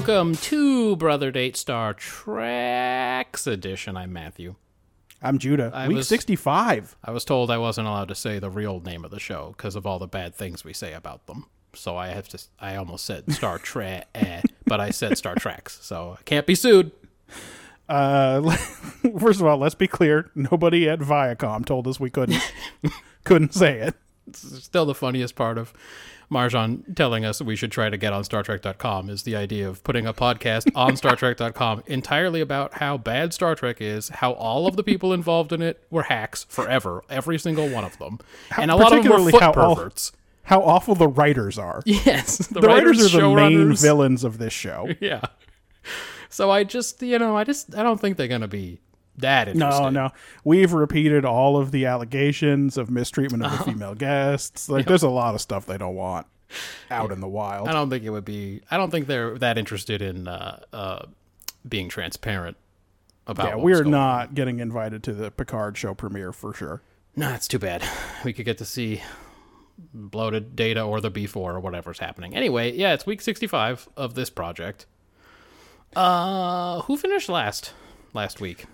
Welcome to Brother Date Star Treks edition. I'm Matthew. I'm Judah. I Week was- 65. I was told I wasn't allowed to say the real name of the show because of all the bad things we say about them. So I have to. I almost said Star Trek, eh, but I said Star Treks, so I can't be sued. Uh, first of all, let's be clear. Nobody at Viacom told us we couldn't couldn't say it. It's still the funniest part of Marjan telling us we should try to get on Star Trek.com is the idea of putting a podcast on Star Trek.com entirely about how bad Star Trek is, how all of the people involved in it were hacks forever, every single one of them, and a lot of them were foot how all- perverts. How awful the writers are. Yes, the, the writers, are the main villains of this show. Yeah. So I just, you know, I just, I don't think they're gonna be that. No, no. We've repeated all of the allegations of mistreatment of the female guests. Like, there's a lot of stuff they don't want out in the wild. I don't think it would be. I don't think they're that interested in uh, uh, being transparent about. yeah, we're going on. not getting invited to the Picard show premiere for sure. No, it's too bad. We could get to see bloated data or the B4 or whatever's happening. Anyway, yeah, it's week 65 of this project. Uh, who finished last last week?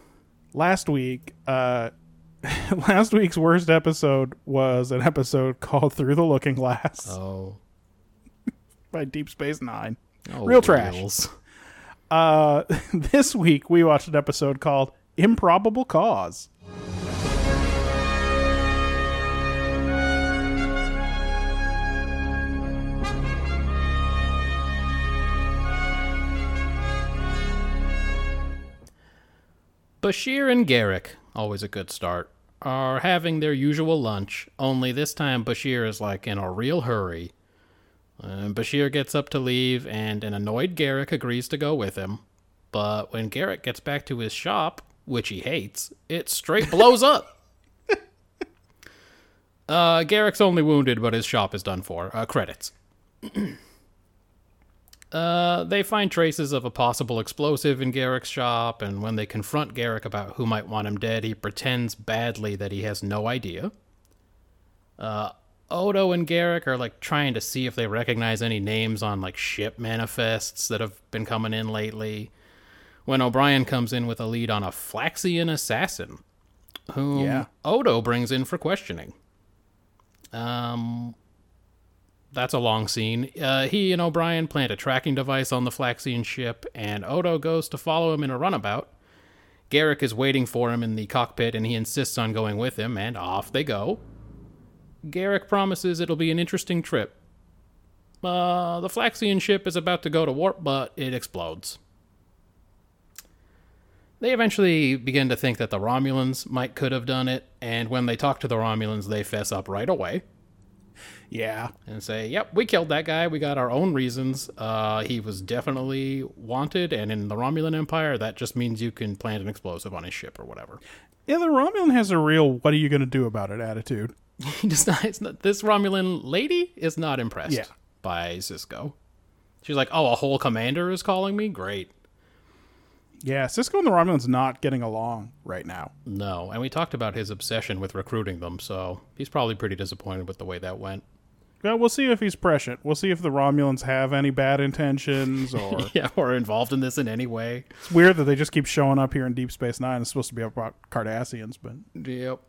Last week uh last week's worst episode was an episode called through the looking glass Oh, by deep space nine oh Real trash. wheels. uh this week we watched an episode called improbable cause Bashir and Garak, always a good start, are having their usual lunch, only this time Bashir is like in a real hurry. Uh, Bashir gets up to leave, and an annoyed Garak agrees to go with him. But when Garak gets back to his shop, which he hates, it straight blows up. uh, Garak's only wounded, but his shop is done for. Uh, credits. Uh, they find traces of a possible explosive in Garak's shop, and when they confront Garak about who might want him dead, he pretends badly that he has no idea. Uh, Odo and Garak are like trying to see if they recognize any names on like ship manifests that have been coming in lately. When O'Brien comes in with a lead on a Flaxian assassin, whom Yeah. Odo brings in for questioning. Um, that's a long scene. Uh, he and O'Brien plant a tracking device on the Flaxian ship, and Odo goes to follow him in a runabout. Garak is waiting for him in the cockpit, and he insists on going with him, and off they go. Garak promises it'll be an interesting trip. Uh, the Flaxian ship is about to go to warp, but it explodes. They eventually begin to think that the Romulans might could have done it, and when they talk to the Romulans, they fess up right away yeah and say, "Yep, we killed that guy. We got our own reasons. Uh, he was definitely wanted, and in the Romulan Empire, that just means you can plant an explosive on his ship or whatever." yeah the romulan has a real what are you gonna do about it attitude He does not. It's not. This Romulan lady is not impressed Yeah. by Sisko. She's like, "Oh, a whole commander is calling me. Great." yeah sisko and the romulans not getting along right now No, and we talked about his obsession with recruiting them, so he's probably pretty disappointed with the way that went. Well, we'll see if he's prescient we'll see if the romulans have any bad intentions or Yeah, or involved in this in any way. it's weird that they just keep showing up here in deep space nine it's supposed to be about cardassians but Yep.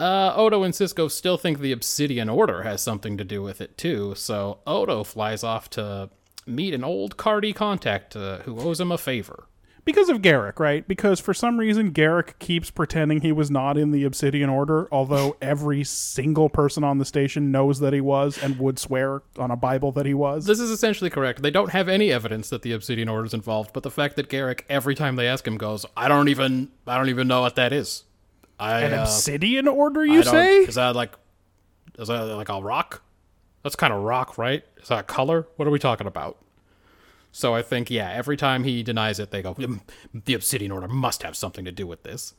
Uh, Odo and Sisko still think the Obsidian Order has something to do with it too, so Odo flies off to meet an old Cardi contact uh, who owes him a favor. Because of Garak, right? Because for some reason Garak keeps pretending he was not in the Obsidian Order, although every single person on the station knows that he was and would swear on a Bible that he was. This is essentially correct. They don't have any evidence that the Obsidian Order is involved, but the fact that Garak, every time they ask him, goes, "I don't even, I don't even know what that is." I, An uh, Obsidian Order, you say? Is that like, is that like a rock? That's kind of rock, right? Is that a color? What are we talking about? So I think, yeah, every time he denies it, they go, "Mm, the Obsidian Order must have something to do with this.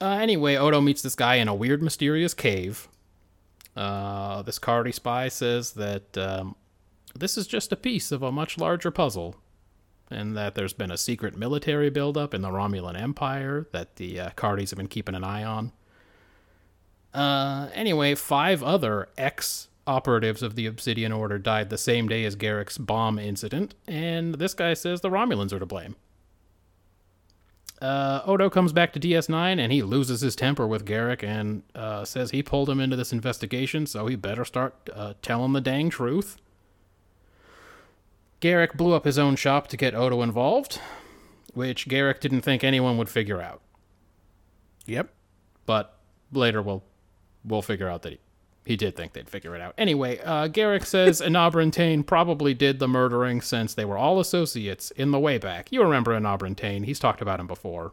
Uh, anyway, Odo meets this guy in a weird, mysterious cave. Uh, this Cardi spy says that um, this is just a piece of a much larger puzzle, and that there's been a secret military buildup in the Romulan Empire that the uh, Cardis have been keeping an eye on. Uh, anyway, five other ex operatives of the Obsidian Order died the same day as Garak's bomb incident, and this guy says the Romulans are to blame. Uh, Odo comes back to DS9 and he loses his temper with Garak and uh, says he pulled him into this investigation, so he better start uh, telling the dang truth. Garak blew up his own shop to get Odo involved, which Garak didn't think anyone would figure out. Yep. But later we'll we'll figure out that he, he did think they'd figure it out. Anyway, uh, Garak says Tain probably did the murdering since they were all associates in the way back. You remember Tain? He's talked about him before.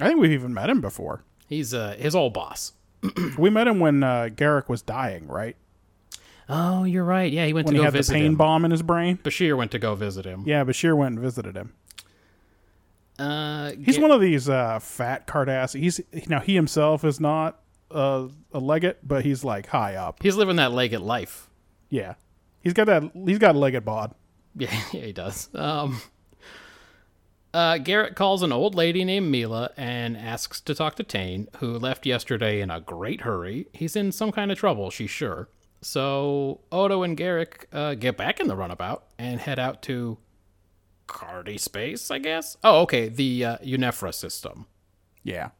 I think we've even met him before. He's uh, his old boss. We met him when uh, Garak was dying, right? Oh, you're right. Yeah, he went When to go he had the pain him. bomb in his brain. Bashir went to go visit him. Yeah, Bashir went and visited him. Uh, He's one of these uh, fat Cardassian. He's now he himself is not uh, a legate, but he's like high up. He's living that legate life. Yeah, he's got that. He's got a legate bod. Yeah, yeah, he does. Um, uh, Garak calls an old lady named Mila and asks to talk to Tain, who left yesterday in a great hurry. He's in some kind of trouble, she's sure. So Odo and Garak uh, get back in the runabout and head out to Cardi Space, I guess. Oh, okay, the uh, Unifra system. Yeah,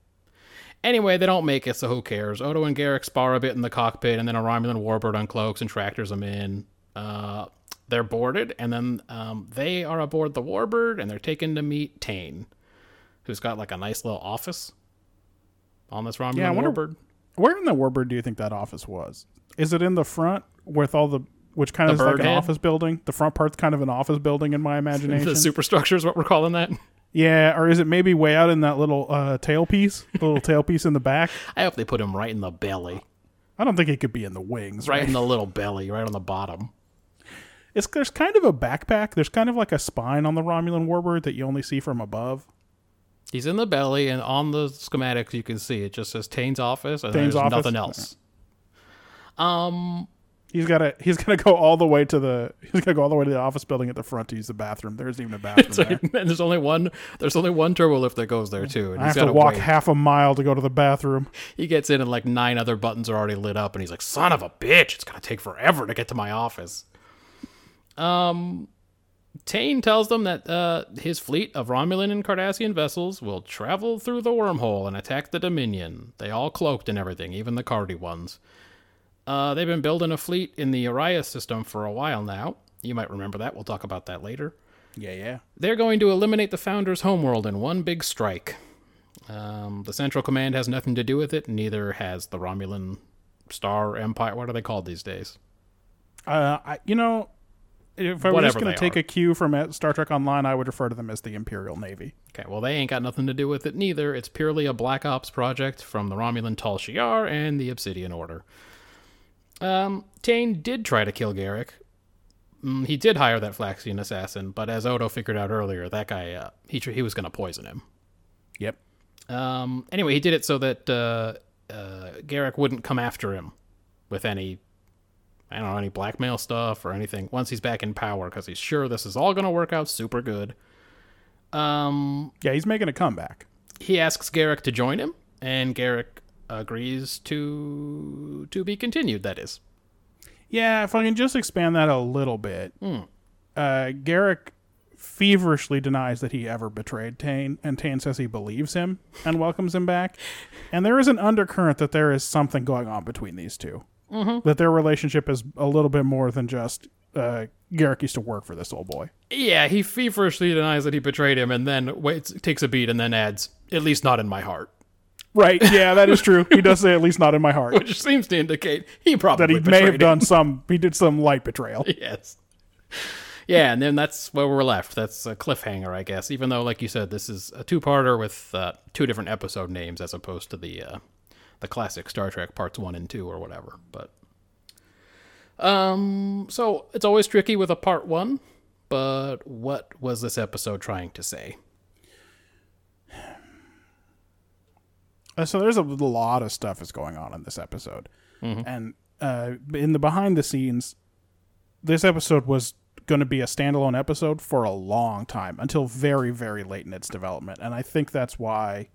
Anyway, they don't make it, so who cares? Odo and Garak spar a bit in the cockpit, and then a Romulan warbird uncloaks and tractors them in. Uh, they're boarded, and then um, they are aboard the warbird, and they're taken to meet Tain, who's got like a nice little office on this Romulan Yeah, I wonder- warbird. where in the Warbird do you think that office was? Is it in the front with all the which kind of The is like an head? office building? The front part's kind of an office building in my imagination. The superstructure is what we're calling that. Yeah, or is it maybe way out in that little uh, tailpiece, the little tailpiece in the back? I hope they put him right in the belly, I don't think it could be in the wings. right Right. in the little belly, right on the bottom. It's there's kind of a backpack. There's kind of like a spine on the Romulan Warbird that you only see from above. He's in the belly, and on the schematics you can see it just says Tain's office, and Tain's there's office? nothing else. Um, He's got to he's gonna go all the way to the he's gonna go all the way to the office building at the front to use the bathroom. There isn't even a bathroom So- there. and there's only one. There's only one turbo lift that goes there too. And I he's have to gotta walk wait. half a mile to go to the bathroom. He gets in and like nine other buttons are already lit up, and he's like, "Son of a bitch! It's gonna take forever to get to my office." Um, Tain tells them that uh, his fleet of Romulan and Cardassian vessels will travel through the wormhole and attack the Dominion. They all cloaked and everything, even the Cardi ones. Uh, they've been building a fleet in the Orias system for a while now. You might remember that. We'll talk about that later. Yeah, yeah. They're going to eliminate the Founder's homeworld in one big strike. Um, the Central Command has nothing to do with it, neither has the Romulan Star Empire. What are they called these days? Uh, I, you know, if I were Whatever just going to take are. a cue from Star Trek Online, I would refer to them as the Imperial Navy. Okay, well, they ain't got nothing to do with it neither. It's purely a Black Ops project from the Romulan Tal Shiar and the Obsidian Order. Um, Tain did try to kill Garak. Mm, he did hire that Flaxian assassin, but as Odo figured out earlier, that guy, uh, he, tr- he was going to poison him. Yep. Um, anyway, he did it so that uh, uh, Garak wouldn't come after him with any, I don't know, any blackmail stuff or anything once he's back in power because he's sure this is all going to work out super good. Um, Yeah, he's making a comeback. he asks Garak to join him, and Garak agrees to to be continued. That is, Yeah, if I can just expand that a little bit. Hmm. Uh, Garak feverishly denies that he ever betrayed Tain, and Tain says he believes him and welcomes him back. And there is an undercurrent that there is something going on between these 2 mm-hmm. That their relationship is a little bit more than just uh, Garak used to work for this old boy. Yeah, he feverishly denies that he betrayed him, and then waits, takes a beat, and then adds, "At least not in my heart," Right? Yeah, that is true. He does say at least not in my heart which seems to indicate he probably that he may have him. done some. He did some light betrayal. yes. Yeah, and then that's where we're left. That's a cliffhanger, I guess. Even though, like you said, this is a two-parter with uh, two different episode names as opposed to the uh, the classic Star Trek parts one and two or whatever. But um, so it's always tricky with a part one. But what was this episode trying to say? So there's a lot of stuff is going on in this episode, and uh, in the behind the scenes, this episode was going to be a standalone episode for a long time until very very late in its development, and I think that's why.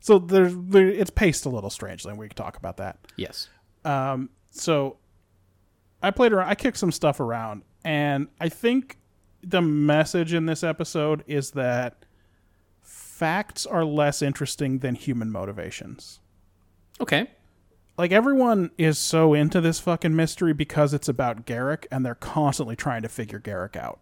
So there's there, it's paced a little strangely, and we can talk about that. Yes. Um, so I played around, I kicked some stuff around, and I think the message in this episode is that facts are less interesting than human motivations. Okay. Like everyone is so into this fucking mystery because it's about Garak, and they're constantly trying to figure Garak out.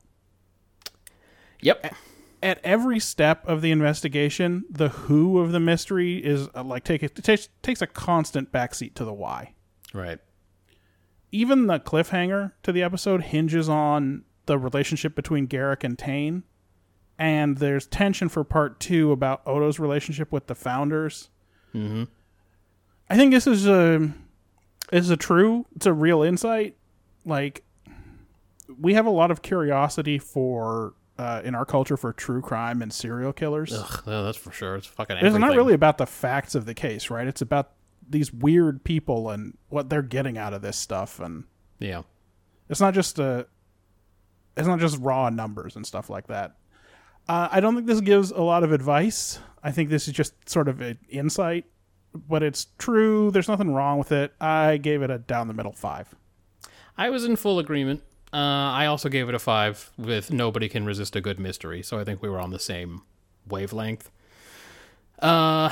Yep. At every step of the investigation, the who of the mystery is uh, like take it takes takes a constant backseat to the why. Right. even the cliffhanger to the episode hinges on the relationship between Garak and Tain. And there's tension for part two about Odo's relationship with the founders. Mm-hmm. I think this is a this is a true, it's a real insight. Like we have a lot of curiosity for uh, in our culture for true crime and serial killers. Ugh, that's for sure. It's fucking. It's not really about the facts of the case, right? It's about these weird people and what they're getting out of this stuff and Yeah. it's not just a it's not just raw numbers and stuff like that. Uh, I don't think this gives a lot of advice. I think this is just sort of an insight, but it's true. There's nothing wrong with it. I gave it a down the middle five. I was in full agreement. Uh, I also gave it a five with Nobody Can Resist a Good Mystery, so I think we were on the same wavelength. Uh,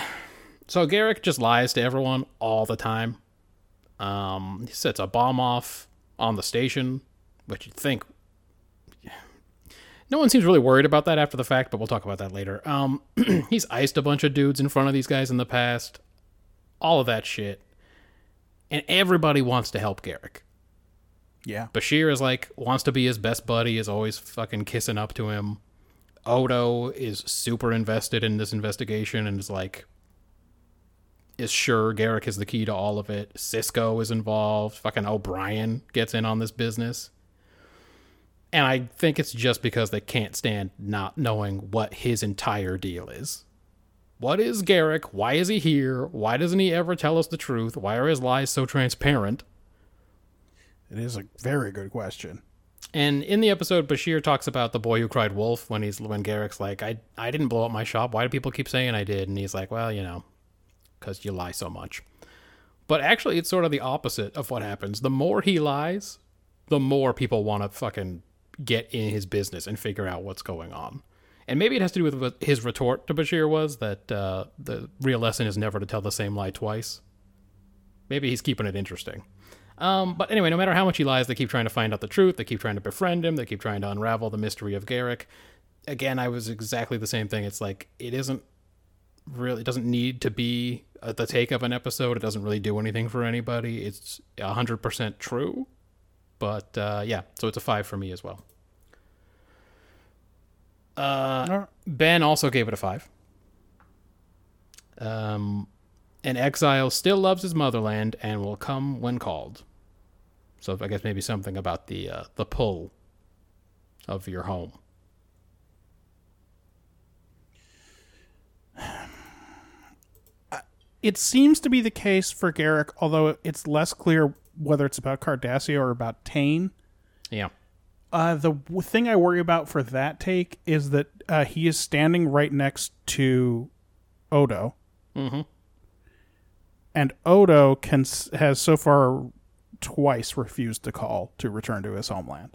so Garak just lies to everyone all the time. Um, he sets a bomb off on the station, which you'd think. No one seems really worried about that after the fact, but we'll talk about that later. Um, he's iced a bunch of dudes in front of these guys in the past. All of that shit. And everybody wants to help Garak. Yeah. Bashir is like wants to be his best buddy, is always fucking kissing up to him. Odo is super invested in this investigation and is like is sure Garak is the key to all of it. Sisko is involved. Fucking O'Brien gets in on this business. And I think it's just because they can't stand not knowing what his entire deal is. What is Garak? Why is he here? Why doesn't he ever tell us the truth? Why are his lies so transparent? It is a very good question. And in the episode, Bashir talks about the boy who cried wolf when he's when Garak's like, I I didn't blow up my shop. Why do people keep saying I did? And he's like, Well, you know, because you lie so much. But actually, it's sort of the opposite of what happens. The more he lies, the more people want to fucking get in his business and figure out what's going on. And maybe it has to do with what his retort to Bashir was that uh, the real lesson is never to tell the same lie twice. Maybe he's keeping it interesting. Um, but anyway, no matter how much he lies, they keep trying to find out the truth. They keep trying to befriend him. They keep trying to unravel the mystery of Garak. Again, I was exactly the same thing. It's like it isn't really, it doesn't need to be at the take of an episode. It doesn't really do anything for anybody. It's hundred percent true. But uh, yeah, so it's a five for me as well. Uh, Ben also gave it a five. Um, an exile still loves his motherland and will come when called. So I guess maybe something about the uh, the pull of your home. It seems to be the case for Garak, although it's less clear whether it's about Cardassia or about Tain. Yeah. Uh, the w- thing I worry about for that take is that uh, he is standing right next to Odo, Mm-hmm. and Odo can s- has so far twice refused to call to return to his homeland.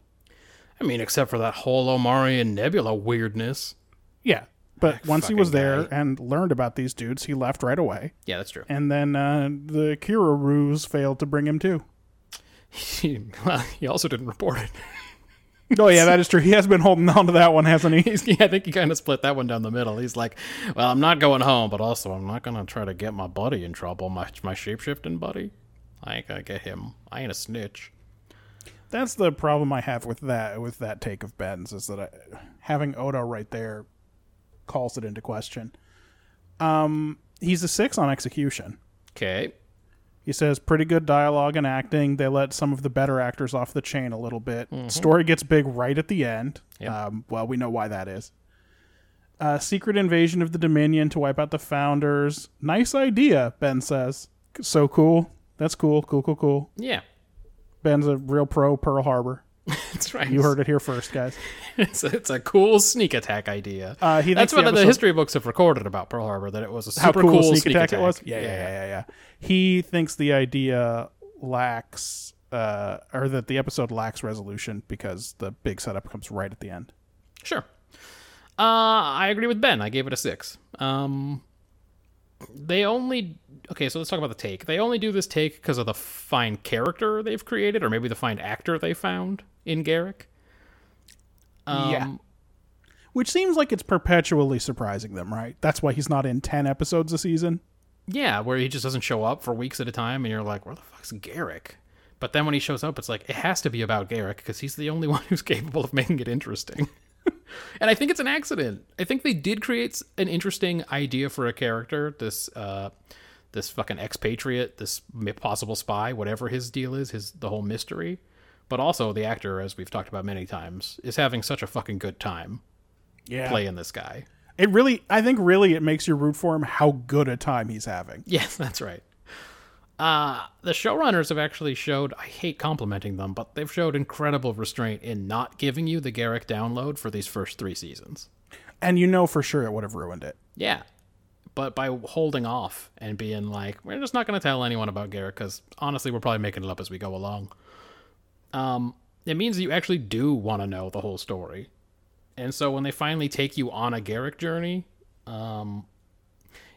I mean, except for that whole Omarion Nebula weirdness. Yeah, but once he was there guy. and learned about these dudes, he left right away. Yeah, that's true. And then uh, the Kira ruse failed to bring him to. He, well, he also didn't report it. Oh yeah, that is true. He has been holding on to that one, hasn't he? He's, I think he kind of split that one down the middle. He's like, "Well, I'm not going home, but also I'm not gonna try to get my buddy in trouble. My my shapeshifting buddy. I ain't gonna get him. I ain't a snitch." That's the problem I have with that with that take of Ben's is that I, having Odo right there calls it into question. Um, he's a six on execution. Okay. He says pretty good dialogue and acting. They let some of the better actors off the chain a little bit. Story gets big right at the end. Yep. Um, well, we know why that is. Uh, secret invasion of the Dominion to wipe out the founders. Nice idea, Ben says. So cool. That's cool. Cool, cool, cool. Yeah, Ben's a real pro Pearl Harbor. that's right. You heard it here first, guys. It's a, it's a cool sneak attack idea. Uh, he that's what the the, history books have recorded about Pearl Harbor. That it was a super cool, cool, a sneak, attack, it was? Yeah, Yeah, yeah, yeah, yeah. He thinks the idea lacks, uh, or that the episode lacks resolution because the big setup comes right at the end. Sure. Uh, I agree with Ben. I gave it a six. Um, they only okay. So let's talk about the take. They only do this take because of the fine character they've created, or maybe the fine actor they found in Garak. Um, Yeah. Which seems like it's perpetually surprising them, right? That's why he's not in 10 episodes a season. Yeah, where he just doesn't show up for weeks at a time, and you're like, where the fuck's Garak? But then when he shows up, it's like it has to be about Garak because he's the only one who's capable of making it interesting. and I think it's an accident. I think they did create an interesting idea for a character. This, uh, this fucking expatriate, this possible spy, whatever his deal is, his the whole mystery. But also the actor, as we've talked about many times, is having such a fucking good time Yeah. playing this guy. It really, I think really it makes you root for him how good a time he's having. Yes, that's right. Uh, the showrunners have actually showed, I hate complimenting them, but they've showed incredible restraint in not giving you the Garak download for these first three seasons. And you know for sure it would have ruined it. Yeah. But by holding off and being like, we're just not going to tell anyone about Garak because honestly, we're probably making it up as we go along. Um, it means that you actually do want to know the whole story. And so when they finally take you on a Garak journey, um,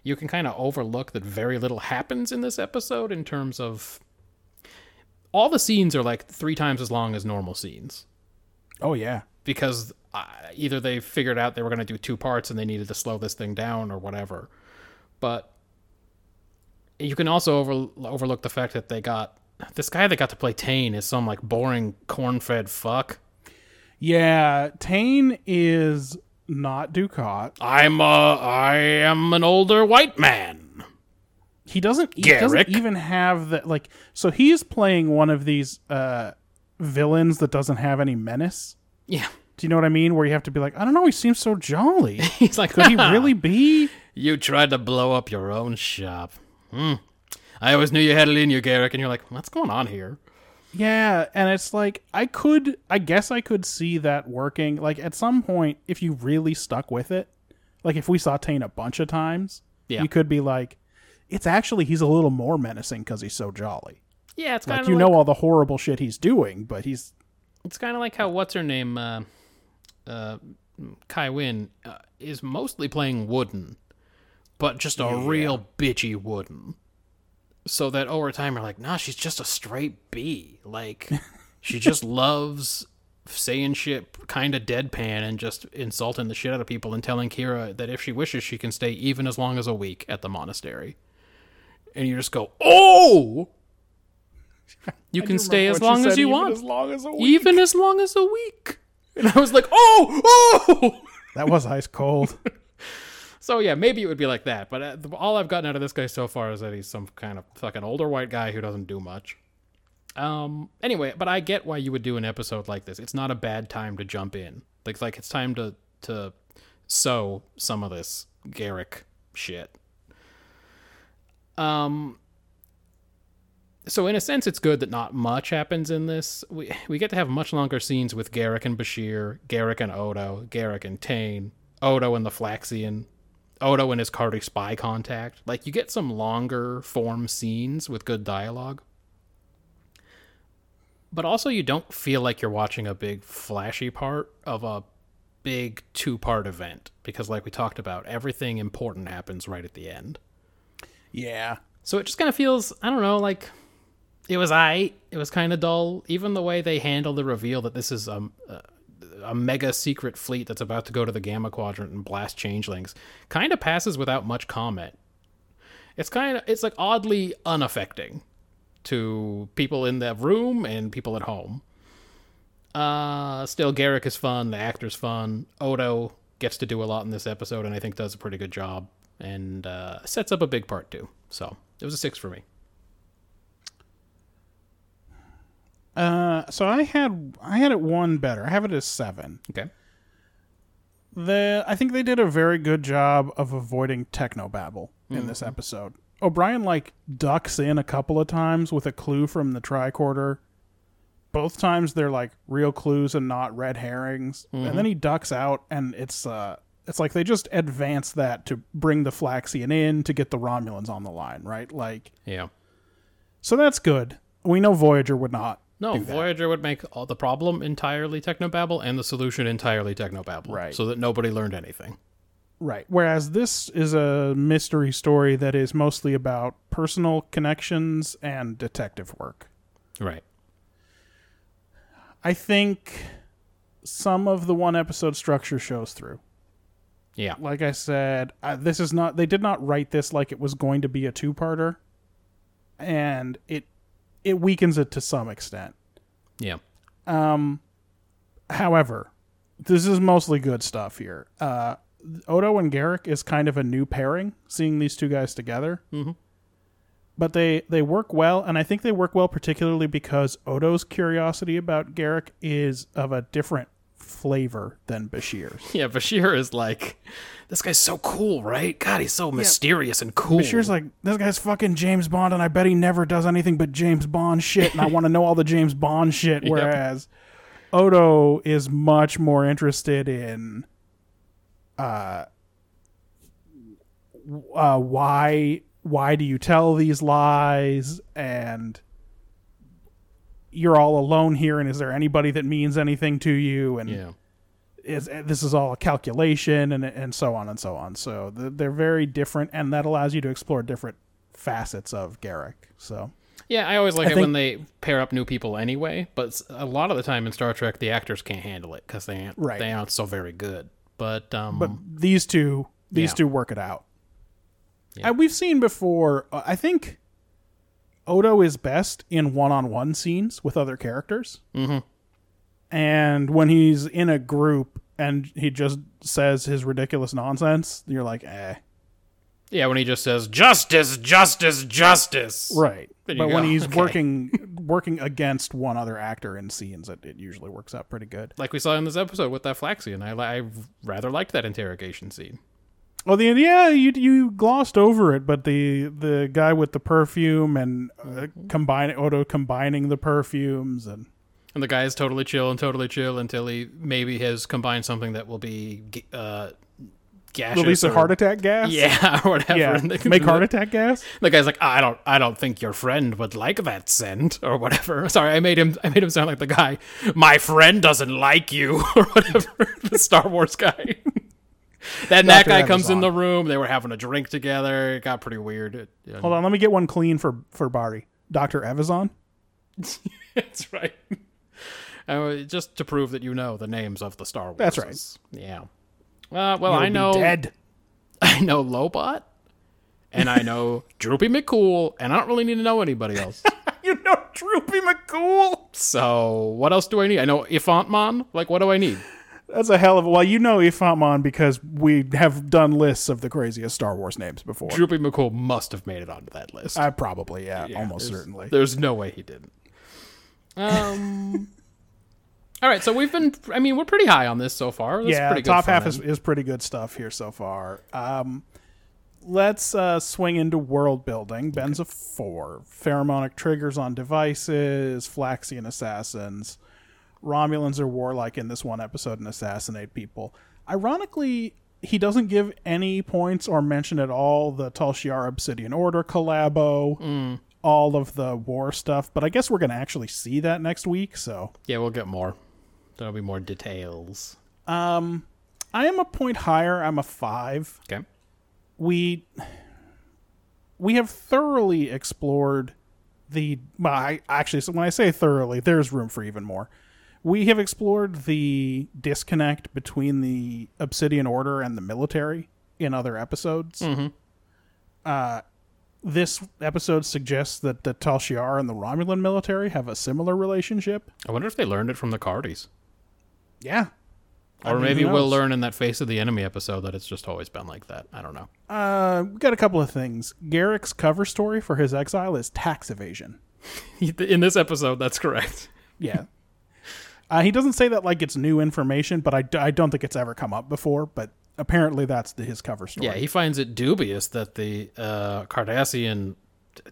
you can kind of overlook that very little happens in this episode in terms of all the scenes are like three times as long as normal scenes Oh, yeah. because uh, either they figured out they were going to do two parts and they needed to slow this thing down or whatever. But you can also over, overlook the fact that they got this guy that got to play Tain is some like boring corn-fed fuck. Yeah. Tain is not Dukat. I'm a I am an older white man. he doesn't he doesn't even have that like so he's playing one of these uh villains that doesn't have any menace Yeah. do you know what i mean where you have to be like i don't know he seems so jolly He's like, could he really be You tried to blow up your own shop. Hmm. I always knew you had it in you, Garak, and you're like, what's going on here? Yeah and it's like i could i guess i could see that working like at some point if you really stuck with it like if we saw tain a bunch of times Yeah. you could be like it's actually he's a little more menacing because he's so jolly Yeah, it's kind like you like, know all the horrible shit he's doing but he's It's kind of like how what's her name, uh, uh, Kai Wynn, uh, is mostly playing wooden, but just a real bitchy wooden. So that over time you're like, nah, she's just a straight B. Like, she just loves saying shit kind of deadpan and just insulting the shit out of people and telling Kira that if she wishes, she can stay even as long as a week at the monastery. And you just go, oh! You can stay as long as you want as long as a week. even as long as a week. And I was like, oh, oh. That was ice cold. So yeah, maybe it would be like that. But uh, all I've gotten out of this guy so far is that he's some kind of fucking older white guy who doesn't do much. Um. Anyway, but I get why you would do an episode like this. It's not a bad time to jump in. Like, like it's time to to sow some of this Garak shit. Um. So in a sense, it's good that not much happens in this. We we get to have much longer scenes with Garak and Bashir, Garak and Odo, Garak and Tain, Odo and the Flaxian, Odo and his Cardi spy contact. Like you get some longer form scenes with good dialogue. But also you don't feel like you're watching a big flashy part of a big two-part event because like we talked about, everything important happens right at the end. yeah. So it just kind of feels, I don't know, like it was I. It was kind of dull. Even the way they handle the reveal that this is um, a, mega secret fleet that's about to go to the Gamma Quadrant and blast changelings kind of passes without much comment. It's kind of it's like oddly unaffecting to people in the room and people at home. Uh, still, Garak is fun. The actor's fun. Odo gets to do a lot in this episode, and I think does a pretty good job, and uh, sets up a big part too. So it was a six for me. Uh, so I had I had it one better. I have it as seven. Okay. The I think they did a very good job of avoiding technobabble in this episode. O'Brien like ducks in a couple of times with a clue from the tricorder. Both times they're like real clues and not red herrings. And then he ducks out and it's uh it's like they just advance that to bring the Flaxian in to get the Romulans on the line, right? Like Yeah. so that's good. We know Voyager would not. No. Voyager would make all the problem entirely technobabble and the solution entirely technobabble. Right. So that nobody learned anything. Right. Whereas this is a mystery story that is mostly about personal connections and detective work. Right. I think some of the one episode structure shows through. Yeah. Like I said, uh, this is not, they did not write this like it was going to be a two parter. And it, it weakens it to some extent. Yeah. Um, However, this is mostly good stuff here. Uh, Odo and Garak is kind of a new pairing, seeing these two guys together. Mm-hmm. But they they work well, and I think they work well particularly because Odo's curiosity about Garak is of a different flavor than Bashir. Yeah, Bashir is like, this guy's so cool, right? God, he's so mysterious and cool. Bashir's like, this guy's fucking James Bond, and I bet he never does anything but James Bond shit, and I want to know all the James Bond shit. Whereas Odo is much more interested in, uh, uh, why why do you tell these lies, and you're all alone here, and is there anybody that means anything to you, and yeah. is this is all a calculation and and so on and so on. So they're very different, and that allows you to explore different facets of Garak. So Yeah, I always like I it think- when they pair up new people anyway, but a lot of the time in Star Trek, the actors can't handle it because they aren't, Right. they aren't so very good. But, um, but these two these Yeah. two work it out. Yeah. And we've seen before. Uh, I think Odo is best in one-on-one scenes with other characters. Mm-hmm. And when he's in a group and he just says his ridiculous nonsense, you're like, eh. yeah, when he just says, justice, justice, justice. Right. But you when he's Okay. working working against one other actor in scenes, it, it usually works out pretty good. Like we saw in this episode with that Flaxian. I, I rather liked that interrogation scene. Well, the yeah, you you glossed over it, but the the guy with the perfume and uh, combine Odo combining the perfumes and And the guy is totally chill and totally chill until he maybe has combined something that will be uh, gaseous. release a or- heart attack gas. Yeah, or whatever. yeah. Make heart attack gas. The guy's like, I don't, I don't think your friend would like that scent or whatever. Sorry, I made him, I made him sound like the guy. My friend doesn't like you or whatever. the Star Wars guy. then that guy comes in the room. They were having a drink together. It got pretty weird. It- yeah, Hold on, let me get one clean for for Barty. Doctor Evazan. That's right. Uh, just to prove that you know the names of the Star Wars. That's right. Yeah. Uh, well, You'll I know. dead. I know Lobot, and I know Droopy McCool, and I don't really need to know anybody else. You know Droopy McCool. So what else do I need? I know Ifantmon. Like, what do I need? That's a hell of a. Well, you know Ifamon because we have done lists of the craziest Star Wars names before. Droopy McCool must have made it onto that list. I probably yeah, almost There's- certainly. There's no way he didn't. Um. all right, so we've been. I mean, we're pretty high on this so far. That's yeah, pretty good top fun half is, is pretty good stuff here so far. Um, let's uh, swing into world building. Ben's a four. Pheromonic triggers on devices, Flaxian assassins. Romulans are warlike in this one episode and assassinate people. Ironically, he doesn't give any points or mention at all the Tal Shiar Obsidian Order collabo, hmm. all of the war stuff, but I guess we're going to actually see that next week, so. Yeah, we'll get more. There'll be more details. Um, I am a point higher. I'm a five. Okay. we we have thoroughly explored the well, I, actually, so when I say thoroughly, there's room for even more. We have explored the disconnect between the Obsidian Order and the military in other episodes. Uh, this episode suggests that the Tal Shiar and the Romulan military have a similar relationship. I wonder if they learned it from the Cardis. Yeah. I Or mean, maybe we'll learn in that Face of the Enemy episode that it's just always been like that. I don't know. Uh, we got a couple of things. Garak's cover story for his exile is tax evasion. In this episode, that's correct. Yeah. Uh, he doesn't say that like it's new information, but I, d- I don't think it's ever come up before. But apparently that's the, his cover story. Yeah, he finds it dubious that the uh, Cardassian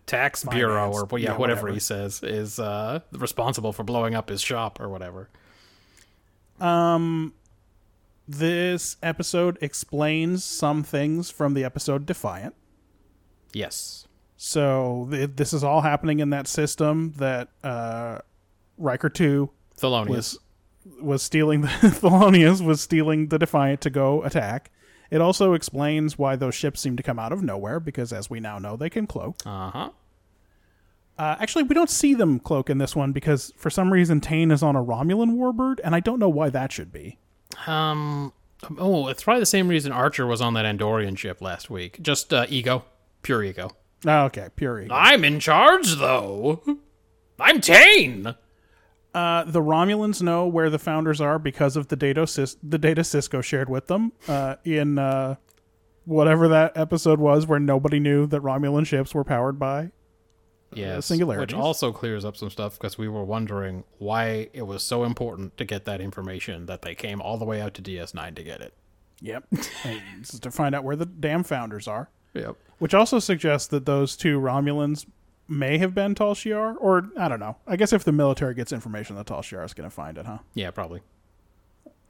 tax bureau, or Finance. yeah, Yeah, whatever, whatever. he says, is uh, responsible for blowing up his shop or whatever. Um, this episode explains some things from the episode Defiant. Yes. So th- this is all happening in that system that uh, Riker Two Thelonious. was was stealing the Thelonious was stealing the Defiant to go attack. It also explains why those ships seem to come out of nowhere because, as we now know, they can cloak. Uh huh. Uh, actually, we don't see them cloak in this one because for some reason Tain is on a Romulan warbird, and I don't know why that should be. Um. Oh, it's probably the same reason Archer was on that Andorian ship last week. Just uh, ego, pure ego. Oh, okay, pure ego. I'm in charge, though. I'm Tain. Uh, the Romulans know where the founders are because of the data Cis- the data Sisko shared with them uh, in uh, whatever that episode was, where nobody knew that Romulan ships were powered by. Yes, singularities. which also clears up some stuff because we were wondering why it was so important to get that information that they came all the way out to DS9 to get it. Yep, and this is to find out where the damn founders are. Yep. Which also suggests that those two Romulans may have been Tal Shiar, or I don't know. I guess if the military gets information, the Tal Shiar is going to find it, huh? Yeah, probably.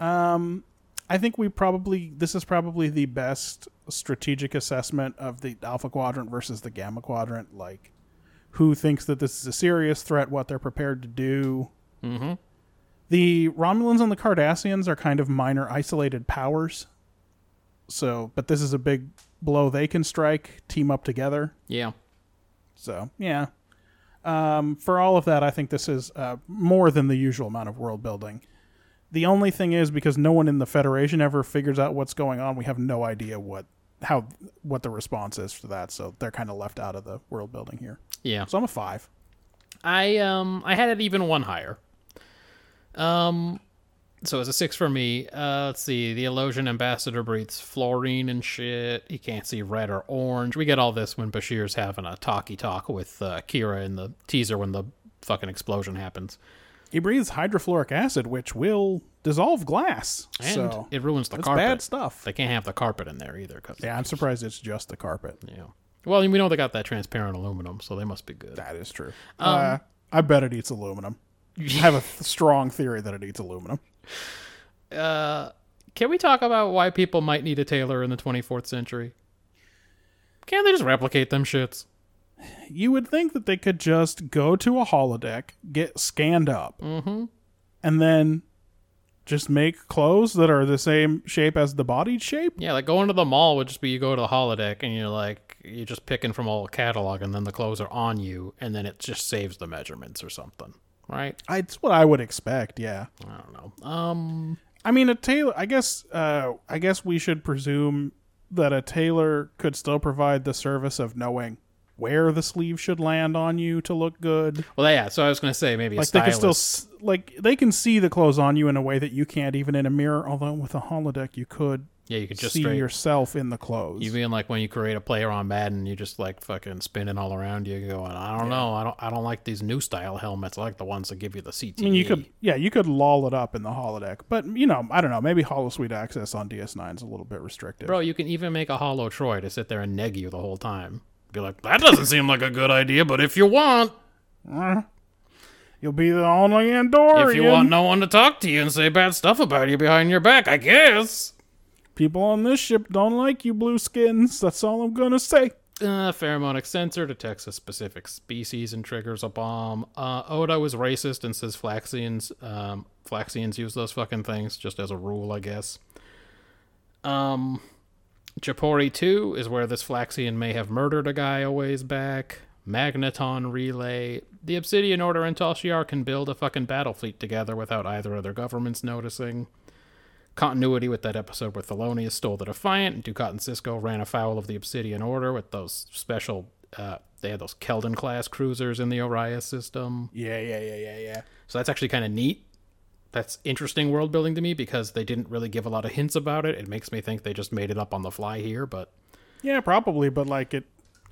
I think we probably this is probably the best strategic assessment of the Alpha Quadrant versus the Gamma Quadrant. Like, who thinks that this is a serious threat? What they're prepared to do. Mm-hmm. The Romulans and the Cardassians are kind of minor isolated powers. So, but this is a big blow they can strike. Team up together. Yeah. So yeah. Um, for all of that, I think this is uh, more than the usual amount of world building. The only thing is because no one in the Federation ever figures out what's going on, we have no idea what how what the response is to that. So they're kind of left out of the world building here. Yeah. So I'm a five. I um I had it even one higher. Um so it's a six for me. Uh let's see, the Illusion Ambassador breathes fluorine and shit. He can't see red or orange. We get all this when Bashir's having a talkie talk with uh, Kira in the teaser when the fucking explosion happens. He breathes hydrofluoric acid, which will dissolve glass. And so it ruins the carpet. bad stuff. They can't have the carpet in there either cuz Yeah, I'm surprised it's just the carpet. yeah. Well, we know they got that transparent aluminum, so they must be good. That is true. uh, I bet it eats aluminum. I have a th- strong theory that it eats aluminum. Uh, can we talk about why people might need a tailor in the 24th century? Can't they just replicate them shits? you would think that they could just go to a holodeck, get scanned up, Mm-hmm. and then just make clothes that are the same shape as the body shape. Yeah, like going to the mall would just be you go to the holodeck and you're like you're just picking from all catalog and then the clothes are on you and then it just saves the measurements or something, right? I- It's what I would expect. Yeah, I don't know. Um, I mean a tailor. I guess. Uh, I guess we should presume that a tailor could still provide the service of knowing where the sleeve should land on you to look good. well, yeah. So I was gonna say maybe a Like they can still s- like they can see the clothes on you in a way that you can't even in a mirror. Although with a holodeck, you could yeah, you could just see straight. yourself in the clothes. You mean like when you create a player on Madden, you just like fucking spinning all around you, going, I don't know, I don't, I don't like these new style helmets. I like the ones that give you the CTE. I mean, you could, yeah, you could loll it up in the holodeck, but you know, I don't know. Maybe holosuite access on DS9 is a little bit restrictive. Bro, you can even make a hollow Troi to sit there and neg you the whole time. Be like, that doesn't seem like a good idea, but if you want, mm-hmm. You'll be the only Andorian. if you want no one to talk to you and say bad stuff about you behind your back, I guess. People on this ship don't like you, blue skins. That's all I'm gonna say. Uh, pheromonic sensor detects a specific species and triggers a bomb. Uh, Odo is racist and says Flaxians, um, Flaxians use those fucking things just as a rule, I guess. Um, Japori 2 is where this Flaxian may have murdered a guy a ways back. magneton relay. The Obsidian Order and Tal can build a fucking battle fleet together without either of their governments noticing. Continuity with that episode where Thelonious stole the Defiant and Dukat and Sisko ran afoul of the Obsidian Order with those special. Uh, they had those Keldon class cruisers in the Orias system. Yeah, yeah, yeah, yeah, yeah. So that's actually kind of neat. That's interesting world building to me because they didn't really give a lot of hints about it. It makes me think they just made it up on the fly here, but Yeah, probably, but like it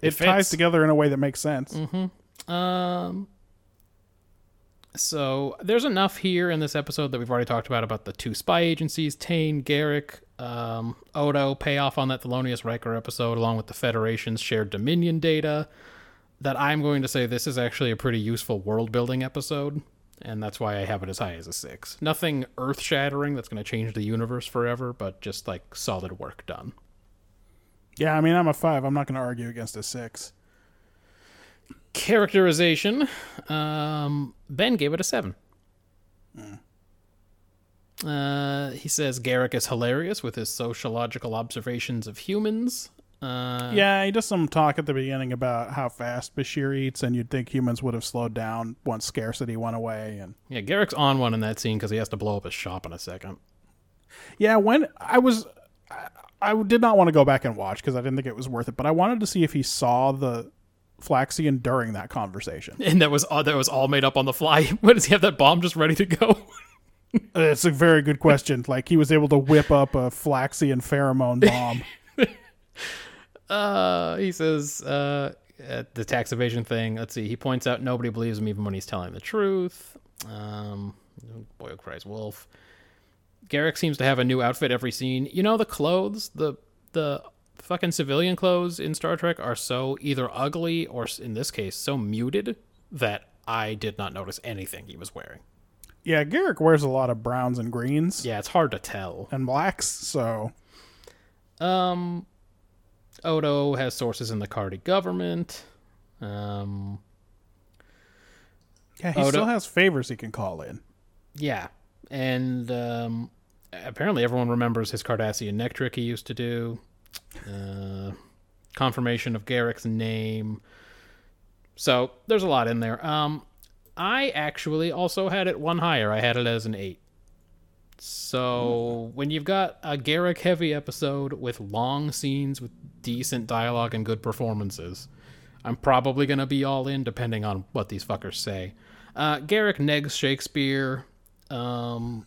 it, It ties together in a way that makes sense. Um. So there's enough here in this episode that we've already talked about about the two spy agencies, Tain, Garak, um, Odo, payoff on that Thelonious Riker episode, along with the Federation's shared Dominion data. That I'm going to say this is actually a pretty useful world building episode, and that's why I have it as high as a six. Nothing earth shattering that's going to change the universe forever, but just like solid work done. Yeah, I mean I'm a five. I'm not gonna argue against a six. Characterization um, ben gave it a seven uh, he says garak is hilarious with his sociological observations of humans uh, Yeah, he does some talk at the beginning about how fast Bashir eats, and you'd think humans would have slowed down once scarcity went away. And yeah garak's on one in that scene because he has to blow up his shop in a second yeah, when I was, I, I did not want to go back and watch because I didn't think it was worth it. But I wanted to see if he saw the Flaxian during that conversation. and that was all that was all made up on the fly what does he have that bomb just ready to go It's a very good question. Like he was able to whip up a Flaxian pheromone bomb. Uh, he says uh, the tax evasion thing. Let's see. He points out nobody believes him even when he's telling the truth. Um, Boyle cries wolf. Garak seems to have a new outfit every scene. You know the clothes, the the fucking civilian clothes in Star Trek are so either ugly or in this case so muted that I did not notice anything he was wearing. yeah, Garak wears a lot of browns and greens Yeah, it's hard to tell. and blacks. So Um, Odo has sources in the Cardi government. Um, yeah, he Oh, still has favors he can call in. Yeah, and um, apparently everyone remembers his Cardassian neck trick he used to do. Uh, confirmation of Garak's name. So there's a lot in there. Um, I actually also had it one higher. I had it as an eight. So when you've got a Garak heavy episode with long scenes with decent dialogue and good performances, I'm probably gonna be all in depending on what these fuckers say. Uh, Garak negs Shakespeare, um,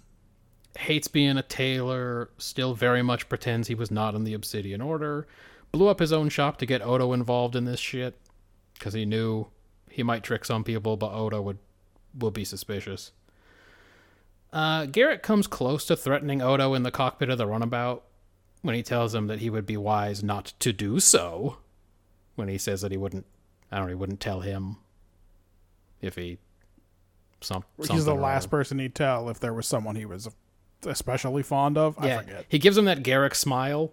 hates being a tailor, still very much pretends he was not in the Obsidian Order, blew up his own shop to get Odo involved in this shit because he knew he might trick some people, but Odo would would be suspicious. Uh, Garak comes close to threatening Odo in the cockpit of the runabout when he tells him that he would be wise not to do so. When he says that he wouldn't, I don't know, he wouldn't tell him if he. Some, He's the last person he'd tell if there was someone he was especially fond of. I Yeah, forget. he gives him that Garak smile.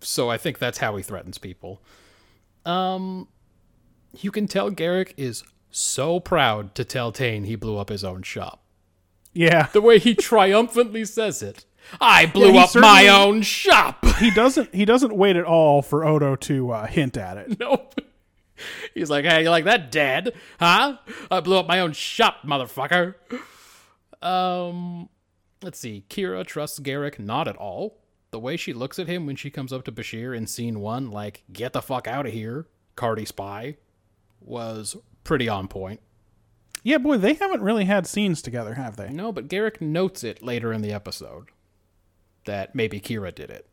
So I think that's how he threatens people. Um, you can tell Garak is so proud to tell Tain he blew up his own shop. Yeah, The way he triumphantly says it. I blew he up my own shop. he doesn't. He doesn't wait at all for Odo to uh, hint at it. nope. He's like, hey, you like that, Dad? Huh? I blew up my own shop, motherfucker. Um, let's see. Kira trusts Garak not at all. The way she looks at him when she comes up to Bashir in scene one, like, get the fuck out of here, Cardi spy, was pretty on point. Yeah, boy, they haven't really had scenes together, have they? No, but Garak notes it later in the episode that maybe Kira did it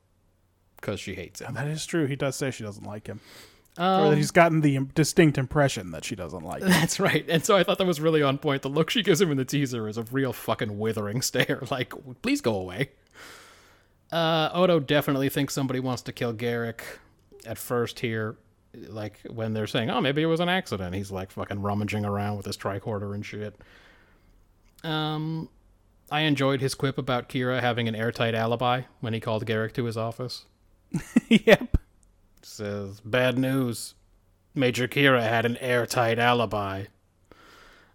because she hates him. That is true. He does say she doesn't like him, or Um, that he's gotten the distinct impression that she doesn't like him. That's right. And so I thought that was really on point. The look she gives him in the teaser is a real fucking withering stare. Like, please go away. Uh, Odo definitely thinks somebody wants to kill Garak at first here. Like, when they're saying, oh, maybe it was an accident. He's like fucking rummaging around with his tricorder and shit. Um, I enjoyed his quip about Kira having an airtight alibi when he called Garak to his office. yep. Says, bad news. Major Kira had an airtight alibi.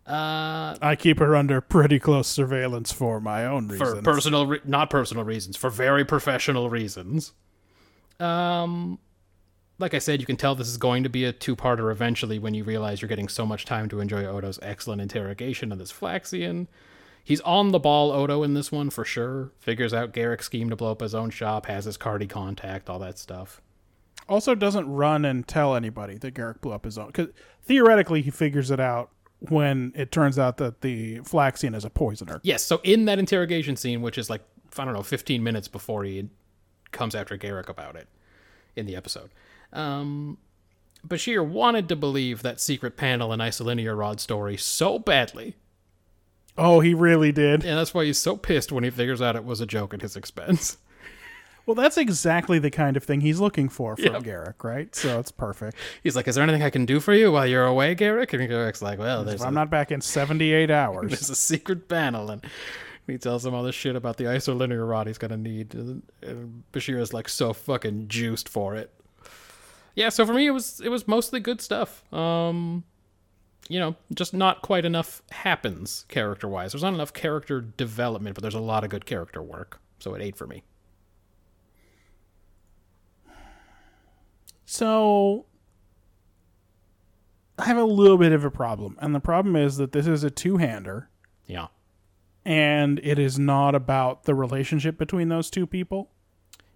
Uh, I keep her under pretty close surveillance for my own reasons. for personal, re- not personal reasons, for very professional reasons. Um, like I said, you can tell this is going to be a two-parter eventually when you realize you're getting so much time to enjoy Odo's excellent interrogation of this Flaxian. He's on the ball, Odo, in this one for sure. Figures out Garak's scheme to blow up his own shop, has his Cardi contact, all that stuff. Also, doesn't run and tell anybody that Garak blew up his own. Because theoretically, he figures it out when it turns out that the Flaxian is a poisoner. Yes, so in that interrogation scene, which is like, I don't know, 15 minutes before he comes after Garak about it in the episode, um, Bashir wanted to believe that secret panel and isolinear rod story so badly. Oh, he really did. And that's why he's so pissed when he figures out it was a joke at his expense. Well, that's exactly the kind of thing he's looking for from Yep. Garak, right? So it's perfect. He's like, Is there anything I can do for you while you're away, Garak? And Garak's like, Well, there's, I'm a, not back in 78 hours. there's a secret panel. And he tells him all this shit about the isolinear rod he's going to need. And Bashir is like so fucking juiced for it. Yeah, so for me, it was it was mostly good stuff. Um, you know, just not quite enough happens character wise. There's not enough character development, but there's a lot of good character work. So it eight for me. So I have a little bit of a problem. And the problem is that this is a two-hander Yeah. and it is not about the relationship between those two people.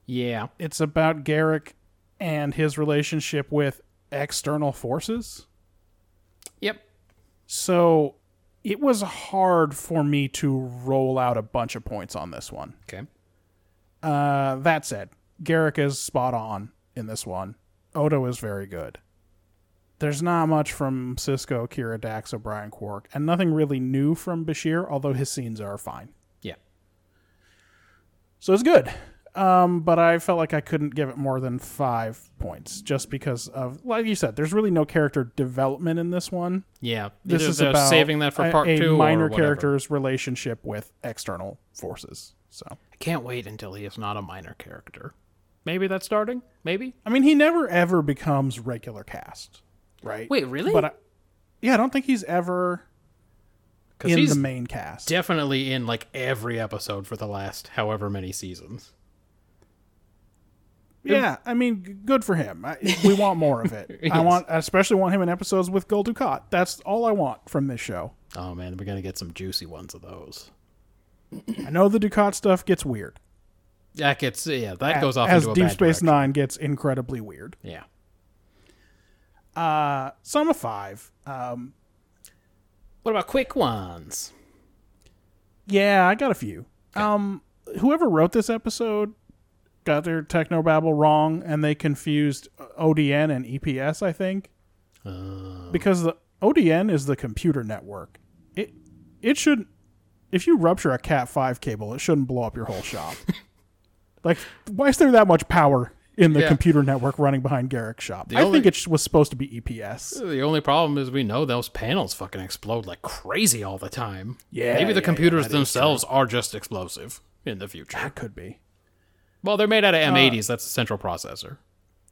Yeah. It's about Garak and his relationship with external forces. Yep. So it was hard for me to roll out a bunch of points on this one. Okay. Uh, that said, Garak is spot on in this one. Odo is very good. There's not much from Sisko, Kira Dax, O'Brien Quark, and nothing really new from Bashir, although his scenes are fine. Yeah. So it's good. Um, but I felt like I couldn't give it more than five points just because of, like you said, there's really no character development in this one. Yeah. This is about saving that for a- part a two. minor or character's relationship with external forces. So I can't wait until he is not a minor character. Maybe that's starting. Maybe. I mean, he never ever becomes regular cast, right? Wait, really? But I, yeah, I don't think he's ever in he's the main cast. definitely in like every episode for the last however many seasons. yeah, I mean, good for him. I, we want more of it. I want, I especially want him in episodes with Gul Dukat. That's all I want from this show. Oh man, we're gonna get some juicy ones of those. I know the Dukat stuff gets weird. That gets yeah, that goes off as into a Deep Space direction. Nine gets incredibly weird. Yeah. Uh, so I'm a five. Um, What about quick ones? Yeah, I got a few. Um, whoever wrote this episode got their technobabble wrong, and they confused ODN and EPS. I think Uh, because the ODN is the computer network. It it should if you rupture a Cat five cable, it shouldn't blow up your whole shop. like, why is there that much power in the Yeah. computer network running behind Garak's shop? The I only- think it was supposed to be EPS. the only problem is we know those panels fucking explode like crazy all the time. Yeah, Maybe the yeah, computers yeah, themselves are just explosive in the future. That could be. Well, they're made out of Uh, M80s. That's the central processor.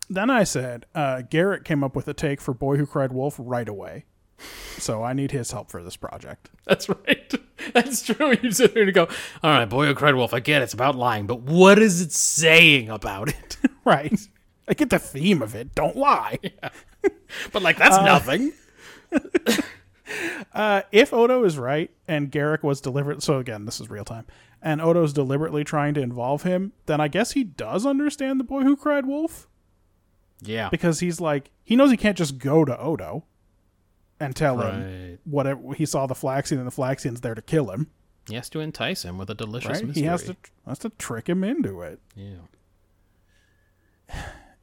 Then I said, uh, Garak came up with a take for Boy Who Cried Wolf right away. So I need his help for this project. That's right. That's true. You sit there and go, all right, boy who cried wolf. I get it's about lying, but what is it saying about it? Right. I get the theme of it. Don't lie. Yeah. but like, that's nothing. Uh, if Odo is right and Garak was deliberate, so again, this is real time, and Odo's deliberately trying to involve him, then I guess he does understand the boy who cried wolf Yeah. because he's like, he knows he can't just go to Odo and tell him Right. whatever he saw the Flaxian and the Flaxian's there to kill him. He has to entice him with a delicious Right? mystery. He has to has to trick him into it. Yeah.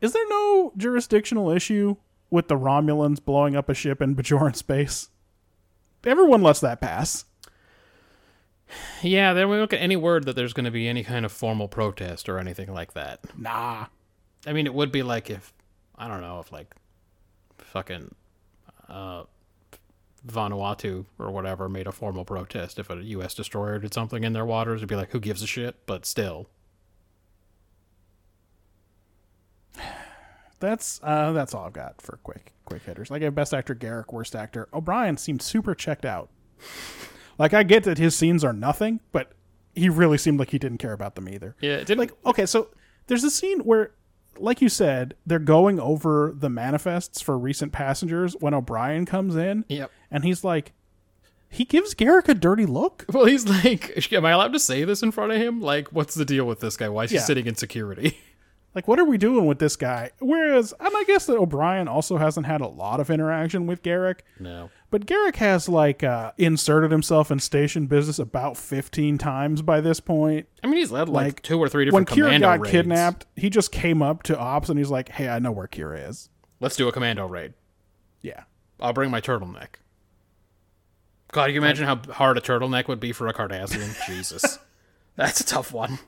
Is there no jurisdictional issue with the Romulans blowing up a ship in Bajoran space? Everyone lets that pass. Yeah, then we don't get any word that there's going to be any kind of formal protest or anything like that. Nah. I mean, it would be like if, I don't know, if like fucking uh, Vanuatu or whatever made a formal protest. If a U.S. destroyer did something in their waters, it'd be like, who gives a shit? But still. That's uh that's all I've got for quick quick hitters. Like I gave best actor Garak, worst actor. O'Brien seemed super checked out. like I get that his scenes are nothing, but he really seemed like he didn't care about them either. Yeah, it didn't Like okay, so there's a scene where like you said, they're going over the manifests for recent passengers when O'Brien comes in, Yep. and he's like, he gives Garak a dirty look. Well, he's like, am I allowed to say this in front of him? Like, what's the deal with this guy? Why is Yeah. he sitting in security? Like, what are we doing with this guy? Whereas, and I guess that O'Brien also hasn't had a lot of interaction with Garak, no. but Garak has like uh, inserted himself in station business about fifteen times by this point. I mean, he's led like, Like, two or three different When Kira got raids. kidnapped, he just came up to Ops and he's like, "Hey, I know where Kira is." Let's do a commando raid. Yeah, I'll bring my turtleneck. God, can you imagine how hard a turtleneck would be for a Cardassian? Jesus. That's a tough one.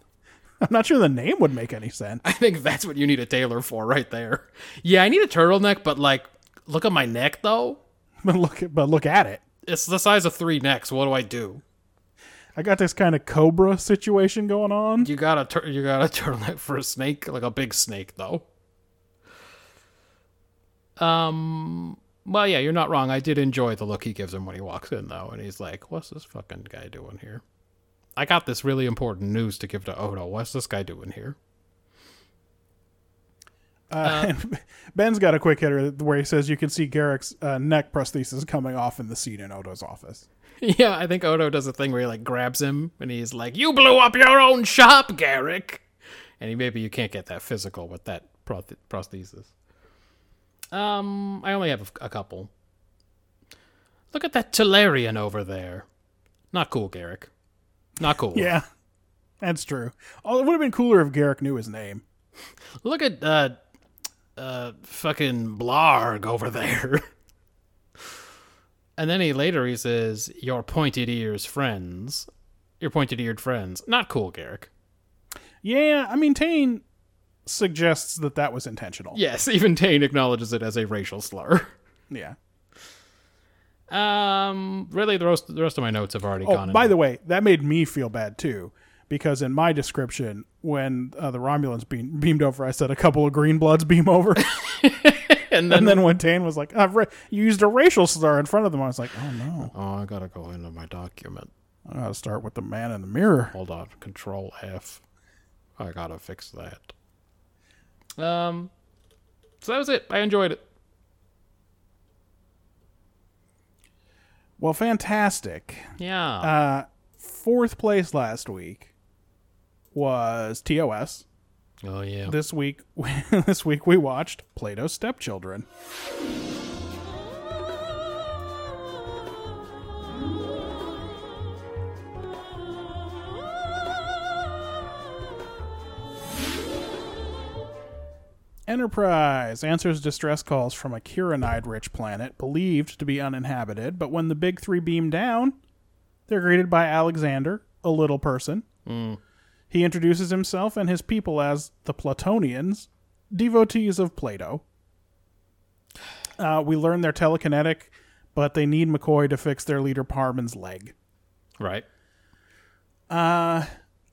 I'm not sure the name would make any sense. I think that's what you need a tailor for right there. Yeah, I need a turtleneck, but like, look at my neck though. But look, at, but look at it. It's the size of three necks. What do I do? I got this kind of cobra situation going on. You got a tur- you got a turtleneck for a snake, like a big snake though. Um. Well, yeah, you're not wrong. I did enjoy the look he gives him when he walks in, though, and he's like, "What's this fucking guy doing here?" I got this really important news to give to Odo. What's this guy doing here? Uh, Ben's got a quick hitter where he says you can see Garak's uh, neck prosthesis coming off in the scene in Odo's office. Yeah, I think Odo does a thing where he like grabs him and he's like, "You blew up your own shop, Garak," and he maybe you can't get that physical with that proth- prosthesis. Um, I only have a, a couple. Look at that Talarian over there. Not cool, Garak. Not cool. Yeah, that's true. Oh, it would have been cooler if Garak knew his name. Look at uh, uh, fucking Blarg over there. and then he later he says, "Your pointed ears friends, your pointed eared friends." Not cool, Garak. Yeah, I mean, Tain suggests that that was intentional. Yes, even Tain acknowledges it as a racial slur. Yeah. Um, really, the rest the rest of my notes have already Oh, gone. by the way, that made me feel bad too, because in my description, when uh, the Romulans beam, beamed over, I said a couple of green bloods beam over, and then, and then when Tain was like, I've ra- used a racial slur in front of them, I was like, oh no, oh, I gotta go into my document. I gotta start with the man in the mirror. Hold on, Control F. I gotta fix that. Um, so that was it. I enjoyed it. Well, fantastic. Yeah. Uh, fourth place last week was TOS. oh yeah. This week, this week we watched Plato's Stepchildren. Enterprise answers distress calls from a kironide rich planet believed to be uninhabited, but when the big three beam down, they're greeted by Alexander, a little person. He introduces himself and his people as the Platonians, devotees of Plato. Uh, we learn they're telekinetic, but they need McCoy to fix their leader Parmen's leg. right.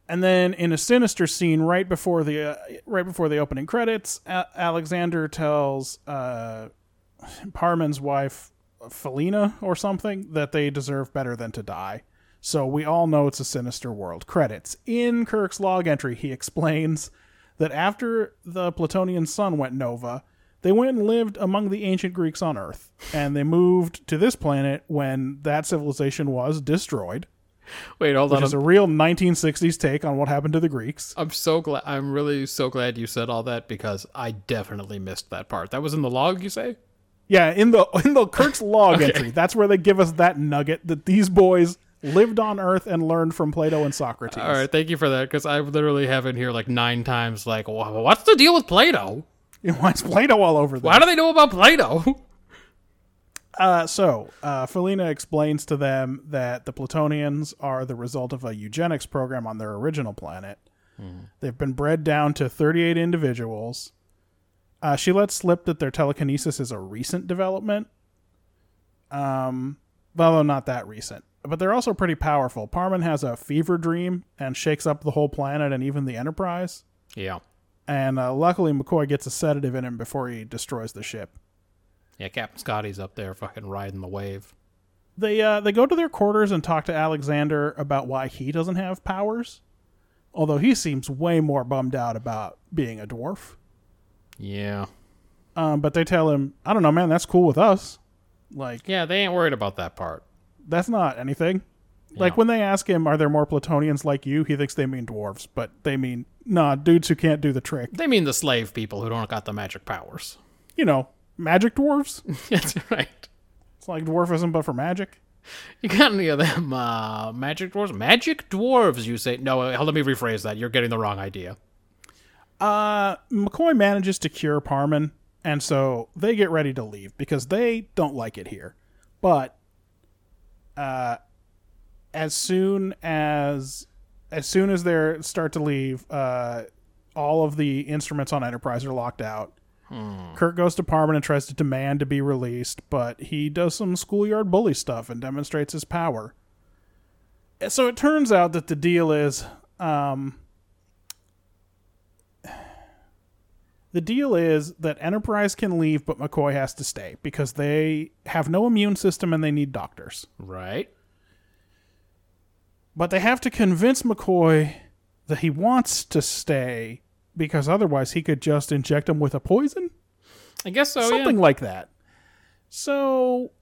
And then in a sinister scene right before the uh, right before the opening credits, a- Alexander tells uh, Parmen's wife Philana or something that they deserve better than to die. So we all know it's a sinister world. Credits in Kirk's log entry, he explains that after the Platonian sun went nova, they went and lived among the ancient Greeks on Earth, and they moved to this planet when that civilization was destroyed. Wait, hold Which on. is a real 1960s take on what happened to the Greeks. I'm so glad. I'm really so glad you said all that because I definitely missed that part. That was in the log, you say? Yeah, in the in the Kirk's log entry, that's where they give us that nugget that these boys lived on Earth and learned from Plato and Socrates. All right, thank you for that because I literally have in here like nine times. Like, what's the deal with Plato? Why is Plato all over there? Why do they know about Plato? Uh, so, uh, Philana explains to them that the Platonians are the result of a eugenics program on their original planet. They've been bred down to 38 individuals. Uh, she lets slip that their telekinesis is a recent development. Um, although not that recent. But they're also pretty powerful. Parmen has a fever dream and shakes up the whole planet and even the Enterprise. yeah, And uh, luckily, McCoy gets a sedative in him before he destroys the ship. Yeah. Captain Scotty's up there, fucking riding the wave. They uh, they go to their quarters and talk to Alexander about why he doesn't have powers. Although he seems way more bummed out about being a dwarf. Yeah. Um, but they tell him, I don't know, man, that's cool with us. Like, Yeah, they ain't worried about that part. that's not anything. Like when they ask him, "Are there more Platonians like you?" He thinks they mean dwarves, but they mean nah, dudes who can't do the trick. They mean the slave people who don't got the magic powers. You know, magic dwarves. That's right. It's like dwarfism, but for magic. You got any of them uh, magic dwarves? Magic dwarves, you say? No, uh, let me rephrase that. You're getting the wrong idea. Uh, McCoy manages to cure Parmen, and so they get ready to leave because they don't like it here. But, uh, as soon as as soon as they start to leave, uh, all of the instruments on Enterprise are locked out. Kirk goes to Parmen and tries to demand to be released, but he does some schoolyard bully stuff and demonstrates his power. So it turns out that the deal is, um, The deal is that Enterprise can leave, but McCoy has to stay because they have no immune system and they need doctors. Right? But they have to convince McCoy that he wants to stay because otherwise he could just inject him with a poison, I guess so, something yeah. like that. So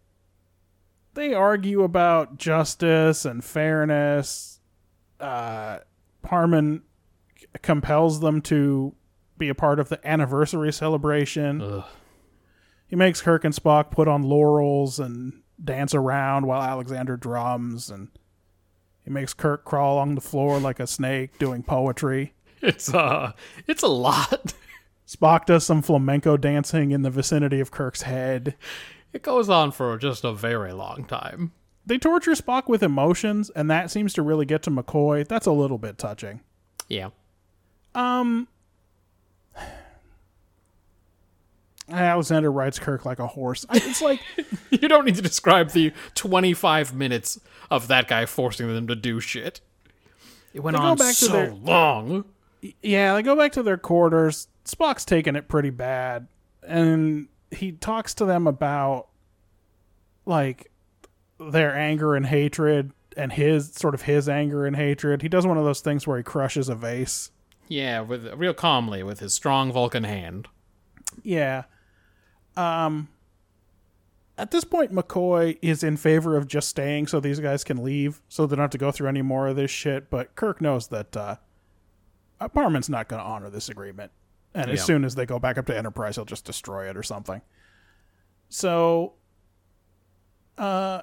they argue about justice and fairness. Uh, Parmen compels them to be a part of the anniversary celebration. Ugh. He makes Kirk and Spock put on laurels and dance around while Alexander drums, and he makes Kirk crawl along the floor like a snake doing poetry. It's uh it's a lot. Spock does some flamenco dancing in the vicinity of Kirk's head. It goes on for just a very long time. They torture Spock with emotions, and that seems to really get to McCoy. That's a little bit touching. Yeah. Um, Alexander rides Kirk like a horse. It's like You don't need to describe the 25 minutes of that guy forcing them to do shit. It went on back to so their- long. Yeah, they go back to their quarters. Spock's taking it pretty bad, and he talks to them about like their anger and hatred and his sort of his anger and hatred. He does one of those things where he crushes a vase. Yeah, with real calmly with his strong Vulcan hand. Yeah. Um at this point McCoy is in favor of just staying so these guys can leave so they don't have to go through any more of this shit, but Kirk knows that uh Parmen's not going to honor this agreement. And as soon as they go back up to Enterprise, he'll just destroy it or something. So uh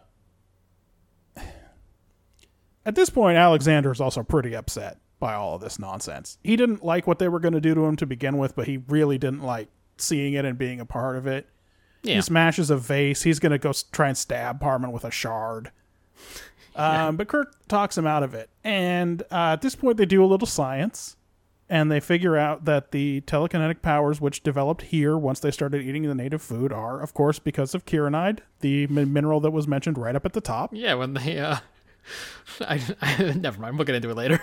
at this point Alexander is also pretty upset by all of this nonsense. He didn't like what they were going to do to him to begin with, but he really didn't like seeing it and being a part of it. Yeah. He smashes a vase. He's going to go try and stab Parmen with a shard. Um, But Kirk talks him out of it. And uh, at this point, they do a little science. And they figure out that the telekinetic powers, which developed here once they started eating the native food, are, of course, because of kironide, the min- mineral that was mentioned right up at the top. Yeah, when they uh I, I never mind, we'll get into it later.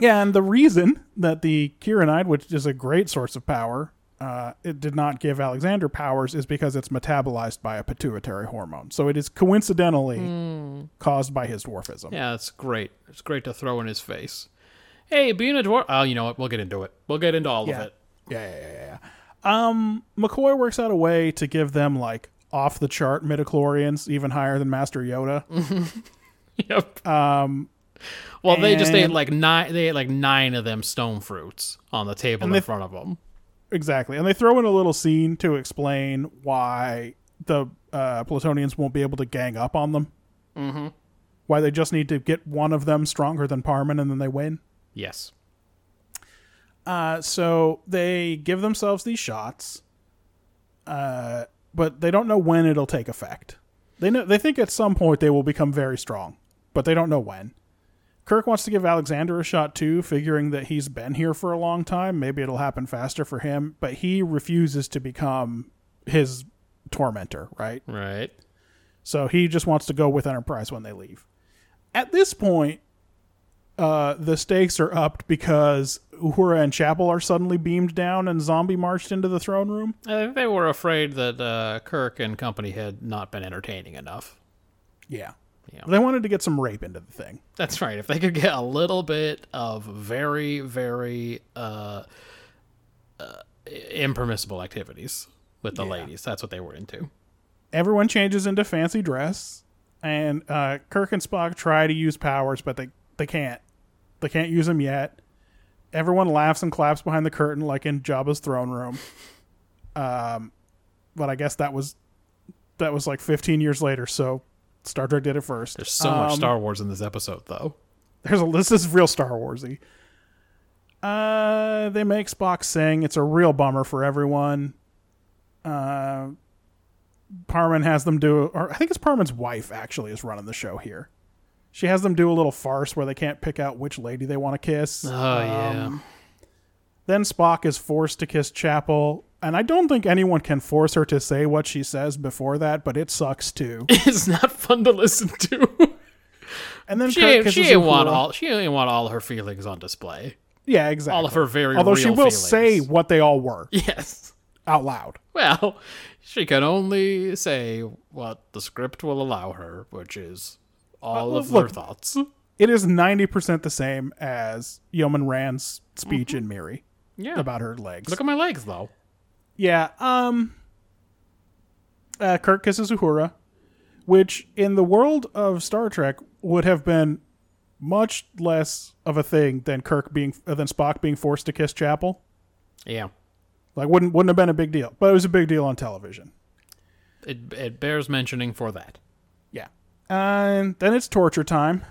Yeah, and the reason that the kironide, which is a great source of power, uh, it did not give Alexander powers is because it's metabolized by a pituitary hormone. So it is coincidentally caused by his dwarfism. Yeah, it's great. It's great to throw in his face. Hey, being a dwarf. Oh, you know what? We'll get into it. We'll get into all Yeah. of it. Yeah, yeah, yeah, yeah. Um, McCoy works out a way to give them like off the chart midichlorians, even higher than Master Yoda. Yep. Um. Well, they just ate and- like nine. They ate like nine of them stone fruits on the table in they- front of them. Exactly. And they throw in a little scene to explain why the uh, Platonians won't be able to gang up on them. Mm-hmm. Why they just need to get one of them stronger than Parmen and then they win. Yes. Uh, so they give themselves these shots, uh, but they don't know when it'll take effect. They know they think at some point they will become very strong, but they don't know when. Kirk wants to give Alexander a shot too, figuring that he's been here for a long time. Maybe it'll happen faster for him, but he refuses to become his tormentor, right? Right. So he just wants to go with Enterprise when they leave. At this point, uh, the stakes are upped because Uhura and Chapel are suddenly beamed down and zombie marched into the throne room. I think they were afraid that uh, Kirk and company had not been entertaining enough. Yeah. Yeah. They wanted to get some rape into the thing. That's right. If they could get a little bit of very, very uh, uh, impermissible activities with the Yeah. ladies. That's what they were into. Everyone changes into fancy dress, and uh, Kirk and Spock try to use powers, but they they can't. They can't use them yet. Everyone laughs and claps behind the curtain, like in Jabba's throne room. Um, but I guess that was that was like 15 years later. So Star Trek did it first. There's so much Um, Star Wars in this episode, though. There's a this is real Star Warsy. Uh, they make Spock sing. It's a real bummer for everyone. Uh, Parmen has them do, or I think it's Parmen's wife actually is running the show here. She has them do a little farce where they can't pick out which lady they want to kiss. Oh yeah. Um, Then Spock is forced to kiss Chapel, and I don't think anyone can force her to say what she says before that, but it sucks too. it's not fun to listen to. And then she Kirk she ain't want all she ain't want all her feelings on display. Yeah, exactly. All of her very Although she will feelings. say what they all were Yes. out loud. Well, she can only say what the script will allow her, which is all Uh, of look- her thoughts. It is ninety percent the same as Yeoman Rand's speech in Miri Yeah. about her legs. Look at my legs, though. Yeah. Um. Uh, Kirk kisses Uhura, which in the world of Star Trek would have been much less of a thing than Kirk being uh, than Spock being forced to kiss Chapel. Yeah. Like wouldn't wouldn't have been a big deal, but it was a big deal on television. It it bears mentioning for that. Yeah. And then it's torture time.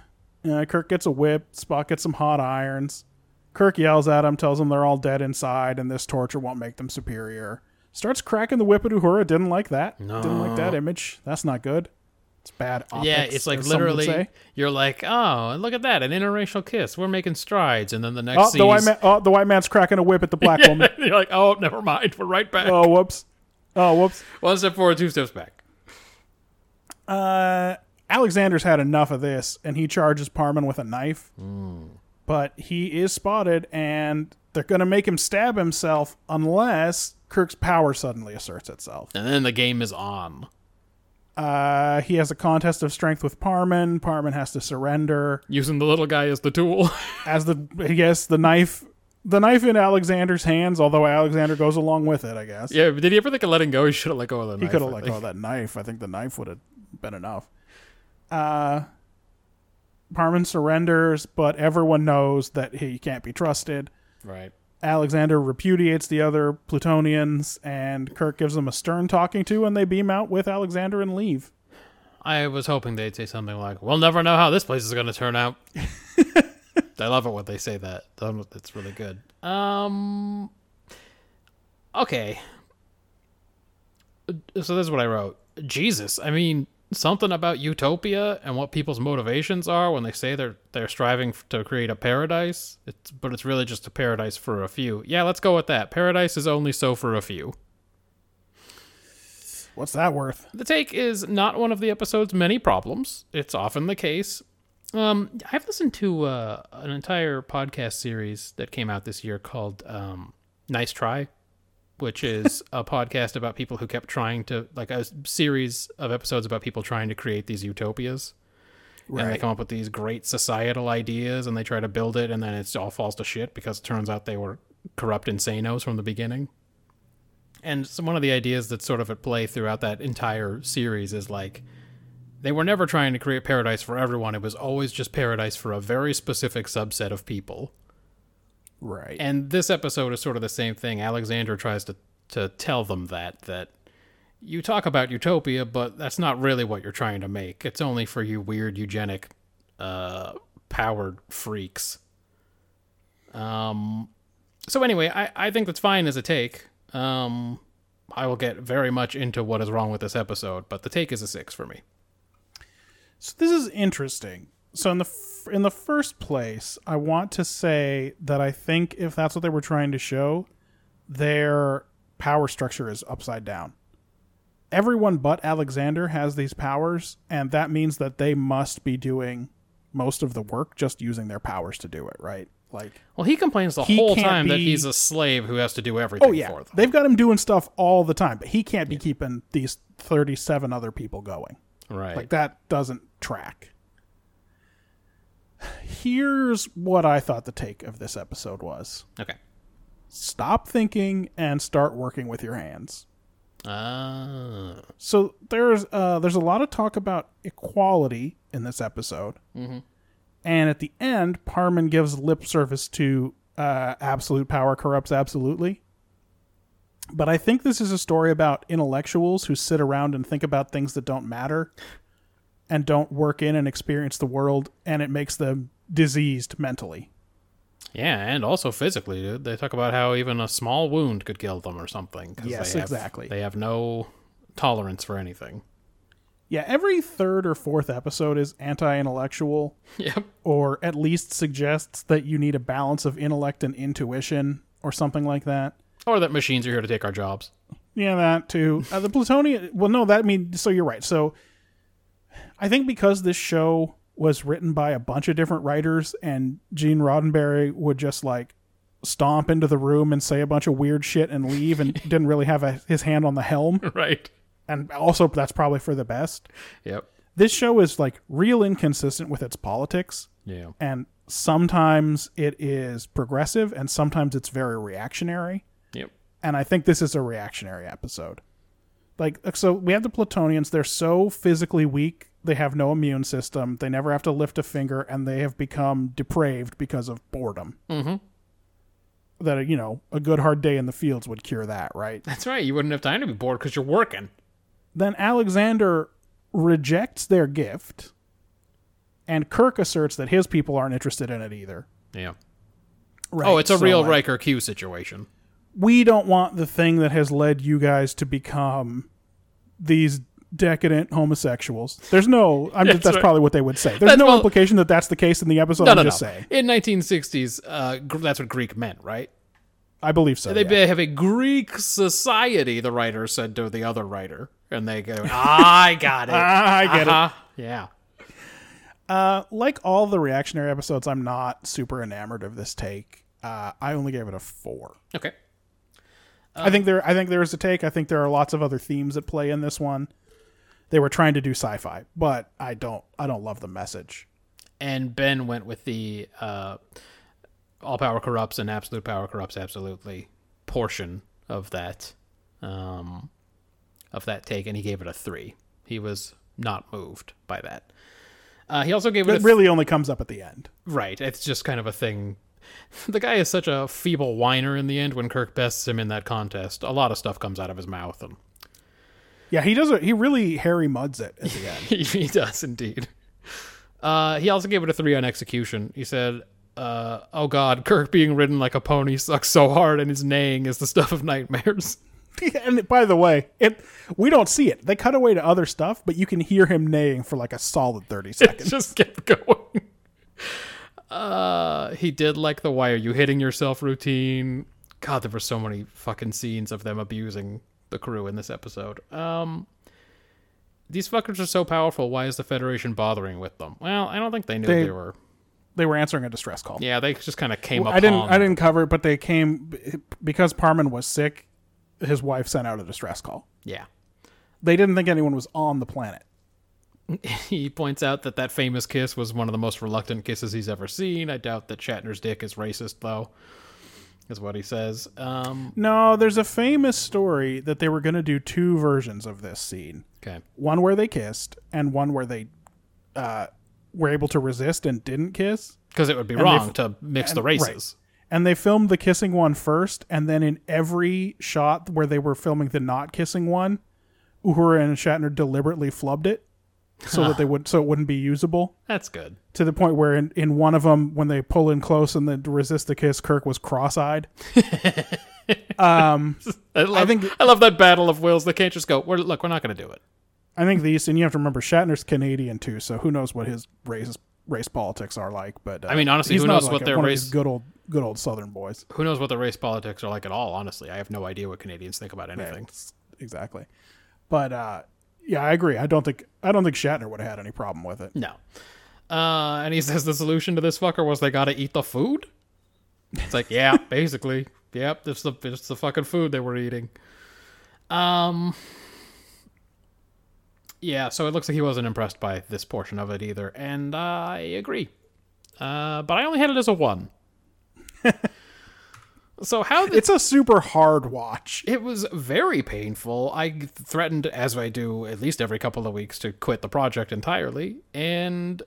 Uh, Kirk gets a whip. Spock gets some hot irons. Kirk yells at him, tells them they're all dead inside, and this torture won't make them superior. Starts cracking the whip at Uhura. Didn't like that. Didn't like that image. That's not good. It's bad. Optics, yeah, it's like as some would literally you're like, oh, look at that, an interracial kiss. We're making strides, and then the next Oh, the white man. Oh, the white man's cracking a whip at the black woman. you're like, oh, never mind, we're right back. Oh, whoops. Oh, whoops. One step forward, two steps back. Uh, Alexander's had enough of this, and he charges Parmen with a knife. But he is spotted, and they're going to make him stab himself unless Kirk's power suddenly asserts itself. And then the game is on. Uh, he has a contest of strength with Parmen. Parmen has to surrender. Using the little guy as the tool. As the I guess the knife, the knife in Alexander's hands. Although Alexander goes along with it, I guess yeah, but did he ever think of letting go? He should have let go of the he knife. He could have let go of that knife. I think the knife would have been enough. Uh, Parmen surrenders, but everyone knows that he can't be trusted. Right. Alexander repudiates the other Platonians, and Kirk gives them a stern talking to, and they beam out with Alexander and leave. I was hoping they'd say something like, "We'll never know how this place is going to turn out." I love it when they say that. It's really good. Um. Okay. So this is what I wrote. Jesus, I mean something about utopia and what people's motivations are when they say they're they're striving to create a paradise. It's but it's really just a paradise for a few. Yeah, let's go with that. Paradise is only so for a few. What's that worth? The take is not one of the episode's many problems. It's often the case. Um, I've listened to uh, an entire podcast series that came out this year called um, "Nice Try," which is a podcast about people who kept trying to, like, a series of episodes about people trying to create these utopias. And they come up with these great societal ideas, and they try to build it, and then it all falls to shit because it turns out they were corrupt insanos from the beginning. And so one of the ideas that's sort of at play throughout that entire series is like they were never trying to create paradise for everyone. It was always just paradise for a very specific subset of people. Right. And this episode is sort of the same thing. Alexander tries to to tell them that that you talk about utopia, but that's not really what you're trying to make. It's only for you weird eugenic uh powered freaks. Um so anyway, I, I think that's fine as a take. Um I will get very much into what is wrong with this episode, but the take is a six for me. So this is interesting. So in the in the first place, I want to say that I think if that's what they were trying to show, their power structure is upside down. Everyone but Alexander has these powers, and that means that they must be doing most of the work just using their powers to do it, right? Like Well, he complains the He whole time that he's a slave who has to do everything Oh yeah, for them. they've got him doing stuff all the time, but he can't be keeping these thirty-seven other people going. Right. Like that doesn't track. Here's what I thought the take of this episode was. okay. stop thinking and start working with your hands. Ah. So there's uh, there's a lot of talk about equality in this episode, mm-hmm. and at the end, Parmen gives lip service to uh, absolute power corrupts absolutely. But I think this is a story about intellectuals who sit around and think about things that don't matter, and don't work in and experience the world, and it makes them diseased mentally. Yeah, and also physically, dude. They talk about how even a small wound could kill them or something. Yes, they have- exactly. They have no tolerance for anything. Yeah, every third or fourth episode is anti-intellectual. Yep. or at least suggests that you need a balance of intellect and intuition or something like that. Or that machines are here to take our jobs. Yeah, that too. Uh, the Platonian. Well, no, that means so. You're right. So, I think because this show was written by a bunch of different writers, and Gene Roddenberry would just like stomp into the room and say a bunch of weird shit and leave, and didn't really have a, his hand on the helm. right. And also, that's probably for the best. Yep. This show is like real inconsistent with its politics. Yeah. and sometimes it is progressive and sometimes it's very reactionary Yep. and i think this is a reactionary episode like so we have the platonians they're so physically weak they have no immune system they never have to lift a finger and they have become depraved because of boredom mm-hmm. that you know a good hard day in the fields would cure that right That's right. You wouldn't have time to be bored because you're working. then alexander rejects their gift and kirk asserts that his people aren't interested in it either Yeah. right Oh, it's a So, real like, Riker Q situation. we don't want the thing that has led you guys to become these decadent homosexuals. There's no. I'm just, That's that's right. probably what they would say. There's That's no well- implication that that's the case in the episode. No, I'm no, no. just saying. In 1960s, uh, that's what Greek meant, right? I believe so. They yeah. have a Greek society, the writer said to the other writer. And they go, I got it. Ah, I get it. Uh-huh. Yeah. Uh, like all the reactionary episodes, I'm not super enamored of this take. Uh, I only gave it a four. Okay. I think there. I think there is a take. I think there are lots of other themes at play in this one. They were trying to do sci-fi, but I don't. I don't love the message. And Ben went with the uh, all power corrupts and absolute power corrupts absolutely portion of that um, of that take, and he gave it a three. He was not moved by that. Uh, he also gave it It really only comes up at the end. Right. It's just kind of a thing. The guy is such a feeble whiner in the end when Kirk bests him in that contest. A lot of stuff comes out of his mouth, and Yeah, he does. A, he really Harry Mudds it at the end. he, he does indeed. Uh, he also gave it a three on execution. He said, uh, "Oh God, Kirk being ridden like a pony sucks so hard, and his neighing is the stuff of nightmares." and by the way, it we don't see it. They cut away to other stuff, but you can hear him neighing for like a solid thirty it seconds. just kept going. Uh, he did like the "Why are you hitting yourself?" routine. God, there were so many fucking scenes of them abusing the crew in this episode. Um, these fuckers are so powerful. Why is the Federation bothering with them? Well, I don't think they knew they, They- were. they were answering a distress call. Yeah, they just kind of came up. I didn't. I didn't cover it, but they came because Parmen was sick. His wife sent out a distress call. Yeah. They didn't think anyone was on the planet. He points out that that famous kiss was one of the most reluctant kisses he's ever seen. I doubt that Shatner's dick is racist, though, is what he says. Um, No, there's a famous story that they were going to do two versions of this scene. okay. One where they kissed, and one where they uh, were able to resist and didn't kiss. Because it would be wrong f- to mix the and- right. races. and they filmed the kissing one first, and then in every shot where they were filming the not kissing one, Uhura and Shatner deliberately flubbed it so that they would so it wouldn't be usable. That's good. To the point where in, in one of them, when they pull in close and then resist the kiss, Kirk was cross-eyed. um, I love, I, think- love that battle of wills. They can't just go, we're, look, we're not going to do it. I think these, and you have to remember Shatner's Canadian too, so who knows what his race race politics are like. But uh, I mean, honestly, he's who knows like what a- their race- good old good old Southern boys. Who knows what the race politics are like at all, honestly. I have no idea what Canadians think about anything. It's- exactly. But uh, yeah, I agree. I don't think I don't think Shatner would have had any problem with it. No. Uh, and he says the solution to this fucker was they got to eat the food. It's like, yeah, basically, yep. It's the it's the fucking food they were eating. Um. Yeah, so it looks like he wasn't impressed by this portion of it either, and I agree. Uh, but I only had it as a one. So how the It's a super hard watch. It was very painful. I threatened, as I do at least every couple of weeks, to quit the project entirely. And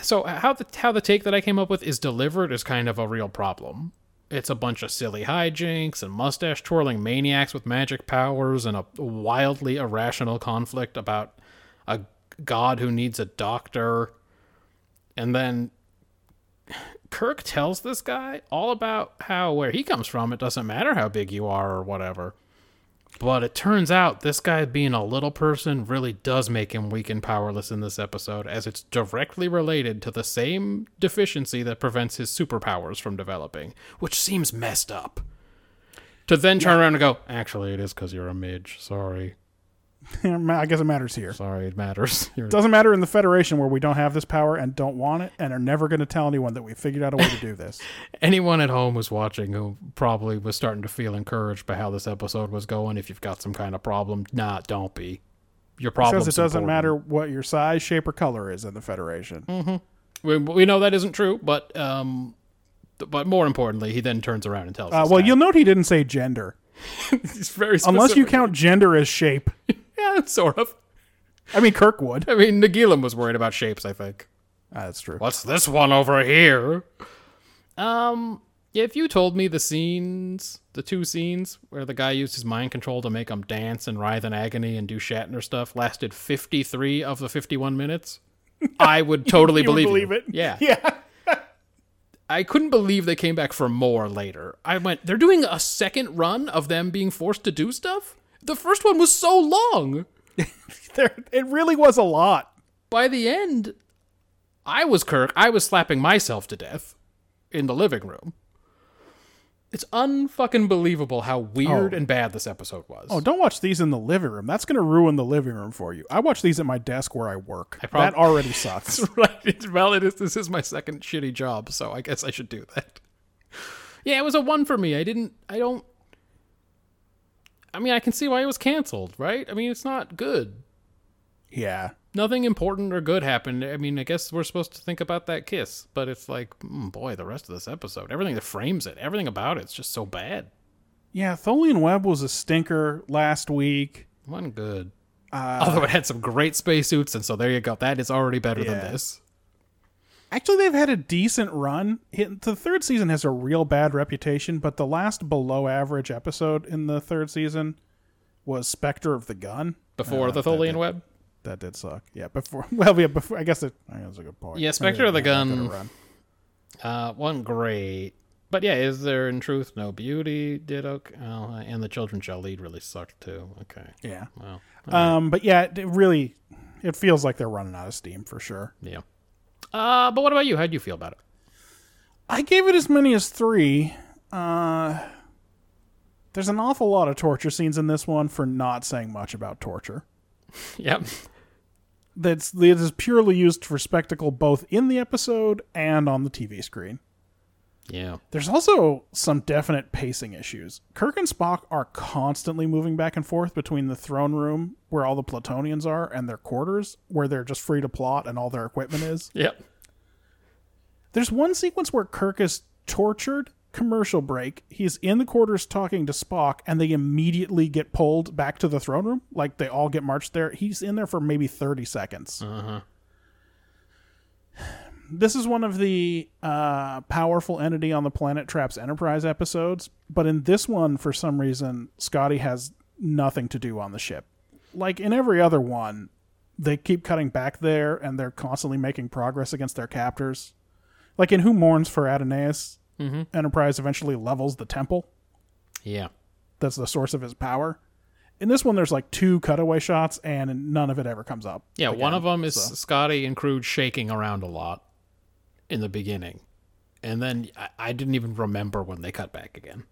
so how the how the take that I came up with is delivered is kind of a real problem. It's a bunch of silly hijinks and mustache twirling maniacs with magic powers and a wildly irrational conflict about a god who needs a doctor. And then Kirk tells this guy all about how where he comes from, it doesn't matter how big you are or whatever. But it turns out this guy being a little person really does make him weak and powerless in this episode, as it's directly related to the same deficiency that prevents his superpowers from developing, which seems messed up. To then turn around and go, actually, it is because you're a midge. Sorry. I guess it matters here. Sorry, it matters. You're Doesn't matter in the Federation where we don't have this power and don't want it and are never going to tell anyone that we figured out a way to do this. anyone at home who's watching who probably was starting to feel encouraged by how this episode was going, if you've got some kind of problem, nah, don't be. Your problem Says it doesn't matter what your size, shape, or color is in the Federation. We, we know that isn't true, but um, but more importantly, he then turns around and tells Uh, us. well, that. you'll note he didn't say gender, He's very unless you count gender as shape. Yeah, sort of. I mean, Kirk would. I mean, Nagilum was worried about shapes. I think. Ah, that's true. What's this one over here? Um, yeah, if you told me the scenes, the two scenes where the guy used his mind control to make him dance and writhe in agony and do Shatner stuff lasted 53 of the 51 minutes, I would totally You would believe, believe you. it. Yeah. Yeah. I couldn't believe they came back for more later. I went, they're doing a second run of them being forced to do stuff? The first one was so long. There, it really was a lot. by the end, I was Kirk. I was slapping myself to death in the living room. It's unfucking believable how weird Oh. and bad this episode was. Oh, don't watch these in the living room. That's going to ruin the living room for you. I watch these at my desk where I work. prob- that already sucks. right. It's, well, it is, this is my second shitty job, so I guess I should do that. Yeah, it was a one for me. I didn't. I don't. I mean, I can see why it was canceled, right? I mean, it's not good. yeah. Nothing important or good happened. I mean, I guess we're supposed to think about that kiss, but it's like, mm, boy, the rest of this episode, everything that frames it, everything about it's just so bad. Yeah, Tholian Web was a stinker last week. Wasn't good. Uh, Although it had some great spacesuits, and so there you go. That is already better than this. Actually, they've had a decent run. The third season has a real bad reputation, but the last below average episode in the third season was Spectre of the Gun. Before Uh, the Tholian Web. That did suck. Yeah, before. Well, yeah, before. I guess it. I guess that's a good point. Yeah, Spectre of the Maybe it had a Gun-. Uh, wasn't great. But yeah, is there in truth no beauty? Did okay. Oh, and the Children Shall Lead really sucked too. Okay. Yeah. Well, Um, but yeah, it really, it feels like they're running out of steam for sure. yeah. Uh, but what about you? How'd you feel about it? I gave it as many as three. Uh, there's an awful lot of torture scenes in this one for not saying much about torture. Yep. That's that is purely used for spectacle, both in the episode and on the TV screen. Yeah. There's also some definite pacing issues. Kirk and Spock are constantly moving back and forth between the throne room, where all the Platonians are, and their quarters, where they're just free to plot and all their equipment is. Yep. There's one sequence where Kirk is tortured. Commercial break. He's in the quarters talking to Spock, and they immediately get pulled back to the throne room. Like they all get marched there. He's in there for maybe 30 seconds. Uh-huh. This is one of the uh, powerful entity on the planet traps Enterprise episodes, but in this one, for some reason, Scotty has nothing to do on the ship. Like in every other one, they keep cutting back there, and they're constantly making progress against their captors. Like in Who Mourns for Adonais, Enterprise eventually levels the temple. Yeah. That's the source of his power. In this one, there's like two cutaway shots, and none of it ever comes up. Yeah, one of them is so. Scotty and Crude shaking around a lot in the beginning. And then I, I didn't even remember when they cut back again.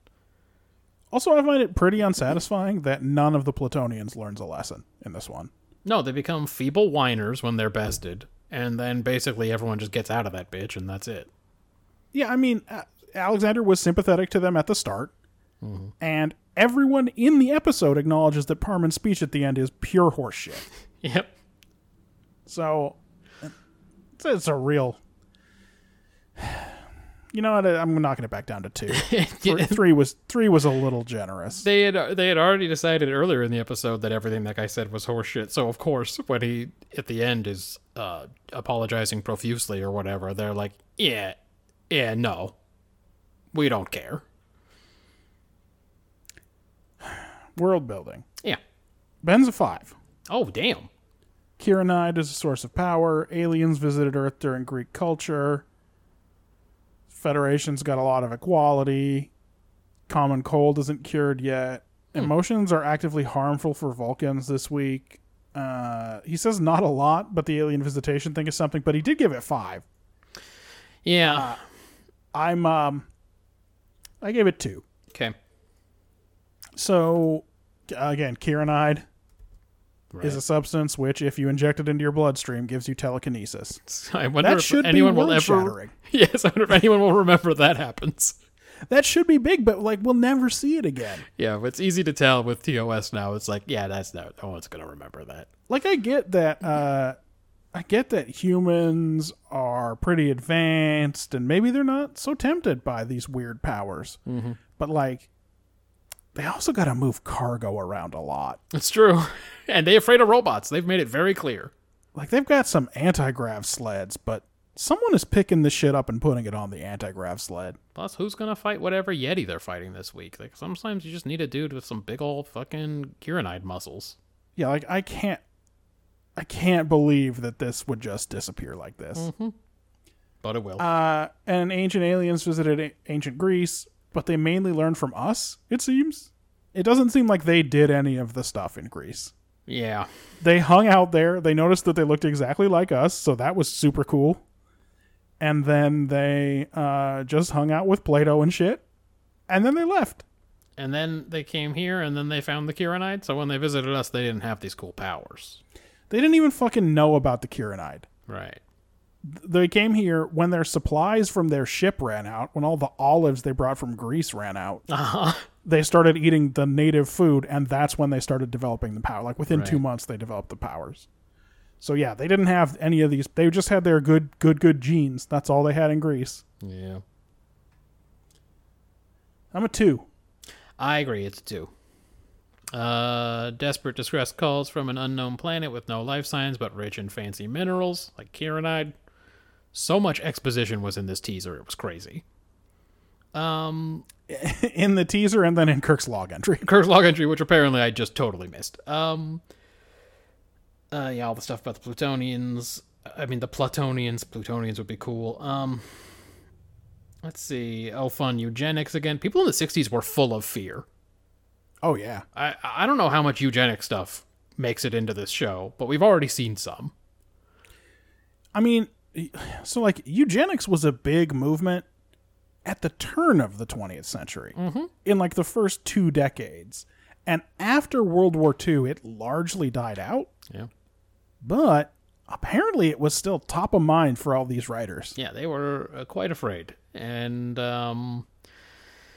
Also, I find it pretty unsatisfying that none of the Platonians learns a lesson in this one. No, they become feeble whiners when they're bested. And then basically everyone just gets out of that bitch, and that's it. Yeah, I mean, Alexander was sympathetic to them at the start, mm-hmm. and everyone in the episode acknowledges that Parmen's speech at the end is pure horseshit. Yep. So it's, it's a real. You know what? I'm knocking it back down to two. Three, three was three was a little generous. They had they had already decided earlier in the episode that everything that guy said was horseshit. So of course, when he at the end is uh, apologizing profusely or whatever, they're like, "Yeah, yeah, no, we don't care." World building. Yeah. Ben's a five. Oh damn. Kironide is a source of power. Aliens visited Earth during Greek culture. Federation's got a lot of equality. Common cold isn't cured yet. Emotions are actively harmful for Vulcans this week. Uh, he says not a lot, but the alien visitation thing is something. But he did give it five. Yeah. I'm um, I gave it two. okay. So again, Kironide Right. is a substance which, if you inject it into your bloodstream, gives you telekinesis. I wonder That if should anyone be will ever. world-shattering. Yes, I wonder if anyone will remember that happens. That should be big, but like we'll never see it again. Yeah, it's easy to tell with TOS now. It's like, yeah, that's no, no one's gonna remember that. Like I get that uh I get that humans are pretty advanced and maybe they're not so tempted by these weird powers. Mm-hmm. But like they also got to move cargo around a lot. It's true, and they afraid of robots. They've made it very clear. Like they've got some anti-grav sleds, but someone is picking the shit up and putting it on the anti-grav sled. Plus, who's gonna fight whatever Yeti they're fighting this week? Like sometimes you just need a dude with some big old fucking Kironide muscles. Yeah, like I can't I can't believe that this would just disappear like this. But it will. Uh, and ancient aliens visited a- ancient Greece, but they mainly learned from us, it seems. It doesn't seem like they did any of the stuff in Greece. yeah. They hung out there. They noticed that they looked exactly like us, so that was super cool. And then they uh, just hung out with Plato and shit. And then they left. And then they came here, and then they found the Kironide. So when they visited us, they didn't have these cool powers. They didn't even fucking know about the Kironide. Right. They came here when their supplies from their ship ran out, when all the olives they brought from Greece ran out. Uh-huh. they started eating the native food and that's when they started developing the power like within two months they developed the powers so yeah they didn't have any of these they just had their good good good genes that's all they had in greece Yeah. i'm a two I agree. It's a two. Uh, desperate distress calls from an unknown planet with no life signs but rich in fancy minerals like Kironide. So much exposition was in this teaser; it was crazy. Um, in the teaser and then in kirk's log entry Kirk's log entry, which apparently I just totally missed. Um, uh, yeah, all the stuff about the Plutonians. I mean, the Platonians. Plutonians would be cool. Um, let's see. Oh, fun eugenics again. People in the '60s were full of fear. oh yeah I I don't know how much eugenic stuff makes it into this show, but we've already seen some. i mean so like eugenics was a big movement at the turn of the 20th century in like the first two decades and after world war ii it largely died out Yeah. but apparently it was still top of mind for all these writers. Yeah, they were uh, quite afraid. And um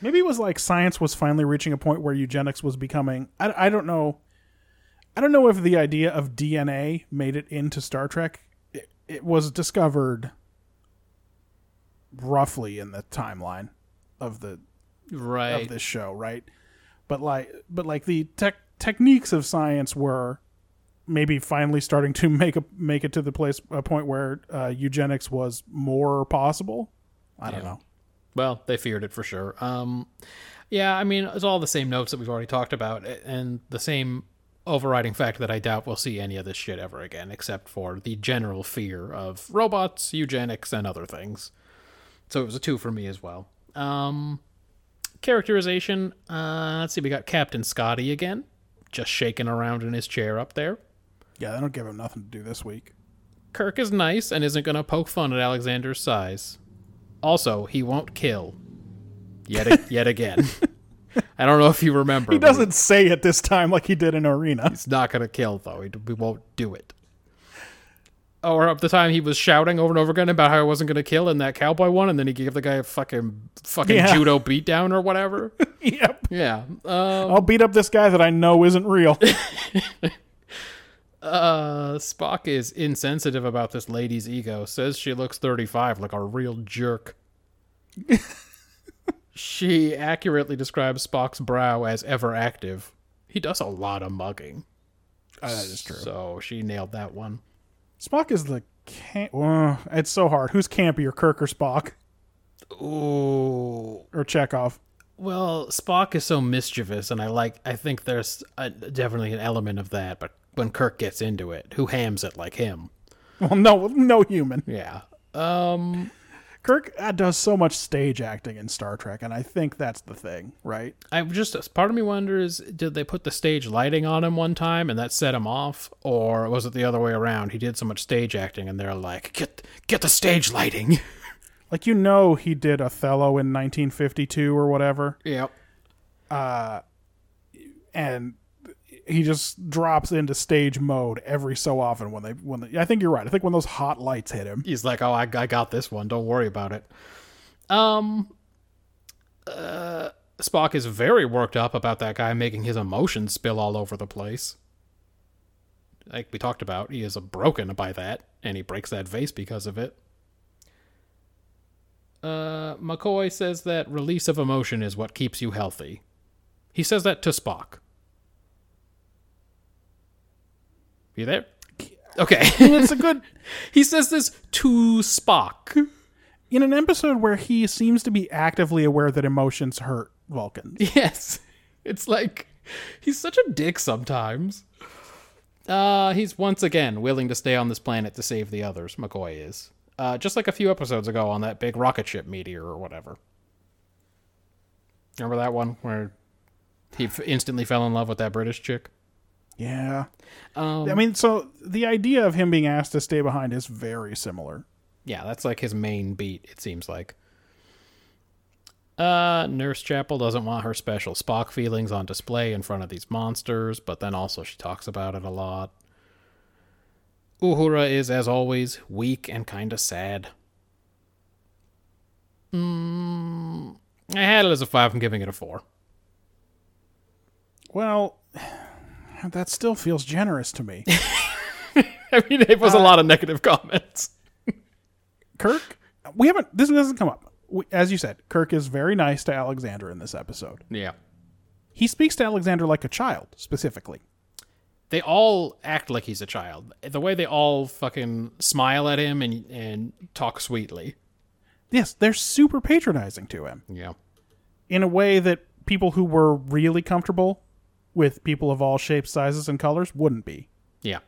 Maybe it was like science was finally reaching a point where eugenics was becoming. I, I don't know. I don't know if the idea of DNA made it into Star Trek. It, was discovered roughly in the timeline of the right. of this show, right? But like, but like the tech techniques of science were maybe finally starting to make a make it to the place a point where uh, eugenics was more possible. I don't Yeah. know. Well, they feared it for sure. Um, yeah, I mean, it's all the same notes that we've already talked about, and the same overriding fact that I doubt we'll see any of this shit ever again, except for the general fear of robots, eugenics, and other things. So it was a two for me as well. Um, characterization. Uh, let's see, we got Captain Scotty again, just shaking around in his chair up there. Yeah, they don't give him nothing to do this week. Kirk is nice and isn't going to poke fun at Alexander's size. Also, he won't kill. Yet, a- yet again. I don't know if you remember. He doesn't say it this time like he did in Arena. He's not going to kill, though. He, we won't do it. Or up the time he was shouting over and over again about how he wasn't going to kill in that cowboy one, and then he gave the guy a fucking fucking Yeah. judo beatdown or whatever. yep. yeah. Um, I'll beat up this guy that I know isn't real. Uh, Spock is insensitive about this lady's ego. Says she looks 35 like a real jerk. She accurately describes Spock's brow as ever active. He does a lot of mugging. Uh, that is true. So she nailed that one. Spock is the camp. Uh, it's so hard. Who's campier, Kirk or Spock Ooh. or Chekhov? Well, Spock is so mischievous, and I like. I think there's a, definitely an element of that. But when Kirk gets into it, who hams it like him? Well, no, no human. Yeah. Um. Kirk uh, does so much stage acting in Star Trek, and I think that's the thing, right? I just part of me wonders: did they put the stage lighting on him one time, and that set him off, or was it the other way around? He did so much stage acting, and they're like, "Get, get the stage lighting." Like you know, he did Othello in 1952 or whatever, Yep. Uh, and he just drops into stage mode every so often when they when they, I think you're right. I think when those hot lights hit him, He's like, "Oh, I, I got this one. Don't worry about it." Um, uh, Spock is very worked up about that guy making his emotions spill all over the place. Like we talked about, he is broken by that, and he breaks that vase because of it. Uh, McCoy says that release of emotion is what keeps you healthy. He says that to Spock. You there? Okay. it's a good He says this to Spock. in an episode where he seems to be actively aware that emotions hurt Vulcans. Yes. It's like he's such a dick sometimes. Uh he's once again willing to stay on this planet to save the others, McCoy is. Uh just like a few episodes ago on that big rocket ship meteor or whatever. Remember that one where he f- instantly fell in love with that British chick? Yeah. Um, I mean, so the idea of him being asked to stay behind is very similar. Yeah, that's like his main beat, it seems like. Uh, Nurse Chapel doesn't want her special Spock feelings on display in front of these monsters, but then also she talks about it a lot. Uhura is, as always, weak and kinda sad. Mm, I had it as a 5, I'm giving it a 4. Well, that still feels generous to me. I mean, it was a uh, lot of negative comments. Kirk, we haven't, this doesn't come up. We, as you said, Kirk is very nice to Alexander in this episode. Yeah. He speaks to Alexander like a child, specifically. They all act like he's a child. The way they all fucking smile at him and and talk sweetly. Yes, they're super patronizing to him Yeah. in a way that people who were really comfortable with people of all shapes, sizes, and colors wouldn't be. Yeah.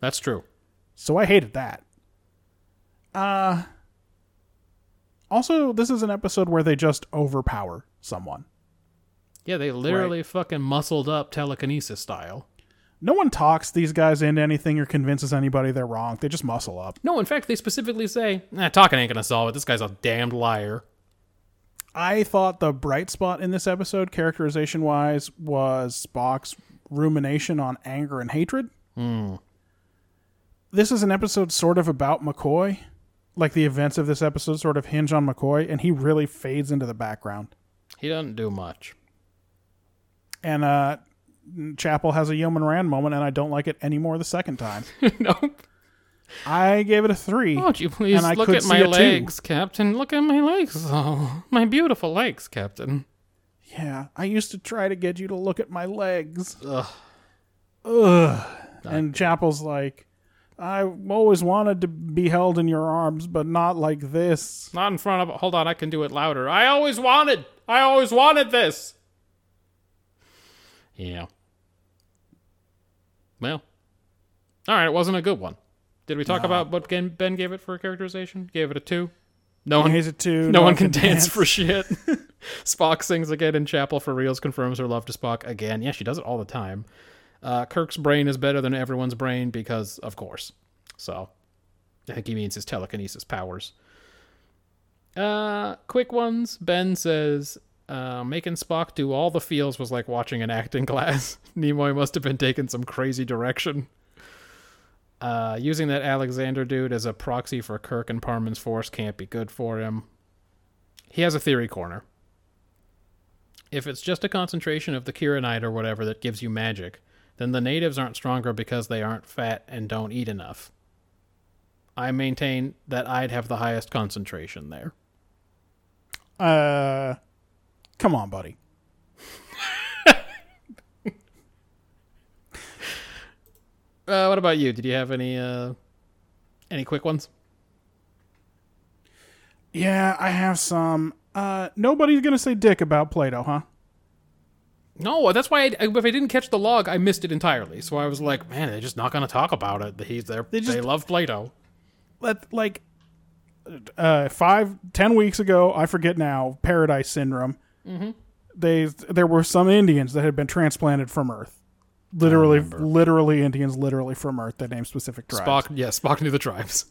That's true. So I hated that. Uh also this is an episode where they just overpower someone. Yeah, they literally fucking muscled up telekinesis style. No one talks these guys into anything or convinces anybody they're wrong. They just muscle up. No, in fact, they specifically say, nah, talking ain't gonna solve it. This guy's a damned liar. I thought the bright spot in this episode, characterization wise, was Spock's rumination on anger and hatred. This is an episode sort of about McCoy. Like the events of this episode sort of hinge on McCoy, and he really fades into the background. He doesn't do much. And uh, Chapel has a Yeoman Rand moment, and I don't like it anymore the second time. nope. I gave it a three. Won't you please And I look at my legs, Captain? Look at my legs. Oh, my beautiful legs, Captain. Yeah, I used to try to get you to look at my legs. Ugh. Ugh. And Chapel's like, I always wanted to be held in your arms, but not like this. Not in front of. Hold on, I can do it louder. I always wanted. I always wanted this. Yeah. Well. All right, it wasn't a good one. Did we talk about what Ben Ben gave it for characterization? Gave it a two. No one. Here's a two. No, one can dance, for shit. Spock sings again in Chapel for reals, confirms her love to Spock again. Yeah, she does it all the time. Uh, Kirk's brain is better than everyone's brain because, of course. So, I think he means his telekinesis powers. Uh, quick ones. Ben says, uh, making Spock do all the feels was like watching an acting class. Nimoy must have been taking some crazy direction. Uh, using that Alexander dude as a proxy for Kirk and Parmen's force can't be good for him. He has a theory corner. If it's just a concentration of the Kironide or whatever that gives you magic, then the natives aren't stronger because they aren't fat and don't eat enough. I maintain that I'd have the highest concentration there. Uh, come on, buddy. Uh, what about you? Did you have any uh, any quick ones? Yeah, I have some. Uh, nobody's gonna say dick about Plato, huh? No, that's why I, if I didn't catch the log, I missed it entirely. So I was like, man, they're just not going to talk about it. He's there. They, just- they love Plato. Let like uh, five, ten weeks ago, I forget now. Paradise Syndrome. Mm-hmm. They there were some Indians that had been transplanted from Earth. Literally, literally Indians, literally from Earth. That name specific tribes. Spock, yeah, Spock knew the tribes.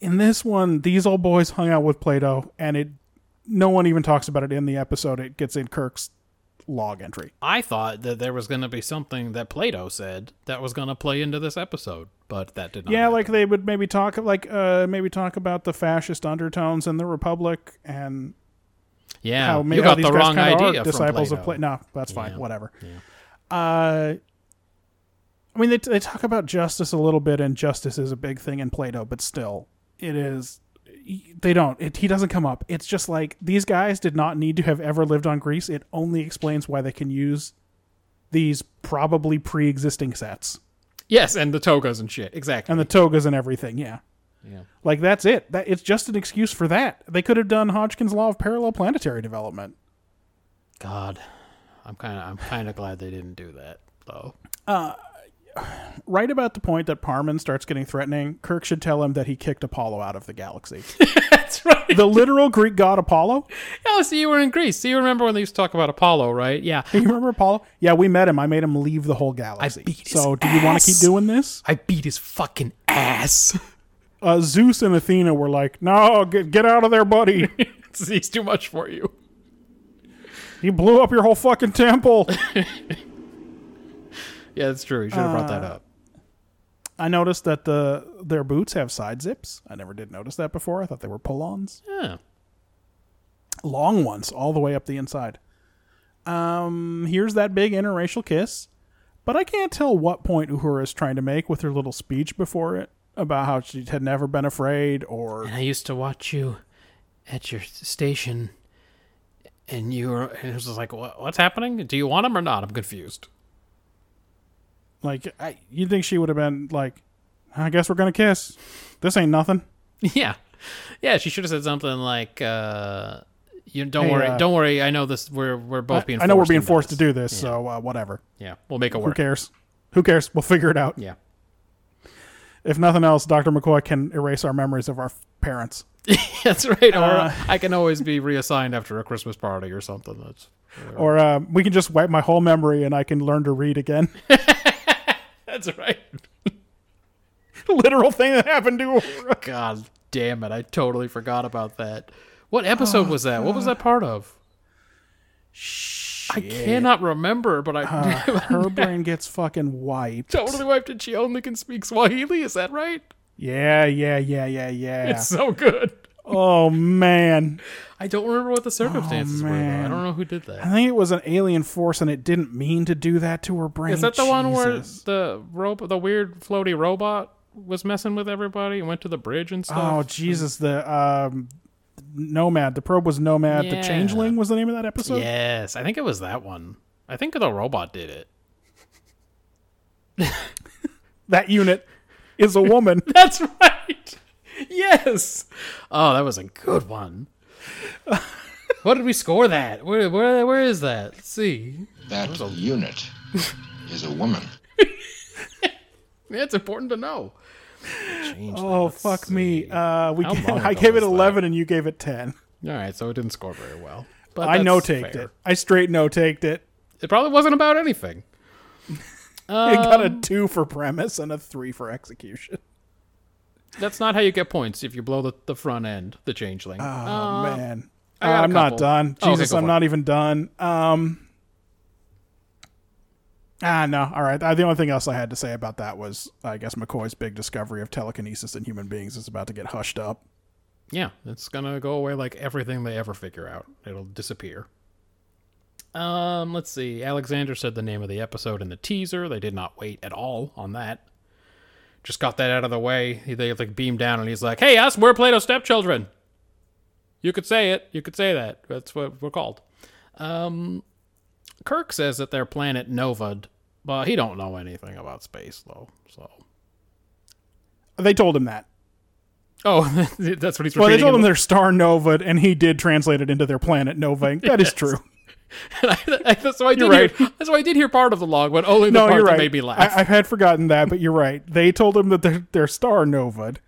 in this one, these old boys hung out with Plato, and it no one even talks about it in the episode. It gets in Kirk's log entry. I thought that there was going to be something that Plato said that was going to play into this episode, but that did not. Yeah, happen. like they would maybe talk like uh maybe talk about the fascist undertones in the Republic and yeah, how, you got the wrong idea from disciples Plato. of Plato. No, that's fine. Yeah. Whatever. Uh, I mean, they they talk about justice a little bit, and justice is a big thing in Plato, but still, it is. They don't. It, he doesn't come up. It's just like these guys did not need to have ever lived on Greece. It only explains why they can use these probably pre-existing sets Yes, and the togas and shit. Exactly. and the togas and everything. Yeah. Yeah. Like that's it. That it's just an excuse for that. They could have done Hodgkin's law of parallel planetary development. God, I'm kind of I'm kind of glad they didn't do that though. Uh, right about the point that Parmen starts getting threatening, Kirk should tell him that he kicked Apollo out of the galaxy. That's right. the literal Greek god Apollo. Oh, so you were in Greece. So you remember when they used to talk about Apollo, right? Yeah. You remember Apollo? Yeah, we met him. I made him leave the whole galaxy. beat his so, do you want to keep doing this? I beat his fucking ass. Uh, Zeus and Athena were like, "No, get get out of there, buddy. He's too much for you. he blew up your whole fucking temple." Yeah, that's true. You should have brought that up. I noticed that the their boots have side zips. I never did notice that before. I thought they were pull-ons. Yeah. long ones all the way up the inside. Um, here's that big interracial kiss, but I can't tell what point Uhura is trying to make with her little speech before it about how she had never been afraid or And I used to watch you at your station, and you were. And it was just like, what, what's happening? Do you want him or not? I'm confused. like I, you'd think she would have been like, I guess we're gonna kiss. This ain't nothing. Yeah, yeah. She should have said something like, uh, "You don't Hey, worry, uh, don't worry. I know this. We're we're both I, being. I know we're being forced this. to do this, so uh, whatever. Yeah, we'll make it work. Who cares? Who cares? We'll figure it out. Yeah. If nothing else, Doctor McCoy can erase our memories of our f- parents. That's right. Or Uh, I can always be reassigned after a Christmas party or something. That's Or uh, we can just wipe my whole memory and I can learn to read again. that's right. Literal thing that happened to her. God damn it! I totally forgot about that. What episode was that? What was that part of? I cannot remember, but I Her brain gets fucking wiped. totally wiped and She only can speak Swahili. Is that right? Yeah, yeah, yeah, yeah, yeah. It's so good. oh man, I don't remember what the circumstances were. Though. I don't know who did that. I think it was an alien force, and it didn't mean to do that to her brain. Is that the one where the rope, the weird floaty robot, was messing with everybody and went to the bridge and stuff? Oh Jesus, the um, Nomad. The probe was Nomad. The Changeling was the name of that episode. yes, I think it was that one. I think the robot did it. That unit is a woman. That's right. Yes. Oh, that was a good one. what did we score that? Where where where is that? Let's see. That unit is a woman. Yeah, it's important to know. Oh fuck me. Uh, we gave, I gave it was that? eleven, and you gave it ten. All right, so it didn't score very well. But I no taked it. I straight no taked it. It probably wasn't about anything. It got Um, a two for premise and a three for execution. That's not how you get points if you blow the, the front end, the changeling. Oh Uh, man, I got a I'm not done. Oh, okay, Jesus, I'm not even done. Um. Ah, no. All right. The only thing else I had to say about that was, I guess McCoy's big discovery of telekinesis in human beings is about to get hushed up. Yeah, it's gonna go away like everything they ever figure out. It'll disappear. Um, let's see. Alexander said the name of the episode in the teaser. They did not wait at all on that. Just got that out of the way. They like beamed down and he's like, "Hey, us, we're Plato's stepchildren." You could say it. You could say that. That's what we're called. Um, Kirk says that their planet Novad, but he don't know anything about space though. So, They told him that. oh, that's what he's. Well, they told him their star Nova, and he did translate it into their planet Nova. That is true. so I did hear, right. so I did hear part of the log, but only the No, part you're that made me laugh. I, I had forgotten that, but you're right. They told him that their their star Novad.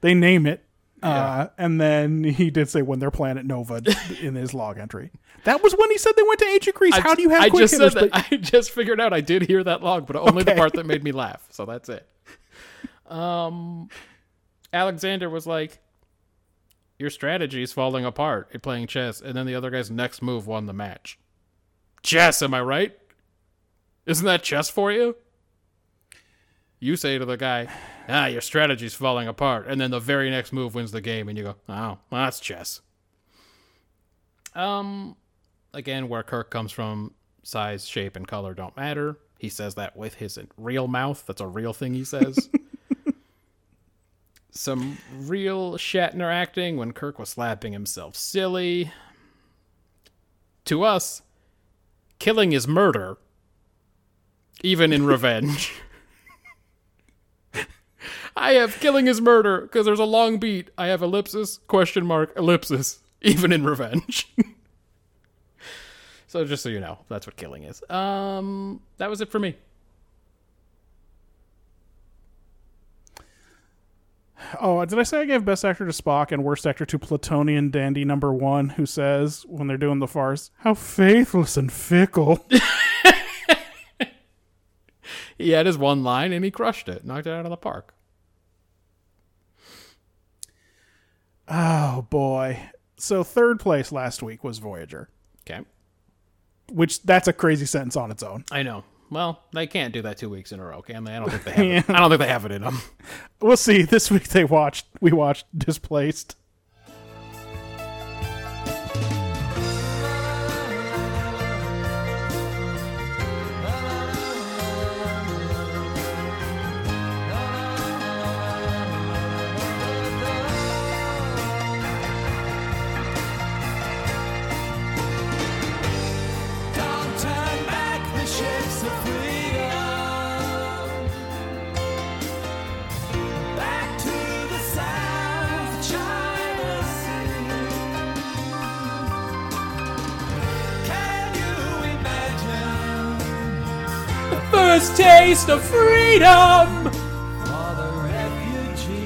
They name it, uh, and then he did say when their planet Nova in his log entry. That was when he said they went to ancient Greece. I How do you have I quick just hitters? said that. but- I just figured out I did hear that log, but only the part that made me laugh. So that's it. Um, Alexander was like, "Your strategy is falling apart at playing chess," and then the other guy's next move won the match. Chess, am I right? Isn't that chess for you? You say to the guy, "Ah, your strategy's falling apart," and then the very next move wins the game, and you go, "Oh, well, that's chess." Um, again, where Kirk comes from, size, shape, and color don't matter. He says that with his real mouth. That's a real thing he says. Some real Shatner acting when Kirk was slapping himself silly. To us, killing is murder, even in revenge. I have killing is murder because there's a long beat. I have ellipsis, question mark, ellipsis, even in revenge. So just so you know, that's what killing is. Um, that was it for me. Oh, did I say I gave best actor to Spock and worst actor to Platonian Dandy Number One, who says when they're doing the farce, "How faithless and fickle." He had his one line and he crushed it, knocked it out of the park. Oh boy! So third place last week was Voyager, Okay, which that's a crazy sentence on its own. I know. Well, they can't do that two weeks in a row, can they? I don't think they have. it. I don't think they have it in them. We'll see. This week they watched. We watched Displaced. Taste of freedom. for the refugees?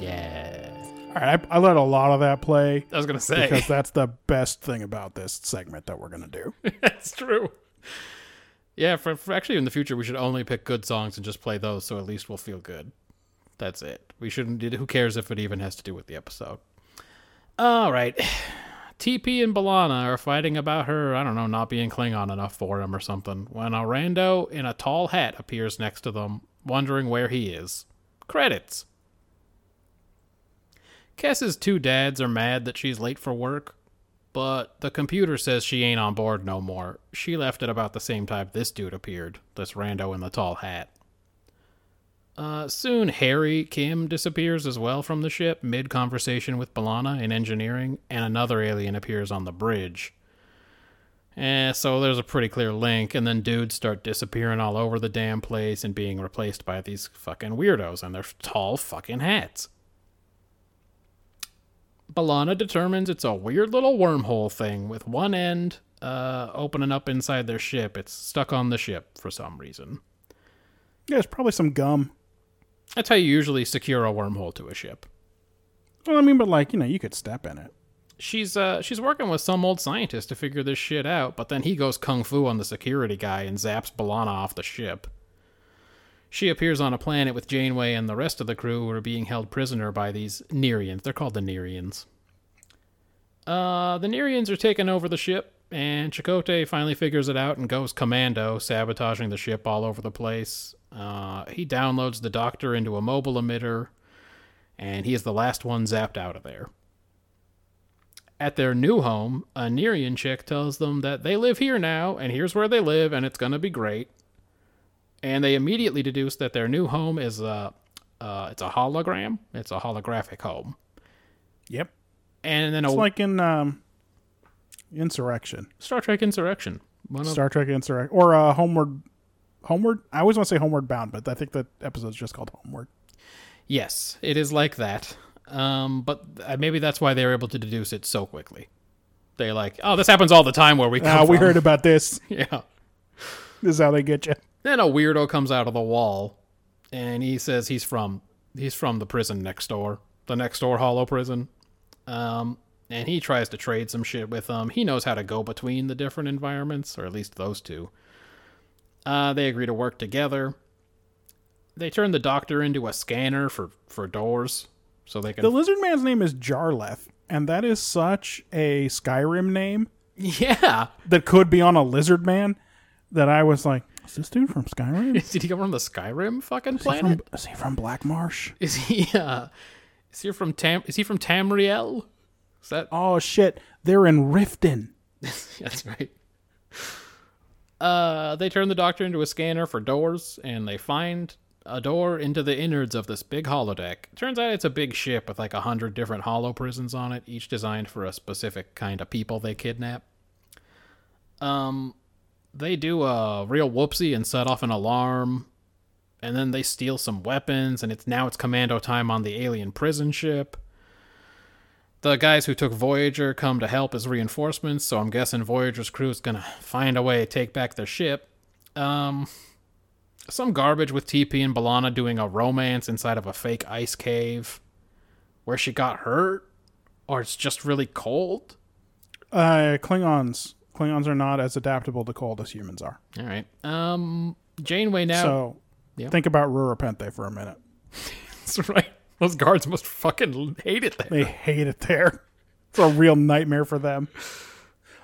Yeah, All right, I, I let a lot of that play I was gonna say because that's the best thing about this segment that we're gonna do. that's true. Yeah, for, for actually in the future we should only pick good songs and just play those, so at least we'll feel good. That's it. We shouldn't. Do who cares if it even has to do with the episode? All right. TP and B'Elanna are fighting about her, I don't know, not being Klingon enough for him or something, when a rando in a tall hat appears next to them, wondering where he is. Credits. Kes's two dads are mad that she's late for work, but the computer says she ain't on board no more. She left at about the same time this dude appeared, this rando in the tall hat. Uh, soon Harry Kim disappears as well from the ship, mid conversation with B'Elanna in engineering, and another alien appears on the bridge. Eh, so there's a pretty clear link, and then dudes start disappearing all over the damn place and being replaced by these fucking weirdos and their tall fucking hats. B'Elanna determines it's a weird little wormhole thing with one end uh, opening up inside their ship. It's stuck on the ship for some reason. Yeah, it's probably some gum. That's how you usually secure a wormhole to a ship. Well, I mean, but like you know, you could step in it. She's uh she's working with some old scientist to figure this shit out, but then he goes kung fu on the security guy and zaps B'Elanna off the ship. She appears on a planet with Janeway and the rest of the crew who are being held prisoner by these Nyrians. They're called the Nyrians. Uh, the Nyrians are taking over the ship, and Chakotay finally figures it out and goes commando, sabotaging the ship all over the place. Uh, he downloads the Doctor into a mobile emitter, and he is the last one zapped out of there. At their new home, a Nyrian chick tells them that they live here now, and here's where they live, and it's gonna be great. And they immediately deduce that their new home is a, Uh, it's a hologram. It's a holographic home. Yep. And then a It's like in um, Insurrection, Star Trek Insurrection. One of, Star Trek Insurrection, or uh, Homeward. Homeward. I always want to say Homeward Bound, but I think the episode's just called Homeward. yes, it is like that. Um, but uh, maybe that's why they were able to deduce it so quickly. They're like, oh, this happens all the time where we come Ah, we from." heard about this. Yeah. This is how they get you. Then a weirdo comes out of the wall, and he says he's from he's from the prison next door, the next door hollow prison. Um, and he tries to trade some shit with them. He knows how to go between the different environments, or at least those two. Uh, they agree to work together. They turn the doctor into a scanner for for doors, so they can. The lizard man's name is Jarleth, and that is such a Skyrim name yeah. that could be on a lizard man that I was like, is this dude from Skyrim? Did he come from the Skyrim fucking he planet? from, is he from Black Marsh? Is he? Uh, is he from Tam? Is he from Tamriel? Is that? Oh shit, they're in Riften. That's right. Uh, they turn the doctor into a scanner for doors, and they find a door into the innards of this big holodeck. Turns out it's a big ship with like a hundred different hollow prisons on it, each designed for a specific kind of people they kidnap. Um, they do a real whoopsie and set off an alarm, and then they steal some weapons, and it's now it's commando time on the alien prison ship. The guys who took Voyager come to help as reinforcements, so I'm guessing Voyager's crew is gonna find a way to take back their ship. Um, some garbage with TP and B'Elanna doing a romance inside of a fake ice cave, where she got hurt, or it's just really cold. Uh, Klingons. Klingons are not as adaptable to cold as humans are. All right. Um, Janeway now. So Yeah. think about Rura Penthe for a minute. That's right. Those guards must fucking hate it there. They hate it there. It's a real nightmare for them.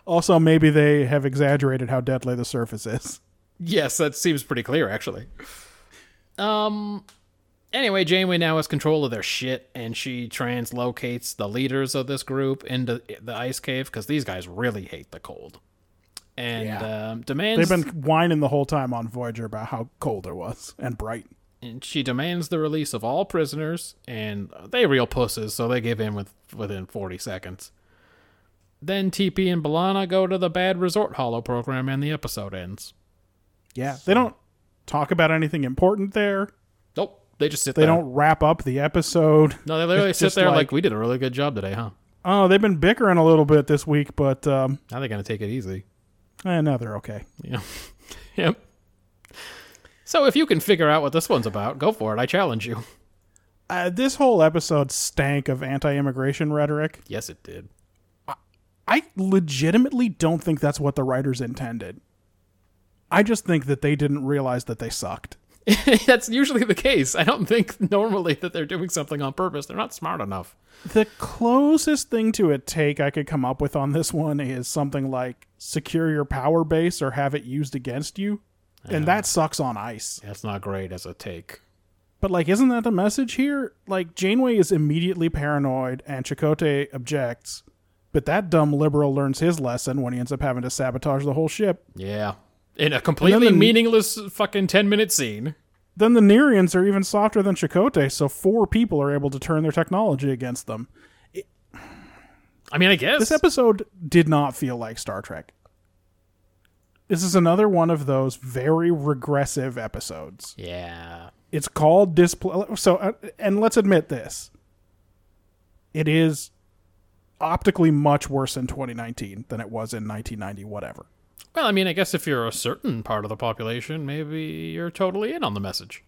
Also, maybe they have exaggerated how deadly the surface is. Yes, that seems pretty clear, actually. Um. Anyway, Janeway now has control of their shit, and she translocates the leaders of this group into the ice cave because these guys really hate the cold, and Yeah. um, demands. They've been whining the whole time on Voyager about how cold it was and bright. And she demands the release of all prisoners, and they real pusses, so they give in with within forty seconds. Then TP and B'Elanna go to the bad resort hollow program, and the episode ends. Yeah, they don't talk about anything important there. Nope, they just sit They there. don't wrap up the episode. No, they literally It's sit there like, like- we did a really good job today, huh? Oh, they've been bickering a little bit this week, but um, Now they're gonna take it easy. eh, now they're okay. Yeah. yep. So if you can figure out what this one's about, go for it. I challenge you. Uh, this whole episode stank of anti-immigration rhetoric. Yes, it did. I legitimately don't think that's what the writers intended. I just think that they didn't realize that they sucked. That's usually the case. I don't think normally that they're doing something on purpose. They're not smart enough. The closest thing to a take I could come up with on this one is something like secure your power base or have it used against you. And that sucks on ice. That's not great as a take. But like isn't that the message here? Like Janeway is immediately paranoid and Chakotay objects, but that dumb liberal learns his lesson when he ends up having to sabotage the whole ship. Yeah. In a completely the- meaningless fucking 10 minute scene. Then the Nyrians are even softer than Chakotay, so four people are able to turn their technology against them. I mean, I guess. This episode did not feel like Star Trek. This is another one of those very regressive episodes. yeah. It's called display. So, uh, and let's admit this: it is optically much worse in 2019 than it was in 1990. Whatever. Well, I mean, I guess if you're a certain part of the population, maybe you're totally in on the message.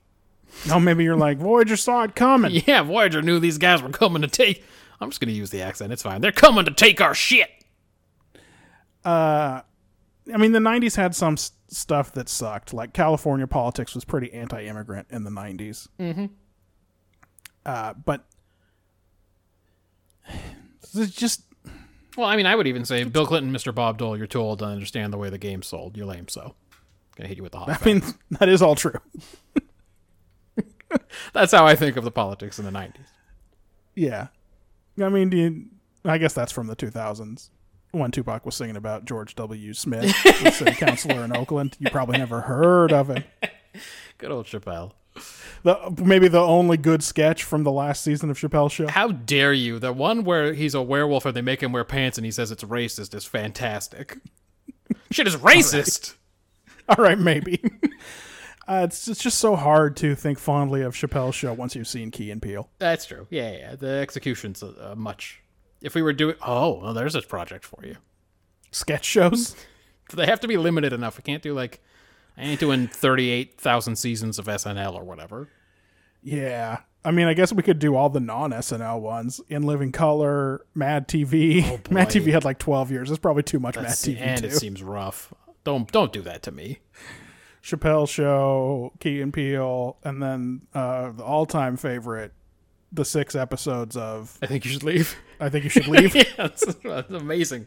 No, maybe you're like Voyager saw it coming. Yeah, Voyager knew these guys were coming to take. I'm just going to use the accent. It's fine. They're coming to take our shit. I mean, the 90s had some s- stuff that sucked. Like California politics was pretty anti-immigrant in the 90s. Mm-hmm. Uh, but it's just Well, I mean, I would even say Bill Clinton, Mr. Bob Dole, you're too old to understand the way the game's sold. You're lame, so. Gonna hit you with the hot. I mean, that is all true. That's how I think of the politics in the 90s. Yeah. I mean, do you, I guess that's from the 2000s when Tupac was singing about George W. Smith, the city councilor in Oakland. You probably never heard of him. Good old Chappelle. The maybe the only good sketch from the last season of Chappelle's Show. How dare you? The one where he's a werewolf and they make him wear pants and he says it's racist is fantastic. Shit is racist. All right, maybe. uh, it's it's just so hard to think fondly of Chappelle's Show once you've seen Key and Peele. That's true. Yeah, yeah. The execution's uh, much. If we were doing, oh, well, there's a project for you. Sketch shows. They have to be limited enough. We can't do like, I ain't doing thirty-eight thousand seasons of SNL or whatever. Yeah. I mean, I guess we could do all the non SNL ones in Living Color, Mad TV. Mad. TV had like 12 years. That's probably too much Mad TV, and too. it seems rough. Don't don't do that to me. Chappelle Show, Key and Peele, and then uh, the all time favorite, the six episodes of I think you should leave. I Think You Should Leave. yeah, that's, that's amazing,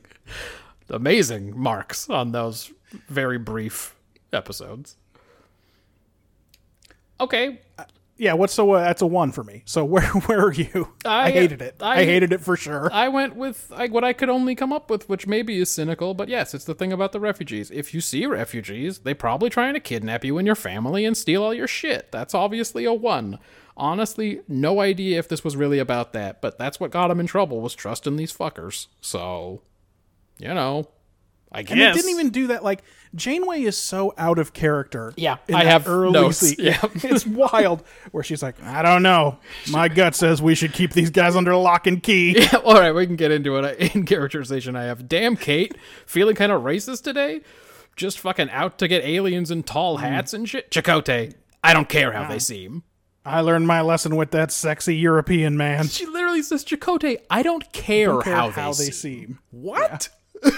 amazing marks on those very brief episodes. Okay, yeah, what's so uh, that's a one for me. So where where are you? I- hated it. I, I- hated it for sure. I went with like, what I could only come up with, which maybe is cynical, but yes, it's the thing about the refugees. If you see refugees, they probably trying to kidnap you and your family and steal all your shit. That's obviously a one. Honestly, no idea if this was really about that, but that's what got him in trouble was trusting these fuckers. So, you know, I guess. and they didn't even do that. Like Janeway is so out of character. Yeah, in I have early notes. se- Yeah. it's wild. Where she's like, I don't know. My gut says we should keep these guys under lock and key. All right, we can get into it. In characterization, I have damn Kate feeling kind of racist today, just fucking out to get aliens in tall hats hmm. and shit. Chakotay, I don't care how they seem. I learned my lesson with that sexy European man. She literally says, Chakotay, I don't care, Don't care how, how they, they seem. seem. What?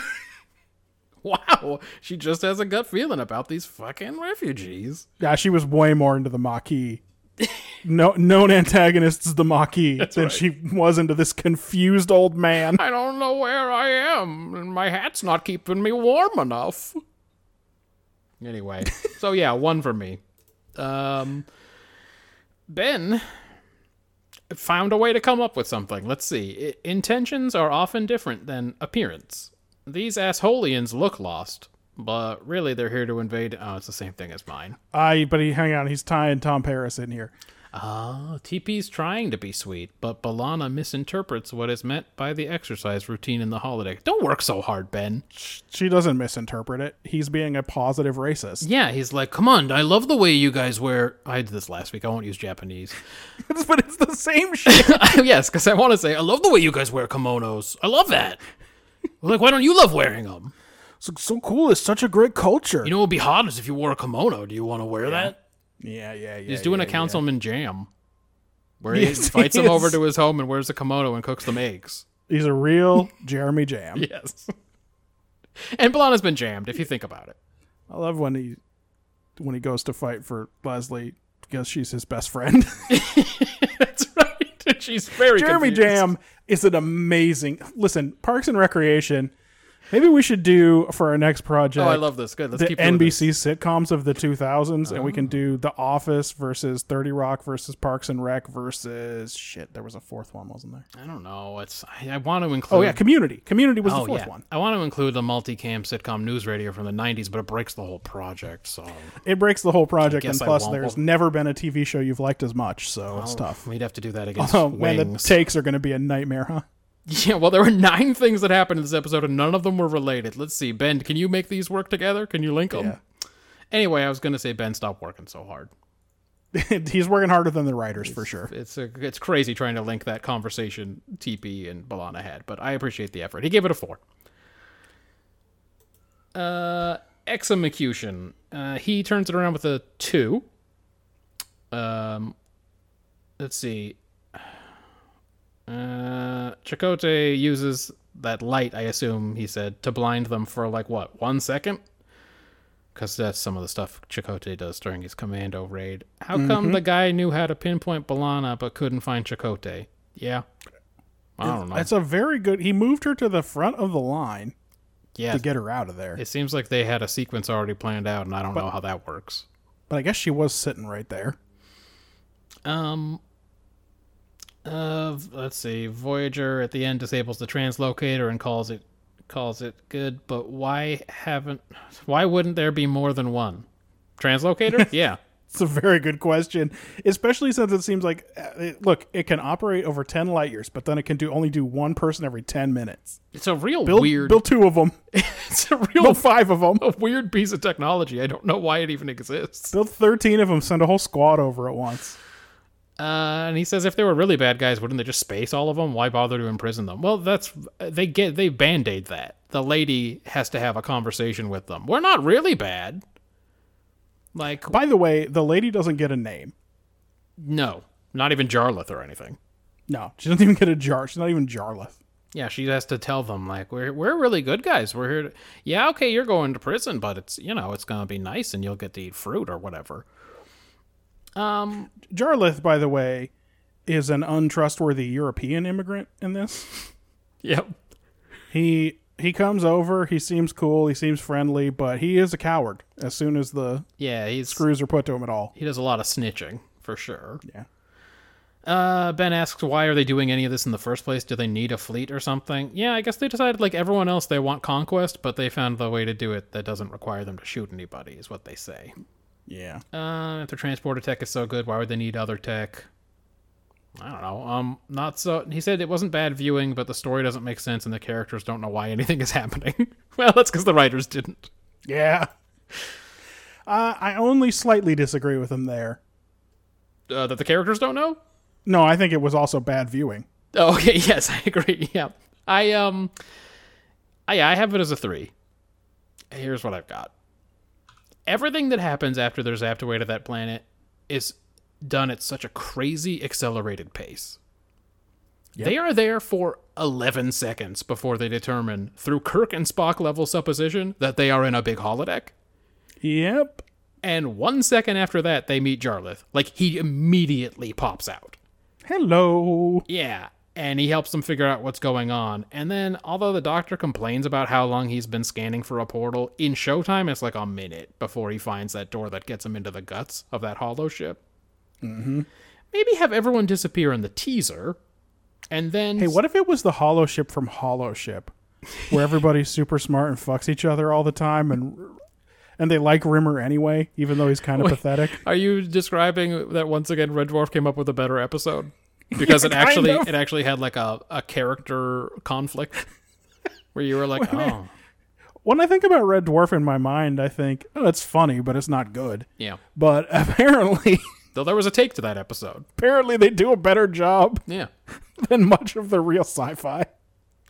wow, she just has a gut feeling about these fucking refugees. Yeah, she was way more into the Maquis. No, known antagonists the Maquis than right. she was into this confused old man. I don't know where I am, and my hat's not keeping me warm enough. Anyway, so yeah, one for me. Um, Ben found a way to come up with something. Let's see. Intentions are often different than appearance. These assholians look lost, but really they're here to invade. Oh, it's the same thing as mine. I, but he, hang on, he's tying Tom Paris in here. Ah, oh, TP's trying to be sweet, but B'Elanna misinterprets what is meant by the exercise routine in the holiday. Don't work so hard, Ben. She doesn't misinterpret it. He's being a positive racist. Yeah, he's like, come on, I love the way you guys wear. I did this last week. I won't use Japanese. but it's the same shit. yes, because I want to say, I love the way you guys wear kimonos. I love that. like, why don't you love wearing them? so, so cool. It's such a great culture. You know what would be hot is if you wore a kimono. Do you want to wear that? Yeah, yeah, yeah. He's doing yeah, a councilman jam. Where Yes, he he invites them over to his home and wears a kimono and cooks them eggs. He's a real Jeremy Jam. Yes. and B'Elanna's been jammed, if you think about it. I love when he when he goes to fight for Leslie because she's his best friend. That's right. She's very Jeremy confused. Jam is an amazing. Listen, Parks and Recreation. Maybe we should do for our next project. Oh, I love this. Good. Let's the keep doing this. NBC sitcoms of the 2000s, and we Oh. can do The Office versus 30 Rock versus Parks and Rec versus shit. There was a fourth one, wasn't there? I don't know. It's I, I want to include. Oh yeah, Community. Community was Oh, the fourth yeah. one. I want to include the multicam sitcom NewsRadio from the '90s, but it breaks the whole project. So It breaks the whole project, and plus, there's never been a TV show you've liked as much, so it's oh, tough. we'd have to do that against Oh man, the takes are going to be a nightmare, huh? yeah. Well, there were nine things that happened in this episode, and none of them were related. Let's see, Ben. Can you make these work together? Can you link them? Yeah. Anyway, I was gonna say Ben, stop working so hard. He's working harder than the writers for sure. It's a, it's crazy trying to link that conversation TP and B'Elanna had, but I appreciate the effort. He gave it a four. Uh, execution. Uh, he turns it around with a two. Um, let's see. Uh, Chakotay uses that light, I assume he said, to blind them for like what one second. Because that's some of the stuff Chakotay does during his commando raid. How come the guy knew how to pinpoint B'Elanna but couldn't find Chakotay? Yeah. I don't know. That's a very good. He moved her to the front of the line yeah. to get her out of there, It seems like they had a sequence already planned out, and I don't know how that works. but I guess she was sitting right there. Um. Uh, let's see. Voyager at the end disables the translocator and calls it calls it good. But why haven't? Why wouldn't there be more than one translocator? yeah. It's a very good question, especially since it seems like uh, it, look, it can operate over 10 light years, but then it can do only do one person every 10 minutes. It's a real Build weird. build two of them. it's a real build five of them. a weird piece of technology. I don't know why it even exists. Build 13 of them, send a whole squad over at once. Uh, and he says if they were really bad guys, wouldn't they just space all of them? Why bother to imprison them? Well, that's they get they band aid that. The lady has to have a conversation with them. We're not really bad. Like By the way, the lady doesn't get a name. no, not even Jarlath or anything. No, she doesn't even get a jar. She's not even Jarlath. Yeah, she has to tell them like we're we're really good guys. We're here. To, yeah, okay, you're going to prison, but it's you know it's gonna be nice and you'll get to eat fruit or whatever. Um, Jarlath, by the way, is an untrustworthy European immigrant in this. yep. He he comes over, he seems cool, he seems friendly, but he is a coward as soon as the Yeah, he's screws are put to him at all. he does a lot of snitching for sure. Yeah. Uh, Ben asks why are they doing any of this in the first place? Do they need a fleet or something? Yeah, I guess they decided like everyone else they want conquest, but they found the way to do it that doesn't require them to shoot anybody, is what they say. Yeah. Uh, if the transporter tech is so good, why would they need other tech? I don't know. Um, not so. He said it wasn't bad viewing, but the story doesn't make sense and the characters don't know why anything is happening. well, that's because the writers didn't. Yeah. Uh, I only slightly disagree with him there. Uh, that the characters don't know. No, I think it was also bad viewing. Oh, okay. Yes, I agree. Yeah, I um, I I have it as a three. Here's what I've got. Everything that happens after they're zapped away to that planet is done at such a crazy accelerated pace. They are there for 11 seconds before they determine, through Kirk and Spock level supposition, that they are in a big holodeck. Yep. And one second after that, they meet Jarlath. Like, he immediately pops out. Hello. Yeah, and he helps them figure out what's going on. And then, although the doctor complains about how long he's been scanning for a portal, in Showtime it's like a minute before he finds that door that gets him into the guts of that holoship. Mm-hmm. Maybe have everyone disappear in the teaser, and then Hey, what if it was the holoship from Holoship, where everybody's super smart and fucks each other all the time, and and they like Rimmer anyway, even though he's kind of pathetic. Are you describing that once again Red Dwarf came up with a better episode? Because it actually of. it actually had like a, a character conflict where you were like, oh When I think about Red Dwarf in my mind, I think, oh, it's funny, but it's not good. yeah. But apparently, Though there was a take to that episode. apparently they do a better job Yeah. than much of the real sci-fi.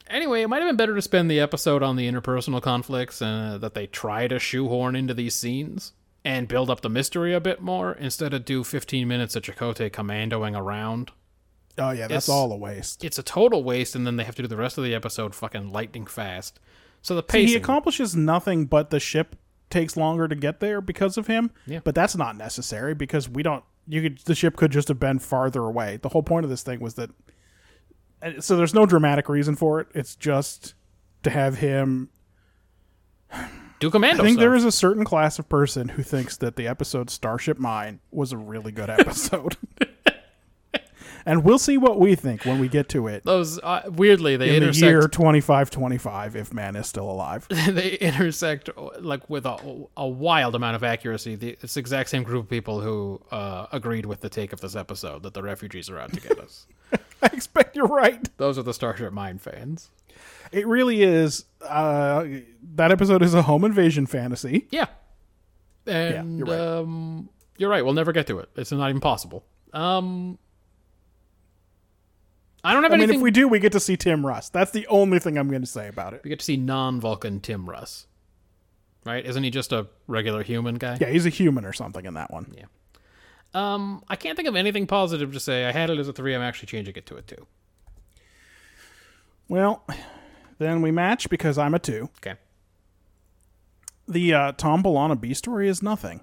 Anyway, it might have been better to spend the episode on the interpersonal conflicts uh, that they try to shoehorn into these scenes and build up the mystery a bit more instead of do 15 minutes of Chakotay commandoing around. Oh yeah, that's It's- all a waste. It's a total waste, and then they have to do the rest of the episode fucking lightning fast. So the See, he accomplishes nothing, but the ship takes longer to get there because of him. Yeah. But that's not necessary because we don't. You could the ship could just have been farther away. The whole point of this thing was that. So there's no dramatic reason for it. It's just to have him. do commando I think stuff. there is a certain class of person who thinks that the episode Starship Mine was a really good episode. and we'll see what we think when we get to it Those uh, weirdly they in the intersect. year 2525 if man is still alive. they intersect like with a, a wild amount of accuracy. The, it's the exact same group of people who uh, agreed with the take of this episode that the refugees are out to get us. I expect you're right. Those are the Starship Mine fans. It really is. Uh, that episode is a home invasion fantasy. Yeah. And you're right. um you're right, we'll never get to it. It's not even possible. Um I don't have I mean, if we do, we get to see Tim Russ. That's the only thing I'm going to say about it. we get to see non-Vulcan Tim Russ. Right? Isn't he just a regular human guy? Yeah, he's a human or something in that one. Yeah. Um I can't think of anything positive to say. I had it as a 3. I'm actually changing it to a 2. Well, then we match because I'm a two. Okay. The uh, Tom B'Elanna B story is nothing.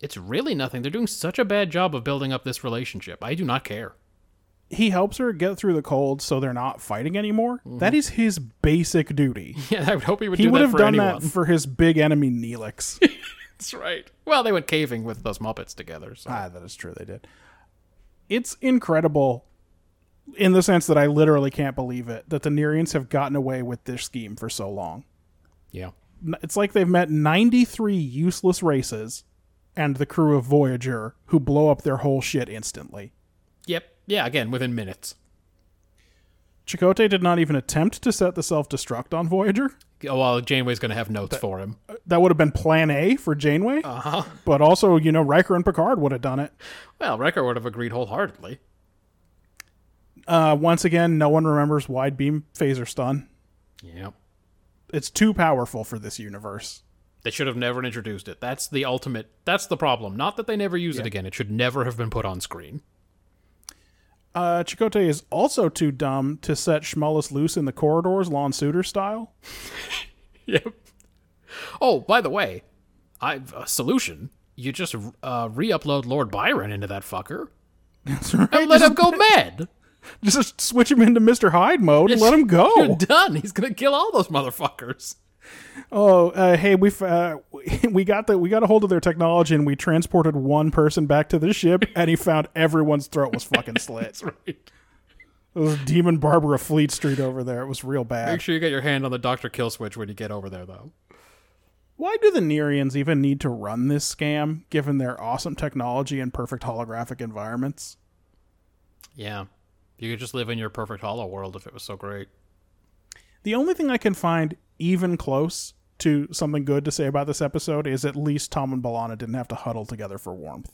It's really nothing. They're doing such a bad job of building up this relationship. I do not care. He helps her get through the cold so they're not fighting anymore. That is his basic duty. Yeah, I would hope he would He do would have done anyone. that for his big enemy Neelix. That's right. Well, they went caving with those Muppets together. So. Ah, that is true. They did. It's incredible in the sense that I literally can't believe it that the Nyrians have gotten away with this scheme for so long. yeah. It's like they've met 93 useless races and the crew of Voyager, who blow up their whole shit instantly. Yep. Yeah, again, within minutes. Chakotay did not even attempt to set the self destruct on Voyager. Oh, well, Janeway's going to have notes for him. That would have been plan A for Janeway. Uh huh. But also, you know, Riker and Picard would have done it. Well, Riker would have agreed wholeheartedly. Uh, once again, no one remembers wide beam phaser stun. Yep. It's too powerful for this universe. They should have never introduced it. That's the ultimate. That's the problem. Not that they never use it again. It should never have been put on screen. Uh, Chakotay is also too dumb to set Schmullus loose in the corridors, Lon Suder style. Yep. Oh, by the way, I've a solution. You just uh, re-upload Lord Byron into that fucker That's right. and let just, him go mad. just switch him into Mr. Hyde mode and let him go. You're done. He's gonna kill all those motherfuckers. Oh, uh, hey, we uh, we got the we got a hold of their technology and we transported one person back to the ship, and he found everyone's throat was fucking slit. Right. It was Demon Barbara Fleet Street over there. It was real bad. Make sure you get your hand on the Doctor Kill switch when you get over there, though. Why do the Nyrians even need to run this scam, given their awesome technology and perfect holographic environments? Yeah, you could just live in your perfect hollow world if it was so great. The only thing I can find even close to something good to say about this episode is at least Tom and B'Elanna didn't have to huddle together for warmth.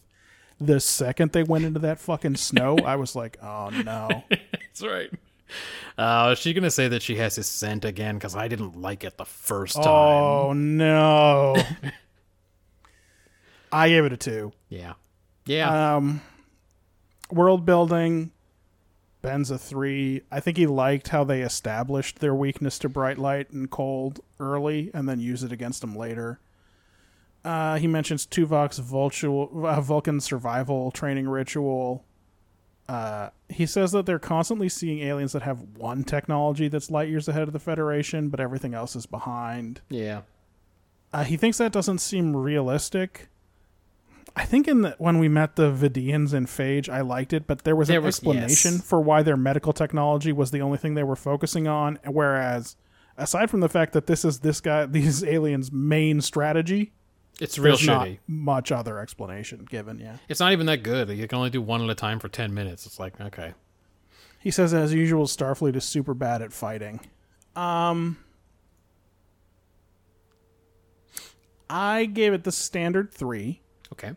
The second they went into that fucking snow, I was like, oh no. That's right. Uh, is she gonna say that she has his scent again? Because I didn't like it the first time. Oh no. I gave it a two. Yeah, yeah. Um, world building, Ben's a three. I think he liked how they established their weakness to bright light and cold early, and then use it against them later. Uh, he mentions Tuvok's Vultu- uh, Vulcan survival training ritual. Uh, he says that they're constantly seeing aliens that have one technology that's light years ahead of the Federation, but everything else is behind. yeah. Uh, he thinks that doesn't seem realistic. I think in the, when we met the Vidians in Phage, I liked it, but there was There an was- explanation yes. for why their medical technology was the only thing they were focusing on. Whereas, aside from the fact that this is this guy, these aliens' main strategy, It's real there's not shitty. much other explanation given. Yeah, It's not even that good. You can only do one at a time for ten minutes. It's like okay. he says as usual, Starfleet is super bad at fighting. Um, I gave it the standard three. Okay.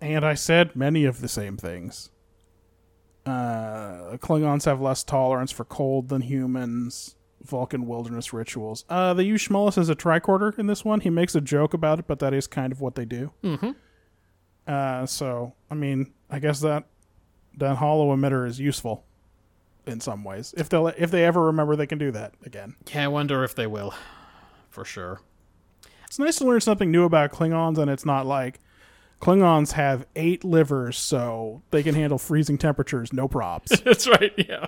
And I said many of the same things. Uh, Klingons have less tolerance for cold than humans. Vulcan wilderness rituals. Uh, they use Schmullus as a tricorder in this one. He makes a joke about it, but that is kind of what they do. Mm-hmm. Uh, so, I mean, I guess that that holo emitter is useful in some ways. If they if they ever remember they can do that again. Yeah, I wonder if they will. For sure. It's nice to learn something new about Klingons, and it's not like Klingons have eight livers, so they can handle freezing temperatures, no props. That's right. Yeah.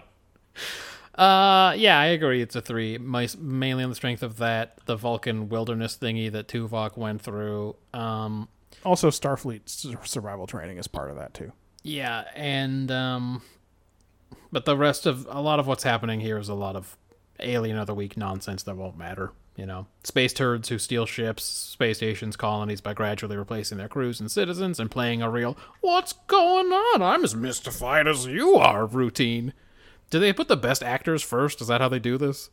Uh, yeah, I agree. It's a three, my, mainly on the strength of that the Vulcan wilderness thingy that Tuvok went through. Um, also, Starfleet survival training is part of that too. yeah, and um, but the rest of a lot of what's happening here is a lot of alien of the week nonsense that won't matter. You know, space turds who steal ships, space stations, colonies by gradually replacing their crews and citizens and playing a real "What's going on? I'm as mystified as you are" routine. Do they put the best actors first? Is that how they do this?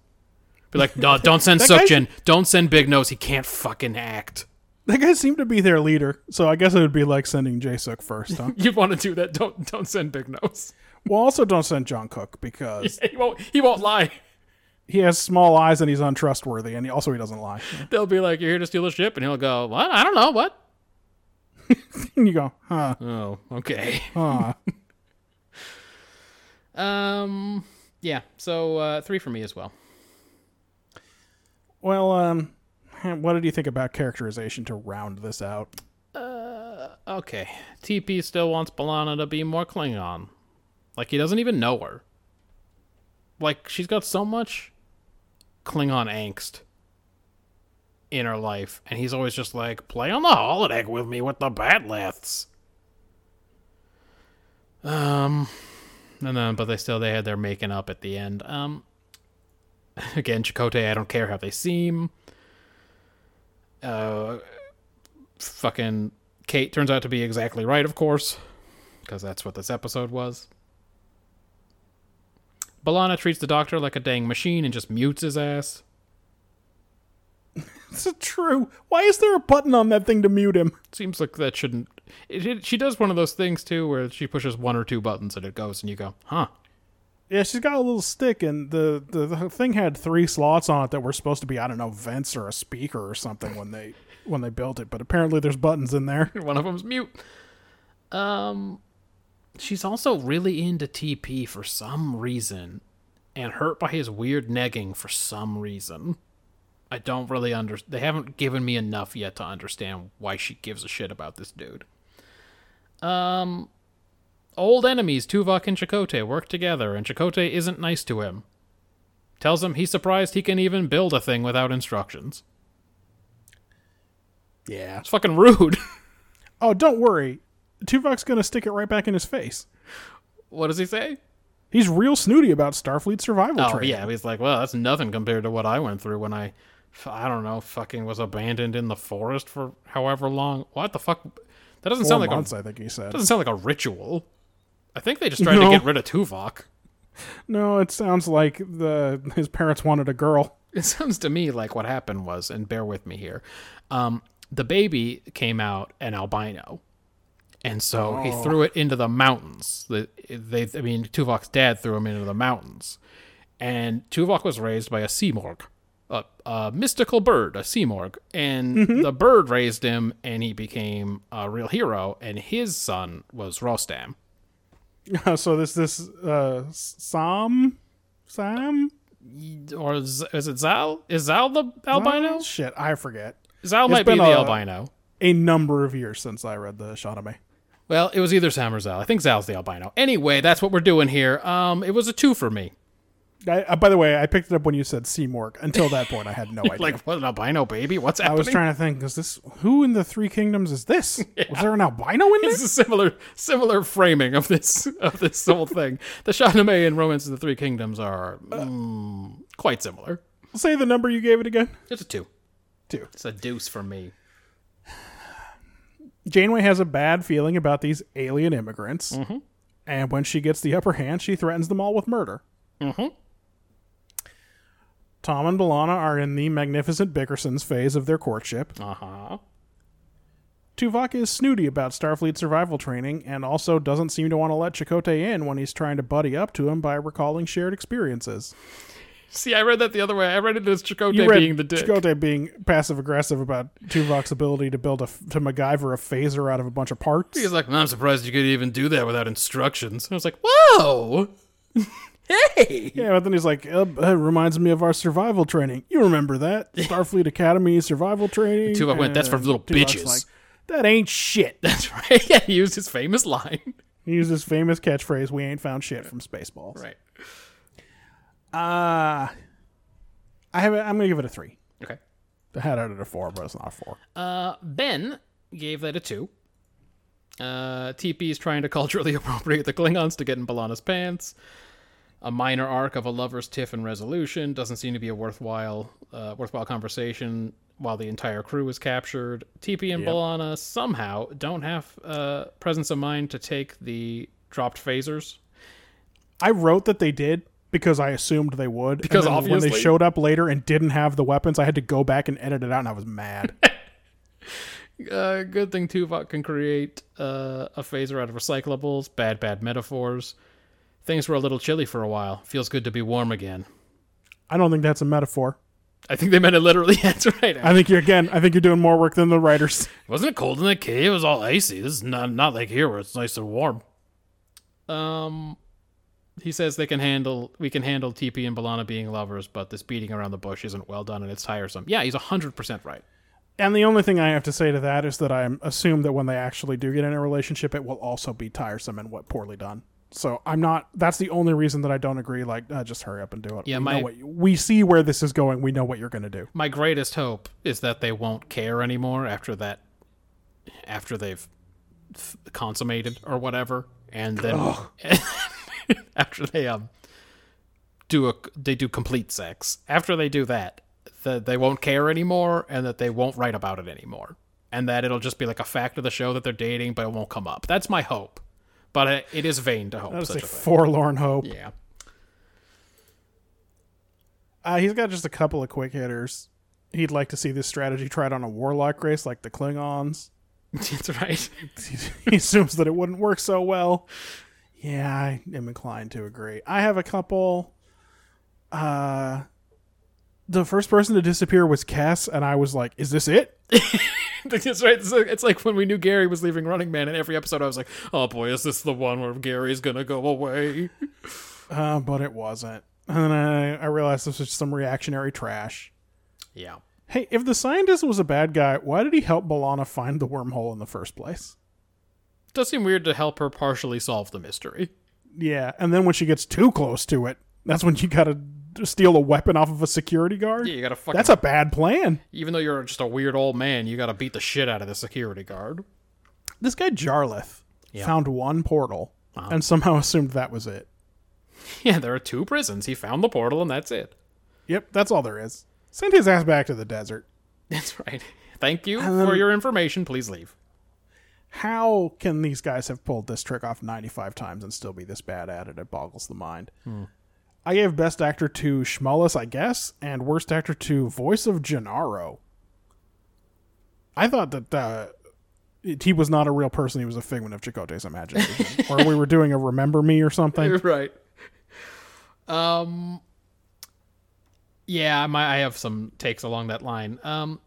Be like, no, don't send Sukjin. Don't send Big Nose. He can't fucking act. That guy seemed to be their leader, so I guess it would be like sending Jasook first, huh? You want to do that? Don't don't send Big Nose. well, also don't send John Cook because He won't. He won't lie. He has small eyes and he's untrustworthy, and he, also he doesn't lie. They'll be like, "You're here to steal a ship," and he'll go, "What? I don't know. What? and you go, huh, Oh, okay." huh. Um. Yeah. So uh, three for me as well. well, um, what did you think about characterization to round this out? Uh, Okay. TP still wants B'Elanna to be more Klingon. Like he doesn't even know her. Like she's got so much Klingon angst in her life, and he's always just like, "Play on the holodeck with me with the bat'leths." Um, and then but they still they had their making up at the end. Um, again, Chakotay, I don't care how they seem. Uh, fucking Kate turns out to be exactly right, of course, because that's what this episode was. B'Elanna treats the doctor like a dang machine and just mutes his ass. It's true. Why is there a button on that thing to mute him? Seems like that shouldn't. It, it, she does one of those things too, where she pushes one or two buttons and it goes, and you go, "Huh." Yeah, she's got a little stick, and the, the the thing had three slots on it that were supposed to be I don't know vents or a speaker or something when they when they built it. But apparently, there's buttons in there. One of them's mute. Um, she's also really into TP for some reason, and hurt by his weird negging for some reason. I don't really under. They haven't given me enough yet to understand why she gives a shit about this dude. Um, old enemies Tuvok and Chakotay work together, and Chakotay isn't nice to him. Tells him he's surprised he can even build a thing without instructions. Yeah. It's fucking rude. Oh, don't worry. Tuvok's gonna stick it right back in his face. what does he say? He's real snooty about Starfleet survival Oh training. yeah, he's like, well, that's nothing compared to what I went through when I, I don't know, fucking was abandoned in the forest for however long. What the fuck? That doesn't Four sound like months, a I think he said. doesn't sound like a ritual. I think they just tried No. to get rid of Tuvok. No, it sounds like the his parents wanted a girl. It sounds to me like what happened was, and bear with me here, um, the baby came out an albino, and so he threw it into the mountains. The, they, I mean, Tuvok's dad threw him into the mountains, and Tuvok was raised by a Simorgh, a, a mystical bird, a Simorgh, and the bird raised him, and he became a real hero. And his son was Rostam. so this this uh Sam Sam Or is, is it Zal? Is Zal the albino? Oh, shit, I forget. Zal It's might be been the a- albino. A number of years since I read the Shahnameh. Well, it was either Sam or Zal. I think Zal's the albino. Anyway, that's what we're doing here. Um, it was a two for me. I, uh, by the way, I picked it up when you said Seymour. Until that point, I had no idea. Like, what an albino baby? What's happening? I was trying to think, is this who in the Three Kingdoms is this? Was there an albino in It's this? a similar similar framing of this of this whole thing. The Shahnameh and Romance of the Three Kingdoms are mm, quite similar. Say the number you gave it again. It's a two. Two. It's a deuce for me. Janeway has a bad feeling about these alien immigrants, and when she gets the upper hand, she threatens them all with murder. Mhm. Tom and B'Elanna are in the magnificent Bickersons phase of their courtship. Uh huh. Tuvok is snooty about Starfleet survival training and also doesn't seem to want to let Chakotay in when he's trying to buddy up to him by recalling shared experiences. See, I read that the other way. I read it as Chakotay You read being the dick. Chakotay being passive aggressive about Tuvok's ability to build a to MacGyver a phaser out of a bunch of parts. He's like, I'm surprised you could even do that without instructions. I was like, whoa, hey. Yeah, but then he's like, uh, it reminds me of our survival training. You remember that? Starfleet Academy survival training. Tuvok went, "That's for little Tuvok's bitches." Like, that ain't shit. That's right. Yeah, he used his famous line. He used his famous catchphrase, "We ain't found shit from Spaceballs." Right. Uh I have. A, I'm gonna give it a three. Okay. I had it at a four, but it's not a four. Uh, ben gave that a two. Uh, TP is trying to culturally appropriate the Klingons to get in B'Elanna's pants. A minor arc of a lover's tiff and resolution doesn't seem to be a worthwhile, uh, worthwhile conversation. While the entire crew is captured, TP and B'Elanna somehow don't have uh, presence of mind to take the dropped phasers. I wrote that they did because I assumed they would. Because and then when they showed up later and didn't have the weapons, I had to go back and edit it out, and I was mad. Uh, good thing Tuvok can create uh, a phaser out of recyclables. Bad, bad metaphors. Things were a little chilly for a while. Feels good to be warm again. I don't think that's a metaphor. I think they meant it literally. That's right. I think you're again. I think you're doing more work than the writers. Wasn't it cold in the cave? It was all icy. This is not not like here where it's nice and warm. Um, he says they can handle we can handle TP and B'Elanna being lovers, but this beating around the bush isn't well done and it's tiresome. Yeah, he's hundred percent right. And the only thing I have to say to that is that I assume that when they actually do get in a relationship, it will also be tiresome and what poorly done. So I'm not. That's the only reason that I don't agree. Like, uh, just hurry up and do it. Yeah, we, my- know what you- we see where this is going. We know what you're going to do. My greatest hope is that they won't care anymore after that, after they've f- consummated or whatever, and then after they um do a they do complete sex. After they do that, that they won't care anymore, and that they won't write about it anymore. and that it'll just be like a fact of the show that they're dating, but it won't come up. That's my hope. But it, is vain to hope That was such a a thing. forlorn hope. Yeah. Uh, he's got just a couple of quick hitters. He'd like to see this strategy tried on a warlock race like the Klingons. That's right. he assumes that it wouldn't work so well. Yeah, I am inclined to agree. I have a couple. Uh, the first person to disappear was Kes, and I was like, "Is this it?" That's right. It's like, when we knew Gary was leaving Running Man, and every episode I was like, "Oh boy, is this the one where Gary's gonna go away?" Uh, but it wasn't. And then I, I realized this was just some reactionary trash. Yeah. Hey, if the scientist was a bad guy, why did he help B'Elanna find the wormhole in the first place? Does seem weird to help her partially solve the mystery. Yeah, and then when she gets too close to it, that's when you gotta steal a weapon off of a security guard. Yeah, you gotta fucking. That's a bad plan. even though you're just a weird old man, you gotta beat the shit out of the security guard. This guy Jarlath Yeah. found one portal uh-huh. and somehow assumed that was it. Yeah, there are two prisons. He found the portal, and that's it. Yep, that's all there is. Send his ass back to the desert. That's right. Thank you then- for your information. Please leave. How can these guys have pulled this trick off 95 times and still be this bad at it? It boggles the mind. I gave Best Actor to Schmullus, I guess, and Worst Actor to Voice of Gennaro. I thought that uh, it- he was not a real person. He was a figment of Chakotay's imagination. or we were doing a Remember Me or something. right. Um. Yeah, my I have some takes along that line. Um.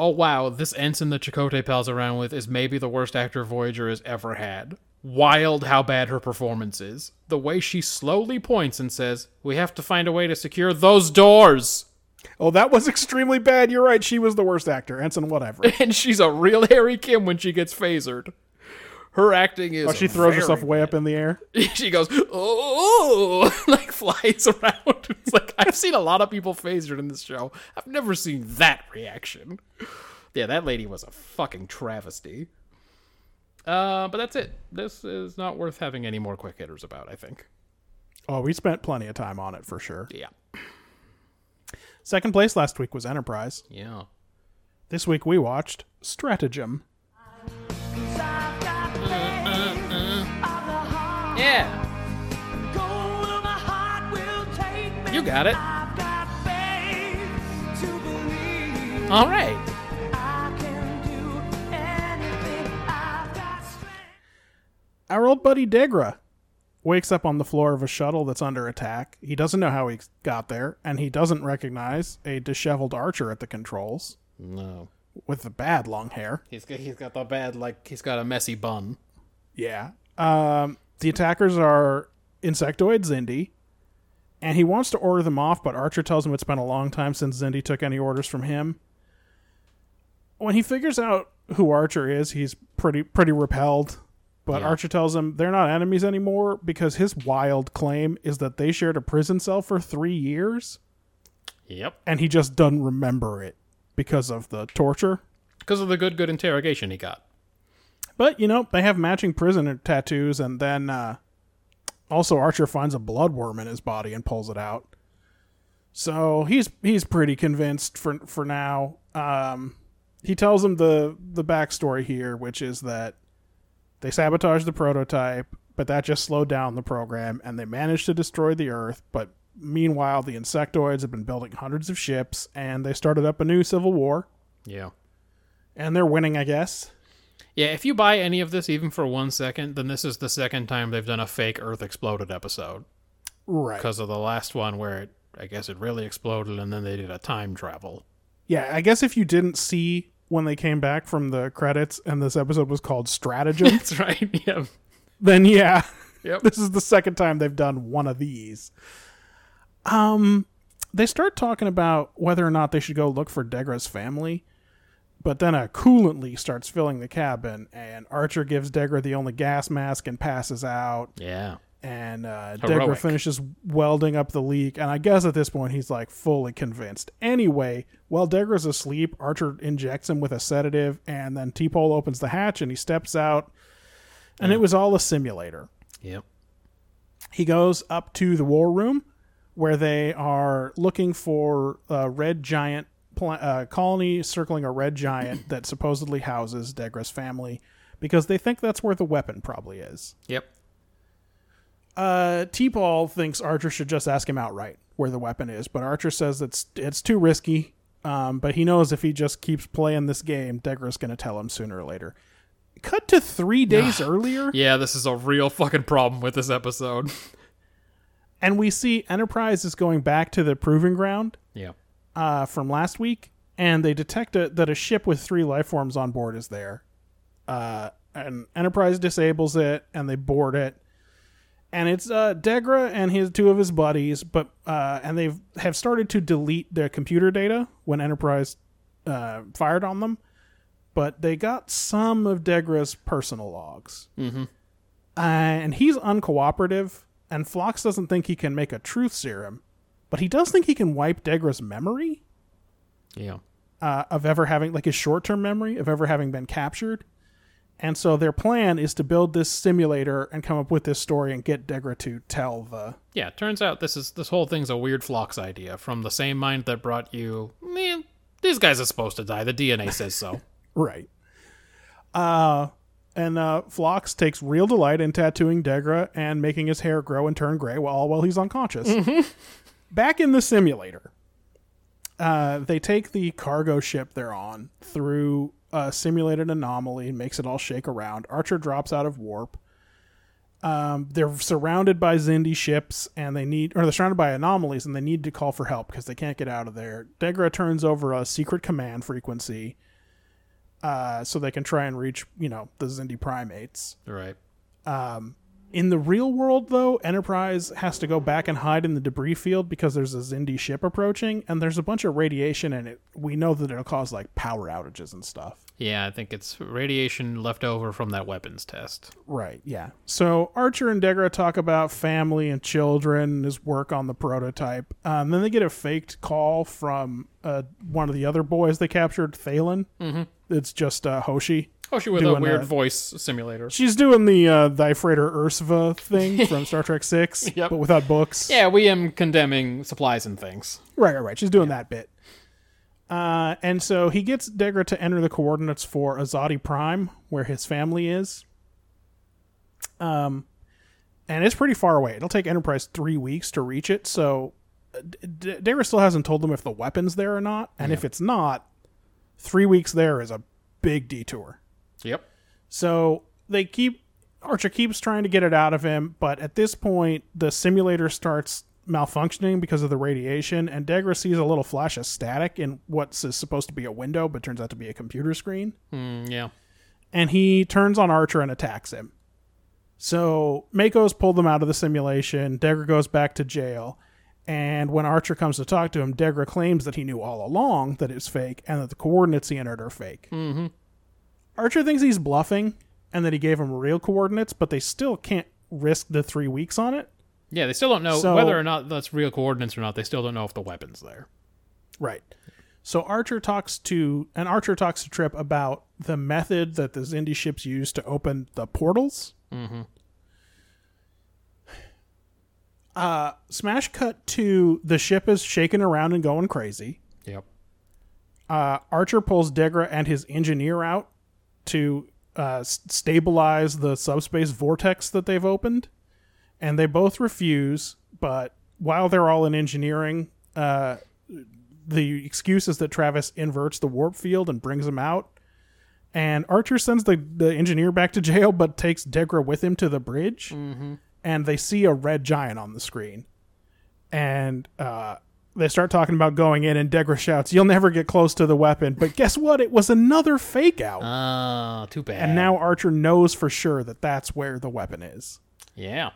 Oh wow, this ensign that Chakotay pals around with is maybe the worst actor Voyager has ever had. Wild how bad her performance is. The way she slowly points and says, "We have to find a way to secure those doors." Oh, that was extremely bad. You're right. She was the worst actor. Ensign, whatever. And she's a real Harry Kim when she gets phasered. Her acting is. Oh, she throws herself way up in the air. she goes oh like flies around it's like i've seen a lot of people phasered in this show i've never seen that reaction yeah that lady was a fucking travesty uh but that's it this is not worth having any more quick hitters about i think Oh, we spent plenty of time on it for sure. yeah Second place last week was Enterprise. yeah This week we watched Stratagem. Yeah you got it all right Our old buddy Degra wakes up on the floor of a shuttle that's under attack. He doesn't know how he got there, and he doesn't recognize a disheveled archer at the controls no with the bad long hair. he's got, he's got the bad like he's got a messy bun Yeah. Um, the attackers are insectoid Xindi, and he wants to order them off, but Archer tells him it's been a long time since Xindi took any orders from him. When he figures out who Archer is, he's pretty pretty repelled. But Yeah. Archer tells him they're not enemies anymore because his wild claim is that they shared a prison cell for three years, yep and he just doesn't remember it because of the torture. because of the good good interrogation he got But you know, they have matching prisoner tattoos, and then uh, also Archer finds a bloodworm in his body and pulls it out. So he's he's pretty convinced for for now. Um, he tells him the the backstory here, which is that they sabotaged the prototype, but that just slowed down the program, and they managed to destroy the Earth. But meanwhile, the insectoids have been building hundreds of ships, and they started up a new civil war, yeah and they're winning, I guess. Yeah, if you buy any of this even for one second, then this is the second time they've done a fake Earth exploded episode. Right. Because of the last one where it, I guess it really exploded and then they did a time travel. Yeah, I guess if you didn't see when they came back from the credits and this episode was called Stratagem, That's right. Yeah. then yeah, Yep. this is the second time they've done one of these. Um, they start talking about whether or not they should go look for Degra's family, but then a coolant leak starts filling the cabin, and Archer gives Degra the only gas mask and passes out. Yeah. and uh, Degra finishes welding up the leak. And I guess at this point he's like fully convinced. Anyway, while Degra's asleep, Archer injects him with a sedative, and then T'Pol opens the hatch and he steps out. And it was all a simulator. Yep. He goes up to the war room where they are looking for uh, red giant pl- uh, colony circling a red giant that supposedly houses Degra's family because they think that's where the weapon probably is. Yep. Uh, T'Pol thinks Archer should just ask him outright where the weapon is, but Archer says it's it's too risky. Um, but he knows if he just keeps playing this game, Degra's going to tell him sooner or later. Cut to three days earlier, Yeah, this is a real fucking problem with this episode. and we see Enterprise is going back to the proving ground yeah. Uh, from last week, and they detect a, that a ship with three life forms on board is there. Uh, and Enterprise disables it, and they board it. And it's uh, Degra and his two of his buddies, but uh, and they've have started to delete their computer data when Enterprise uh, fired on them. But they got some of Degra's personal logs, mm-hmm. uh, and he's uncooperative. And Phlox doesn't think he can make a truth serum, but he does think he can wipe Degra's memory Yeah. uh, of ever having like his short-term memory of ever having been captured. And so their plan is to build this simulator and come up with this story and get Degra to tell the Yeah, turns out this is this whole thing's a weird Phlox idea from the same mind that brought you. Man, these guys are supposed to die. The DNA says so. right. Uh and uh Phlox takes real delight in tattooing Degra and making his hair grow and turn gray while all while he's unconscious. Back in the simulator, uh, they take the cargo ship they're on through a simulated anomaly, makes it all shake around. Archer drops out of warp. Um, they're surrounded by Xindi ships, and they need, or they're surrounded by anomalies, and they need to call for help because they can't get out of there. Degra turns over a secret command frequency, uh, so they can try and reach, you know, the Xindi primates. right. In the real world, though, Enterprise has to go back and hide in the debris field because there's a Xindi ship approaching, and there's a bunch of radiation in it. We know that it'll cause like power outages and stuff. Yeah, I think it's radiation left over from that weapons test. Right, yeah. So Archer and Degra talk about family and children and his work on the prototype. Um, then they get a faked call from uh, one of the other boys they captured, Thalen. Mm-hmm. It's just uh, Hoshi. Oh, she with a weird that. voice simulator. She's doing the uh, Thy Freighter Ursva thing from Star Trek Six, Yep. but without books. Yeah, we am condemning supplies and things. Right, right, right. She's doing that bit. Uh, and so he gets Degra to enter the coordinates for Azati Prime, where his family is. Um, and it's pretty far away. It'll take Enterprise three weeks to reach it. So uh, D- D- Degra still hasn't told them if the weapon's there or not. And if it's not, three weeks there is a big detour. Yep. So they keep Archer keeps trying to get it out of him, but at this point the simulator starts malfunctioning because of the radiation, and Degra sees a little flash of static in what's is supposed to be a window, but turns out to be a computer screen. Mm, yeah. And he turns on Archer and attacks him. So Mako's pulled them out of the simulation. Degra goes back to jail. And when Archer comes to talk to him, Degra claims that he knew all along that it's fake and that the coordinates he entered are fake. Mm-hmm. Archer thinks he's bluffing and that he gave him real coordinates, but they still can't risk the three weeks on it. Yeah, they still don't know So- whether or not that's real coordinates or not. They still don't know if the weapon's there. Right. So Archer talks to and Archer talks to Trip about the method that the Xindi ships use to open the portals. Mm-hmm. Uh, smash cut to the ship is shaking around and going crazy. Yep. Uh, Archer pulls Degra and his engineer out to uh, stabilize the subspace vortex that they've opened, and they both refuse. But while they're all in engineering, uh, the excuse is that Travis inverts the warp field and brings him out. And Archer sends the, the engineer back to jail, but takes Degra with him to the bridge. And they see a red giant on the screen. And uh, they start talking about going in, and Degra shouts, You'll never get close to the weapon. But guess what? It was another fake out. Ah, too bad. and now Archer knows for sure that that's where the weapon is. Yeah.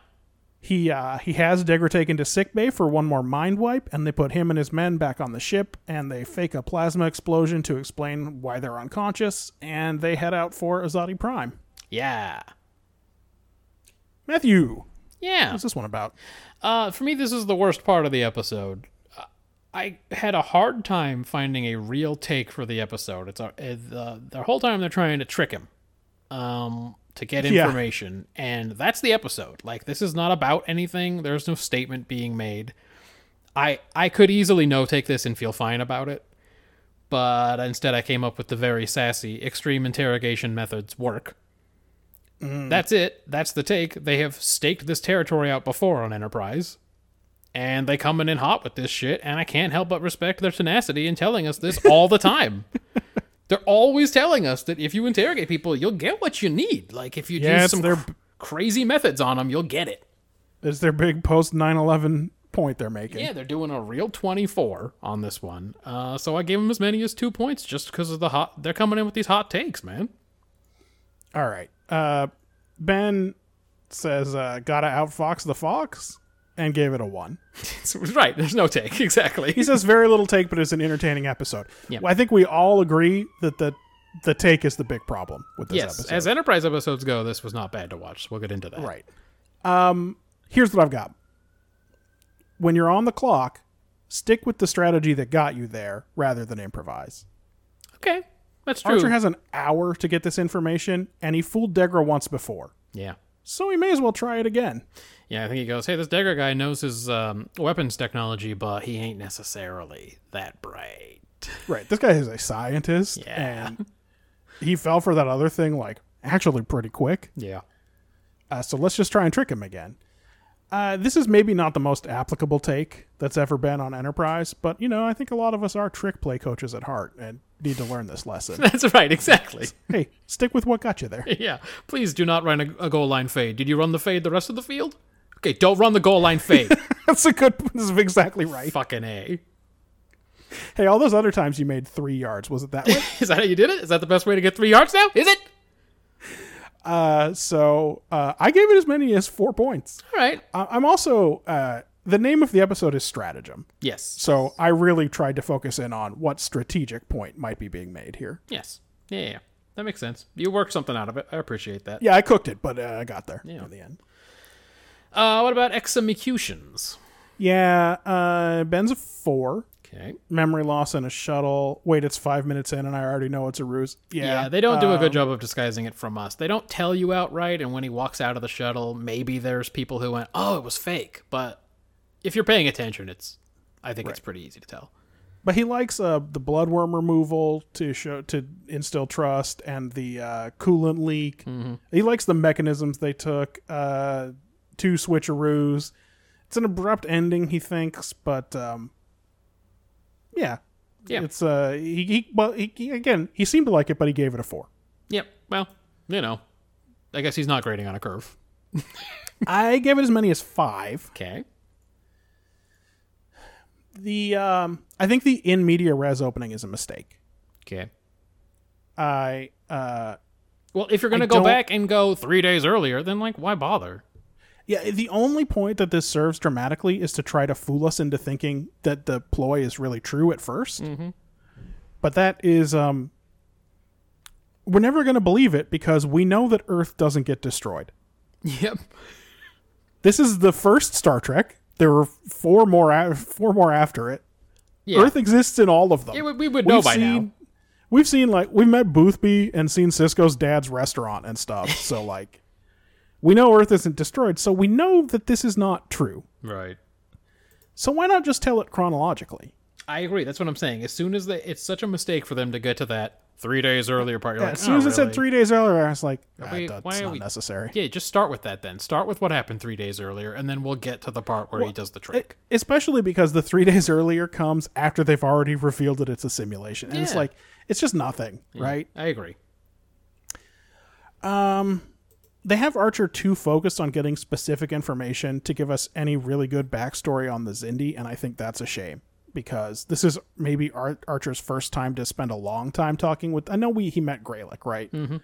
He uh, he has Degra taken to sickbay for one more mind wipe, and they put him and his men back on the ship, and they fake a plasma explosion to explain why they're unconscious, and they head out for Azati Prime. Yeah. Matthew, Yeah. what's this one about? Uh, for me, this is the worst part of the episode. I had a hard time finding a real take for the episode. It's a, it, the the whole time they're trying to trick him, um, to get Yeah. information, and that's the episode. Like this is not about anything. There's no statement being made. I I could easily no take this and feel fine about it, But instead, I came up with the very sassy extreme interrogation methods work. That's it. That's the take. They have staked this territory out before on Enterprise. And they coming in hot with this shit, and I can't help but respect their tenacity in telling us this all the time. They're always telling us that if you interrogate people, you'll get what you need. Like if you Yeah, use some their- cr- crazy methods on them, you'll get it. It's their big post 9/11 point they're making. Yeah, they're doing a real 24 on this one. Uh, so I gave them as many as two points just because of the hot. They're coming in with these hot takes, man. All right. Uh, ben says, uh, "Gotta outfox the fox," and gave it a one. Right, there's no take exactly. He says very little take, but it's an entertaining episode. Yeah. Well, I think we all agree that the the take is the big problem with this yes, episode. as Enterprise episodes go, this was not bad to watch. We'll get into that. right. Um, here's what I've got. When you're on the clock, stick with the strategy that got you there rather than improvise. Okay, that's true. Archer has an hour to get this information, and he fooled Degra once before, yeah. so he may as well try it again. Yeah, I think he goes, hey, this Degra guy knows his um, weapons technology, but he ain't necessarily that bright. Right. This guy is a scientist, Yeah. and he fell for that other thing like actually pretty quick. Yeah. Uh, so let's just try and trick him again. Uh, this is maybe not the most applicable take that's ever been on Enterprise, but you know I think a lot of us are trick play coaches at heart and need to learn this lesson. That's right, exactly. hey, stick with what got you there. yeah. Please do not run a, a goal line fade. Did you run the fade the rest of the field? Okay, don't run the goal line fade. That's a good. This is exactly right. Fucking A. Hey, all those other times you made three yards, was it that way? Is that how you did it? Is that the best way to get three yards now? Is it? uh, so uh, I gave it as many as four points. All right. I- I'm also uh, the name of the episode is stratagem. Yes. So I really tried to focus in on what strategic point might be being made here. Yes. Yeah, yeah, yeah. That makes sense. You worked something out of it. I appreciate that. Yeah, I cooked it, but uh, I got there Yeah. in the end. Uh, what about executions? Yeah, uh, Ben's a four. Okay. Memory loss in a shuttle. Wait, it's five minutes in, and I already know it's a ruse. Yeah, Yeah, they don't do a um, good job of disguising it from us. They don't tell you outright, and when he walks out of the shuttle, maybe there's people who went, "Oh, it was fake." But if you're paying attention, it's I think it's pretty easy to tell. But he likes uh, the bloodworm removal to show to instill trust, and the uh, coolant leak. Mm-hmm. He likes the mechanisms they took. Uh, two switcheroos. It's an abrupt ending, he thinks, but um, yeah, Yeah. It's uh, he, he well, he, he- again, he seemed to like it, but he gave it a four. Yep. Well, you know, I guess he's not grading on a curve. I gave it as many as five. Okay. The um, I think the in media res opening is a mistake. Okay. I uh, Well, if you're gonna I go back and go three days earlier, then like, why bother? Yeah, the only point that this serves dramatically is to try to fool us into thinking that the ploy is really true at 1st Mm-hmm. But that is um, we're never going to believe it because we know that Earth doesn't get destroyed. Yep. This is the first Star Trek. There were four more, a- four more after it. Yeah. Earth exists in all of them. Yeah, we- we would know by now. We've seen like we've met Boothby and seen Sisko's dad's restaurant and stuff. so like, we know Earth isn't destroyed. So we know that this is not true. Right. So why not just tell it chronologically? I agree. That's what I'm saying. As soon as they, it's such a mistake for them to get to that three days earlier part. You're Yeah, like, as soon "Oh, as it said three days earlier, I was like, ah, we- that's why not we- necessary. Yeah, just start with that then. Start with what happened three days earlier, and then we'll get to the part where he does the trick. Especially because the three days earlier comes after they've already revealed that it's a simulation, and it's like it's just nothing, right? I agree. They have Archer too focused on getting specific information to give us any really good backstory on the Xindi, and I think that's a shame because this is maybe Ar- Archer's first time to spend a long time talking with. I know we he met Gralik, right? Mm-hmm.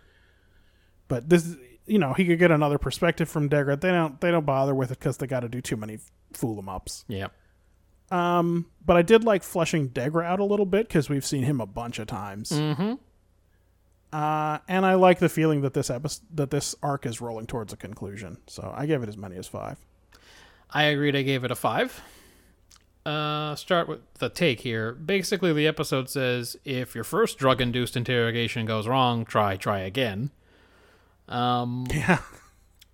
But this, you know, he could get another perspective from Degra. They don't they don't bother with it because they got to do too many fool em ups. Yeah. But I did like fleshing Degra out a little bit because we've seen him a bunch of times. Mm-hmm. Uh, and I like the feeling that this episode, that this arc is rolling towards a conclusion. So I gave it as many as five. I agreed. I gave it a five. Uh, start with the take here. Basically, the episode says if your first drug-induced interrogation goes wrong, try, try again. Um, Yeah.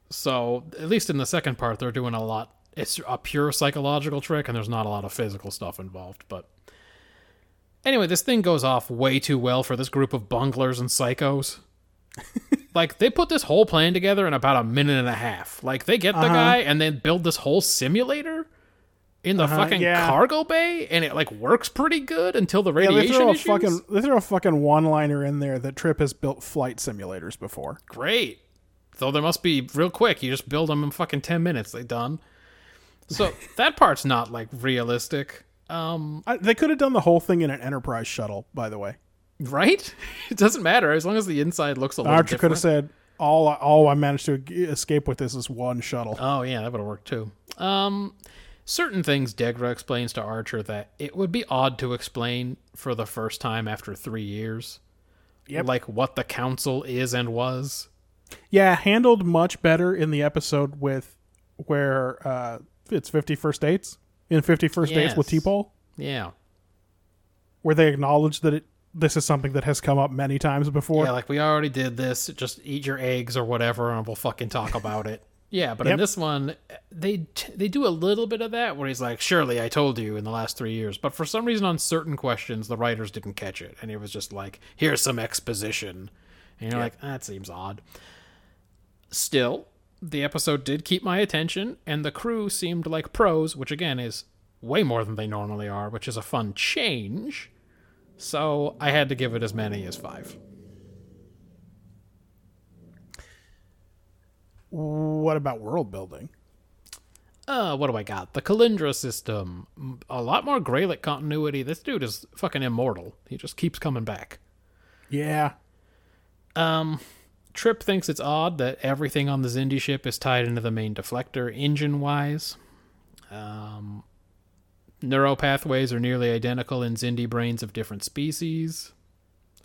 so at least in the second part, they're doing a lot. It's a pure psychological trick, and there's not a lot of physical stuff involved. But Anyway, this thing goes off way too well for this group of bunglers and psychos. like they put this whole plan together in about a minute and a half. Like they get the Uh-huh. guy and then build this whole simulator in the Uh-huh, fucking yeah. cargo bay, and it like works pretty good until the Yeah, they radiation throw a issues. fucking they throw a fucking one liner in there that Trip has built flight simulators before. Great. Though there must be real quick. You just build them in fucking ten minutes. They done. So that part's not like realistic. Um, I, they could have done the whole thing in an Enterprise shuttle, by the way. right? It doesn't matter as long as the inside looks a little Archer could have said, "All all I managed to escape with this is one shuttle." Oh yeah, that would have worked too. Um, certain things Degra explains to Archer that it would be odd to explain for the first time after three years. Yep. Like what the council is and was. Yeah, handled much better in the episode with where uh, it's Fifty First Dates in Fifty First Dates with Yes. T'Pol, Yeah. where they acknowledge that it this is something that has come up many times before. Yeah, like we already did this. Just eat your eggs or whatever, and we'll fucking talk about it. Yeah, but in this one, they t- they do a little bit of that where he's like, "Surely I told you in the last three years," but for some reason on certain questions, the writers didn't catch it, and it was just like, "Here's some exposition," and you're like, "That seems odd." Still, the episode did keep my attention, and the crew seemed like pros, which again is way more than they normally are, which is a fun change. So I had to give it as many as five. What about world building? Uh, what do I got? The Kalindra system. A lot more Gralik continuity. This dude is fucking immortal. He just keeps coming back. Yeah, Trip thinks it's odd that everything on the Xindi ship is tied into the main deflector engine wise. Um, neuropathways are nearly identical in Xindi brains of different species,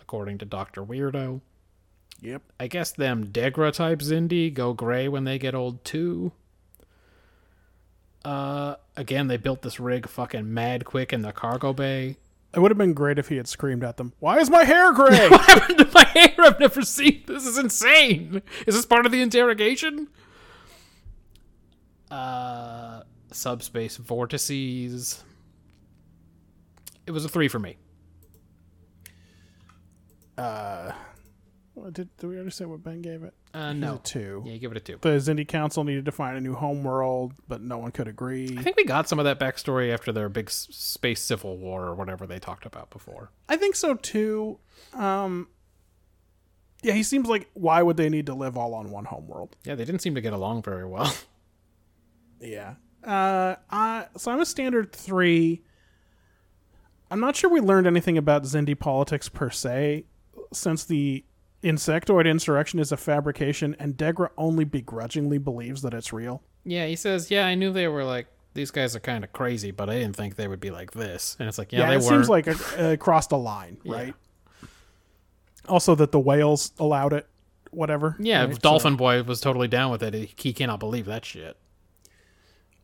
according to Dr. Weirdo. yep. I guess them Degra type Xindi go gray when they get old too. Uh, again, they built this rig fucking mad quick in the cargo bay. It would have been great if he had screamed at them, "Why is my hair gray?" What happened to my hair? I've never seen this. Is insane. Is this part of the interrogation? Uh, subspace vortices. It was a three for me. What, did, did we say what Ben gave it? Uh, no. two. Yeah, give it a two. The Xindi Council needed to find a new homeworld, but no one could agree. I think we got some of that backstory after their big s- space civil war or whatever they talked about before. I think so too. Um, yeah, he seems like why would they need to live all on one homeworld? Yeah, they didn't seem to get along very well. Yeah. Uh, I, so I'm a standard three. I'm not sure we learned anything about Xindi politics per se, since the insectoid insurrection is a fabrication, and Degra only begrudgingly believes that it's real. yeah, he says, "Yeah, I knew they were like these guys are kind of crazy, but I didn't think they would be like this." And it's like, yeah, Yeah, they it weren't. seems like a, a crossed a line, right? Also, that the whales allowed it, whatever. yeah, right? Dolphin Boy was totally down with it. He, he cannot believe that shit.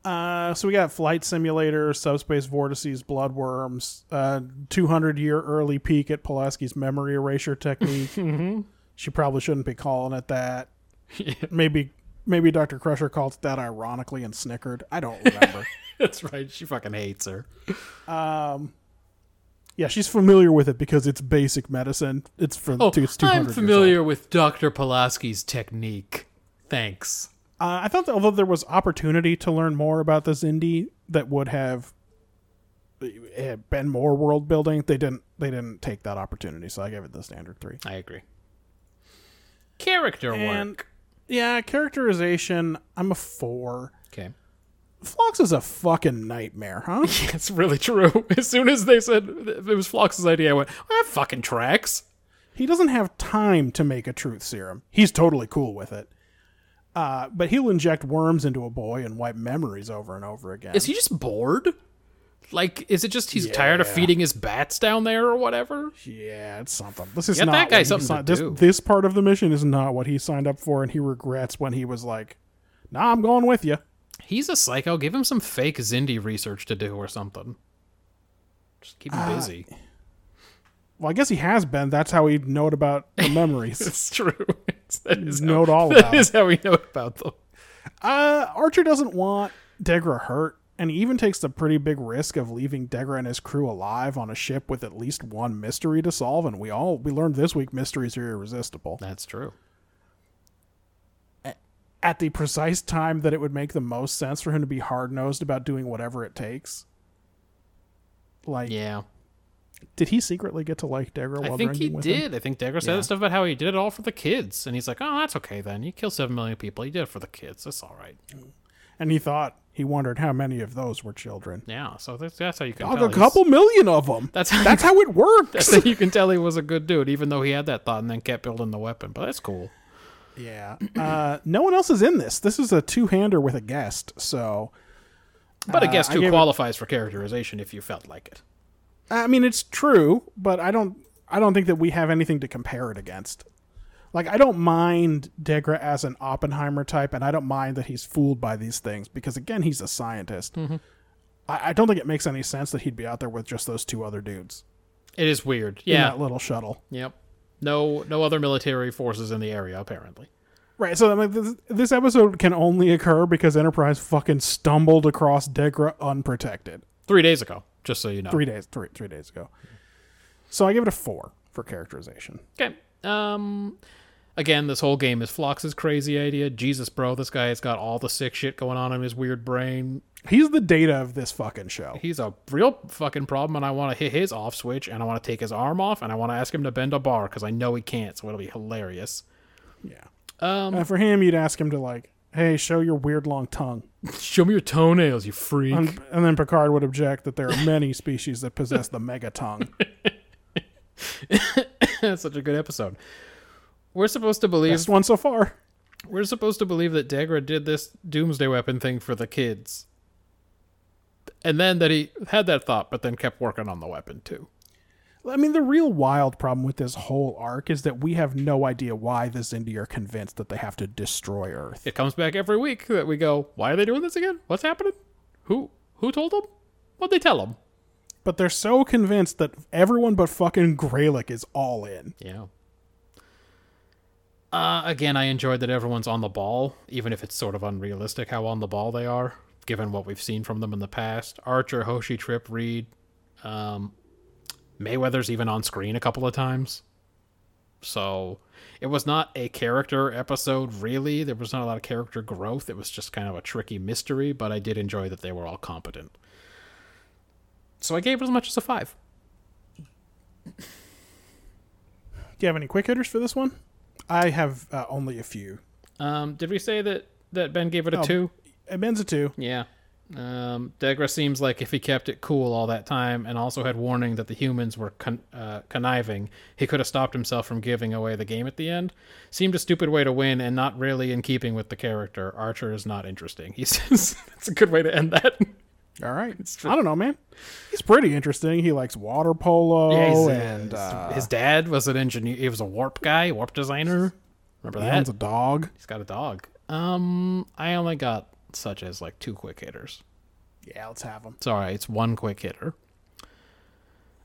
Uh, so we got flight simulators, subspace vortices, bloodworms, uh, 200 year early peek at Pulaski's memory erasure technique. She probably shouldn't be calling it that. Maybe maybe Dr. Crusher called it that ironically and snickered. I don't remember. That's right. She fucking hates her. yeah, she's familiar with it because it's basic medicine. It's for Oh, it's 200 I'm familiar with Dr. Pulaski's technique. Thanks. Uh, I thought that although there was opportunity to learn more about this indie that would have eh, been more world building, they didn't. They didn't take that opportunity, so I gave it the standard three. I agree. Character And work. yeah, characterization, I'm a four. Okay. Phlox is a fucking nightmare, huh? It's really true. As soon as they said it was Phlox's idea, I went, "I that fucking tracks. he doesn't have time to make a truth serum. He's totally cool with it. Uh, but he'll inject worms into a boy and wipe memories over and over again. Is he just bored? Like, is it just he's tired of feeding his bats down there or whatever? Yeah, it's something. This is Get not that guy something to this, do. This part of the mission is not what he signed up for, and he regrets when he was like, "Nah, I'm going with you." He's a psycho. Give him some fake Xindi research to do or something. Just keep him busy. Well, I guess he has been. That's how he knowed about the memories. It's true. It's, that is Knowed how, all that about is how we know about them. uh, Archer doesn't want Degra hurt, and he even takes the pretty big risk of leaving Degra and his crew alive on a ship with at least one mystery to solve. And we all we learned this week mysteries are irresistible. That's true. At the precise time that it would make the most sense for him to be hard nosed about doing whatever it takes. Like, Yeah. Did he secretly get to like Degra while I think he did. him? I think Degra said Yeah. stuff about how he did it all for the kids. And he's like, oh, that's okay then. You kill 7 million people. You did it for the kids. That's all right. And he thought he wondered how many of those were children. Yeah. So that's, that's how you can tell. a couple million of them. That's how, That's how it works. that's how you can tell he was a good dude, even though he had that thought and then kept building the weapon. But that's cool. Yeah. Uh, no one else is in this. This is a two hander with a guest. So, But I Uh, who I too gave it- qualifies for characterization if you felt like it. I mean, it's true, but I don't. I don't think that we have anything to compare it against. Like, I don't mind Degra as an Oppenheimer type, and I don't mind that he's fooled by these things because, again, he's a scientist. Mm-hmm. I, I don't think it makes any sense that he'd be out there with just those two other dudes It is weird. in Yeah. that little shuttle. Yep. No, no other military forces in the area apparently. Right. So, mean, this, this episode can only occur because Enterprise fucking stumbled across Degra unprotected. Three days ago, just so you know. three days three three days ago. So I give it a four for characterization. Okay. Um. Again, this whole game is Phlox's crazy idea. Jesus, bro, this guy has got all the sick shit going on in his weird brain. He's the data of this fucking show. He's a real fucking problem, and I want to hit his off switch, and I want to take his arm off, and I want to ask him to bend a bar because I know he can't, so it'll be hilarious. Yeah. Um, Uh, for him, you'd ask him to like, "Hey, show your weird long tongue," show me your toenails, you freak. and, and then Picard would object that there are many species that possess the mega tongue. That's such a good episode. We're supposed to believe Best one so far. we're supposed to believe that Degra did this doomsday weapon thing for the kids. And then that he had that thought, but then kept working on the weapon too. I mean, the real wild problem with this whole arc is that we have no idea why the Xindi are convinced that they have to destroy Earth. It comes back every week that we go, why are they doing this again? What's happening? Who who told them? What'd they tell them? But they're so convinced that everyone but fucking Gralik is all in. Yeah. Uh, again, I enjoyed that everyone's on the ball, even if it's sort of unrealistic how on the ball they are, given what we've seen from them in the past. Archer, Hoshi, Trip, Reed, um, Mayweather's even on screen a couple of times. So it was not a character episode, really. There was not a lot of character growth. It was just kind of a tricky mystery, but I did enjoy that they were all competent. So I gave it as much as a five. Do you have any quick hitters for this one? I have uh, only a few. Um, did we say that, that Ben gave it a Oh. two? Ben's a two. Yeah. Um, Degra seems like if he kept it cool all that time and also had warning that the humans were con- uh, conniving, he could have stopped himself from giving away the game at the end. Seemed a stupid way to win and not really in keeping with the character. Archer is not interesting. He says that's a good way to end that. All right. I don't know, man. He's pretty interesting. He likes water polo Yeah, and uh, his dad was an engineer. He was a warp guy, warp designer. Remember he that? owns a dog. He's got a dog. Um, I only got such as like two quick hitters. Yeah, let's have them. Sorry. It's one quick hitter.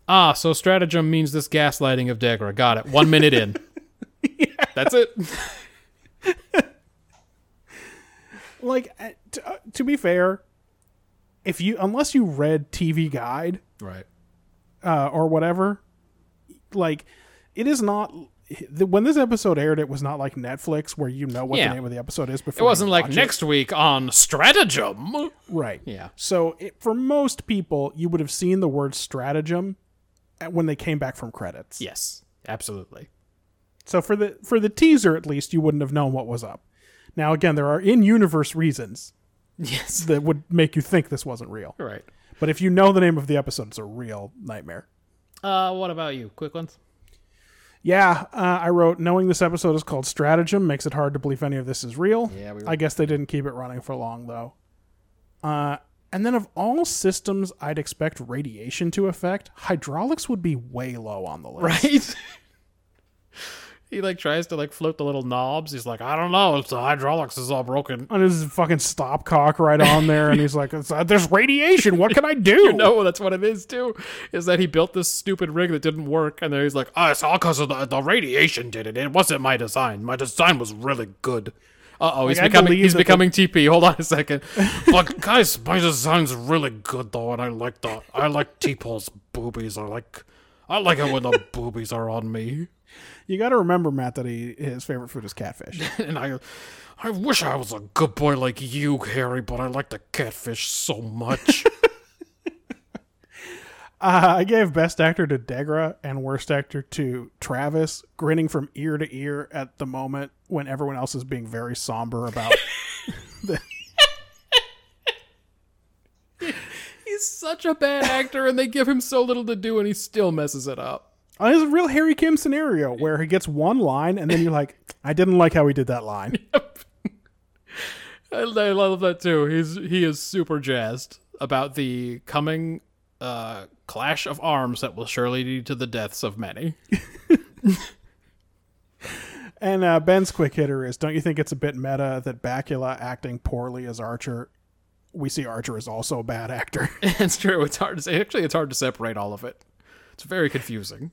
Ah, so stratagem means this gaslighting of Degra. Got it. One minute in. That's it. Like, uh, to, uh, to be fair, if you unless you read TV Guide Right. uh, or whatever, like it is not. When this episode aired, it was not like Netflix where you know what Yeah. the name of the episode is before. It wasn't like next week on stratagem. right? Yeah. So it, for most people, you would have seen the word stratagem when they came back from credits. Yes, absolutely. So for the for the teaser, at least, you wouldn't have known what was up. Now, again, there are in-universe reasons Yes. that would make you think this wasn't real. Right. But if you know the name of the episode, it's a real nightmare. Uh, what about you? Quick ones. Yeah, uh, I wrote, knowing this episode is called Stratagem makes it hard to believe any of this is real. Yeah, we were- I guess they didn't keep it running for long, though. Uh, and then of all systems I'd expect radiation to affect, hydraulics would be way low on the list. Right. he like tries to like float the little knobs. He's like, I don't know. It's the hydraulics is all broken. And his fucking stopcock right on there, and he's like, "It's- uh, "There's radiation. What can I do?" You know that's what it is too. Is that he built this stupid rig that didn't work, and then he's like, "Oh, it's all because of the, the radiation did it. It wasn't my design. My design was really good." Uh oh, he's Like, becoming he's that the- becoming TP. Hold on a second. but guys, my design's really good though, and I like the I like T'Pol's boobies. I like I like it when the boobies are on me. You got to remember, Matt, that he his favorite food is catfish. And I I wish I was a good boy like you, Harry, but I like the catfish so much. Uh, I gave best actor to Degra and worst actor to Travis, grinning from ear to ear at the moment when everyone else is being very somber about. he's such a bad actor, and they give him so little to do, and he still messes it up. Uh, It's a real Harry Kim scenario where he gets one line and then you're like, I didn't like how he did that line. I, I love that too. He's he is super jazzed about the coming uh, clash of arms that will surely lead to the deaths of many. And uh, Ben's quick hitter is Don't you think it's a bit meta that Bakula acting poorly as Archer? We see Archer is also a bad actor. it's true. It's hard to say. Actually, it's hard to separate all of it. It's very confusing.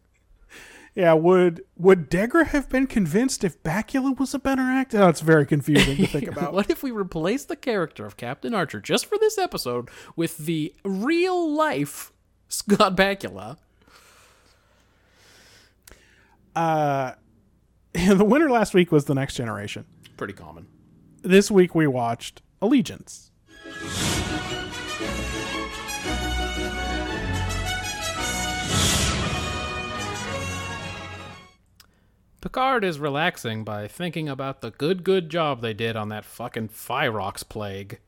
Yeah, would would Degra have been convinced if Bakula was a better actor? Oh, it's very confusing to think about. What if we replace the character of Captain Archer just for this episode with the real life Scott Bakula? Uh, the winner last week was The Next Generation. Pretty common. This week we watched Allegiance. Picard is relaxing by thinking about the good, good job they did on that fucking Phyrox plague.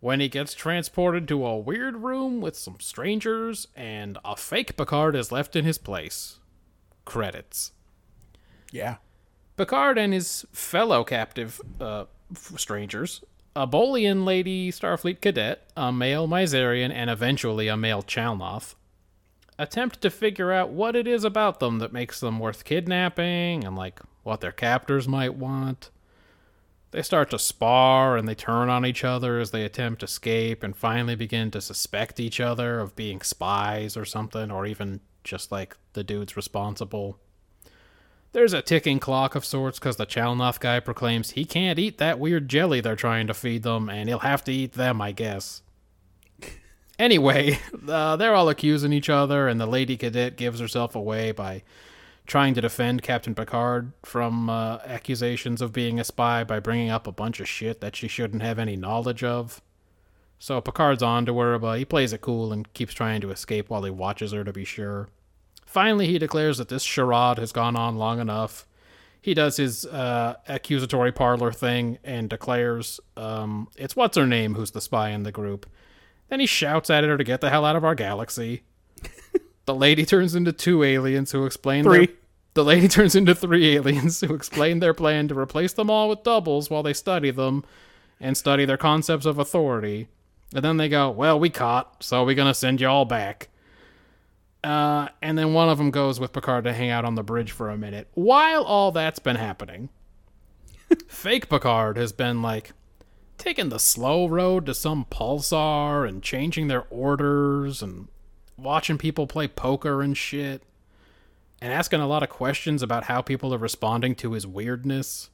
When he gets transported to a weird room with some strangers, and a fake Picard is left in his place. Credits. Yeah. Picard and his fellow captive uh, strangers, a Bolian lady Starfleet cadet, a male Mizarian, and eventually a male Chalnoth, attempt to figure out what it is about them that makes them worth kidnapping and like what their captors might want. They start to spar and they turn on each other as they attempt escape and finally begin to suspect each other of being spies or something, or even just like the dude's responsible. There's a ticking clock of sorts because the Chalnoth guy proclaims he can't eat that weird jelly they're trying to feed them, and he'll have to eat them, I guess. Anyway, uh, they're all accusing each other, and the lady cadet gives herself away by trying to defend Captain Picard from uh, accusations of being a spy by bringing up a bunch of shit that she shouldn't have any knowledge of. So Picard's on to her, but he plays it cool and keeps trying to escape while he watches her to be sure. Finally, he declares that this charade has gone on long enough. He does his uh, accusatory parlor thing and declares um, it's what's her name who's the spy in the group. Then he shouts at her to get the hell out of our galaxy. the lady turns into two aliens who explain their- Three. the lady turns into three aliens who explain their plan to replace them all with doubles while they study them and study their concepts of authority. And then they go, "Well, we caught, so we're gonna send you all back." Uh, and then one of them goes with Picard to hang out on the bridge for a minute. While all that's been happening, fake Picard has been like taking the slow road to some pulsar and changing their orders and watching people play poker and shit and asking a lot of questions about how people are responding to his weirdness.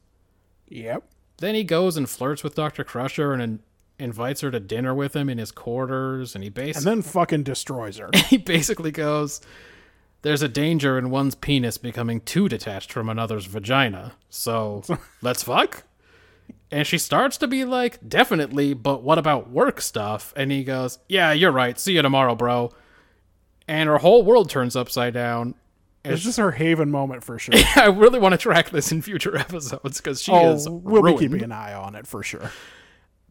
Yep. Then he goes and flirts with Dr. Crusher and in- invites her to dinner with him in his quarters and he basically And then fucking destroys her. he basically goes there's a danger in one's penis becoming too detached from another's vagina. So, let's fuck? And she starts to be like, definitely, but what about work stuff? And he goes, yeah, you're right. See you tomorrow, bro. And her whole world turns upside down. It's just her haven moment for sure. I really want to track this in future episodes because she oh, is we'll ruined. be keeping an eye on it for sure.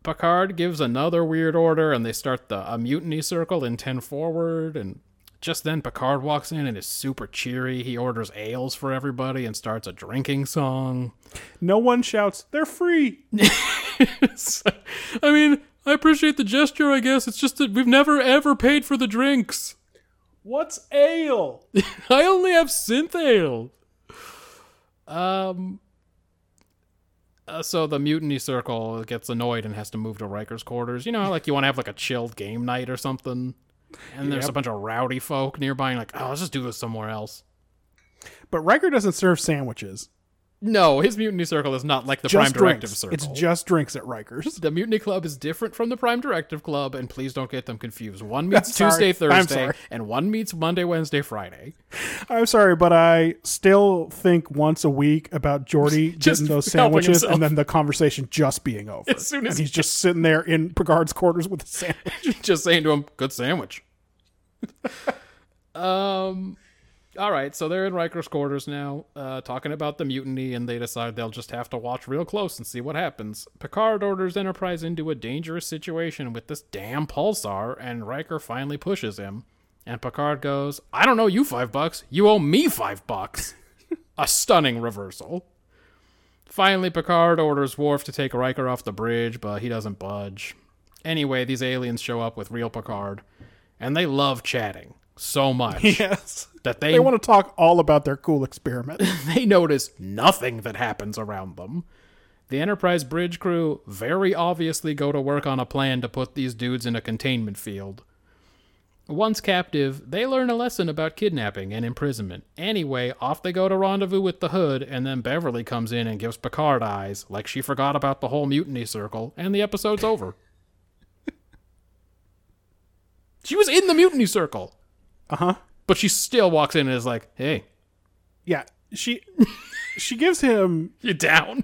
Picard gives another weird order, and they start the a mutiny circle in ten forward. And just then, Picard walks in and is super cheery. He orders ales for everybody and starts a drinking song. No one shouts, "They're free." I mean, I appreciate the gesture. I guess it's just that we've never ever paid for the drinks. What's ale? I only have synth ale. Um. uh, so the mutiny circle gets annoyed and has to move to Riker's quarters. You know, like you want to have like a chilled game night or something, and there's a bunch of rowdy folk nearby. And like, oh, let's just do this somewhere else. But Riker doesn't serve sandwiches. No, his mutiny circle is not like the just Prime Directive circle. It's just drinks at Rikers. the Mutiny Club is different from the Prime Directive Club, and please don't get them confused. One meets. Tuesday, Thursday, and one meets Monday, Wednesday, Friday. I'm sorry, but I still think once a week about Geordi getting those sandwiches and then the conversation just being over. As soon as he's just sitting there in Picard's quarters with a sandwich. Just saying to him, "Good sandwich." um, all right. So they're in Riker's quarters now, uh, talking about the mutiny, and they decide they'll just have to watch real close and see what happens. Picard orders Enterprise into a dangerous situation with this damn pulsar, and Riker finally pushes him. And Picard goes, "I don't owe you five bucks. You owe me five bucks." a stunning reversal. Finally, Picard orders Worf to take Riker off the bridge, but he doesn't budge. Anyway, these aliens show up with real Picard, and they love chatting so much yes. That they They want to talk all about their cool experiment. they notice nothing that happens around them. The Enterprise bridge crew very obviously go to work on a plan to put these dudes in a containment field. Once captive, they learn a lesson about kidnapping and imprisonment. Anyway, off they go to rendezvous with the Hood, and then Beverly comes in and gives Picard eyes, like she forgot about the whole mutiny circle, and the episode's over. she was in the mutiny circle, Uh huh. But she still walks in and is like, hey, Yeah. She she gives him you down?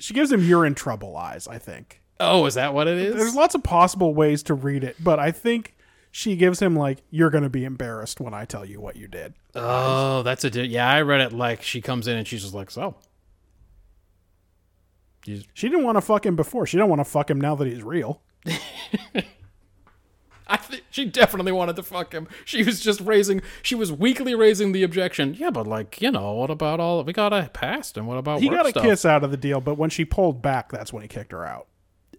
she gives him you're in trouble eyes, I think. Oh, is that what it is? There's lots of possible ways to read it, but I think she gives him like you're going to be embarrassed when I tell you what you did. Oh, that's a di- yeah. I read it like she comes in and she's just like, so. She didn't want to fuck him before. She don't want to fuck him now that he's real. I think she definitely wanted to fuck him. She was just raising. She was weakly raising the objection. Yeah, but like you know, what about all we got a past and what about He got a stuff? kiss out of the deal, but when she pulled back, that's when he kicked her out.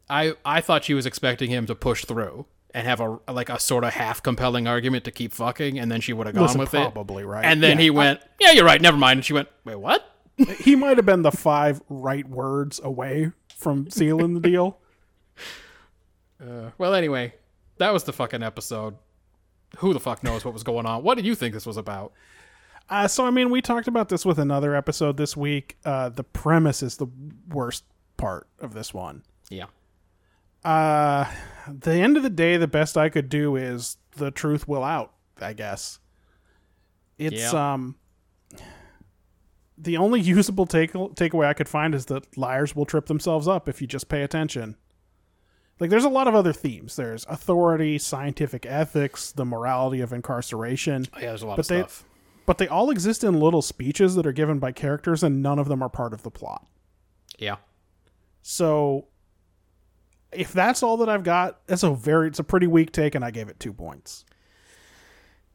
I I thought she was expecting him to push through and have a like a sort of half compelling argument to keep fucking, and then she would have gone Listen, with probably, it. Probably right? And then Yeah, he I- went, "Yeah, you're right. Never mind." And she went, "Wait, what?" He might have been the five right words away from sealing the deal. Uh, well, anyway, that was the fucking episode. Who the fuck knows what was going on? What did you think this was about? Uh, so, I mean, we talked about this with another episode this week. Uh, the premise is the worst part of this one. Yeah. Uh, the end of the day, the best I could do is the truth will out. I guess it's Yeah. um the only usable take takeaway I could find is that liars will trip themselves up if you just pay attention. Like, there's a lot of other themes. There's authority, scientific ethics, the morality of incarceration, Oh, yeah, there's a lot But of they- stuff. but they all exist in little speeches that are given by characters, and none of them are part of the plot. Yeah. So, if that's all that I've got, it's a very it's a pretty weak take, and I gave it two points.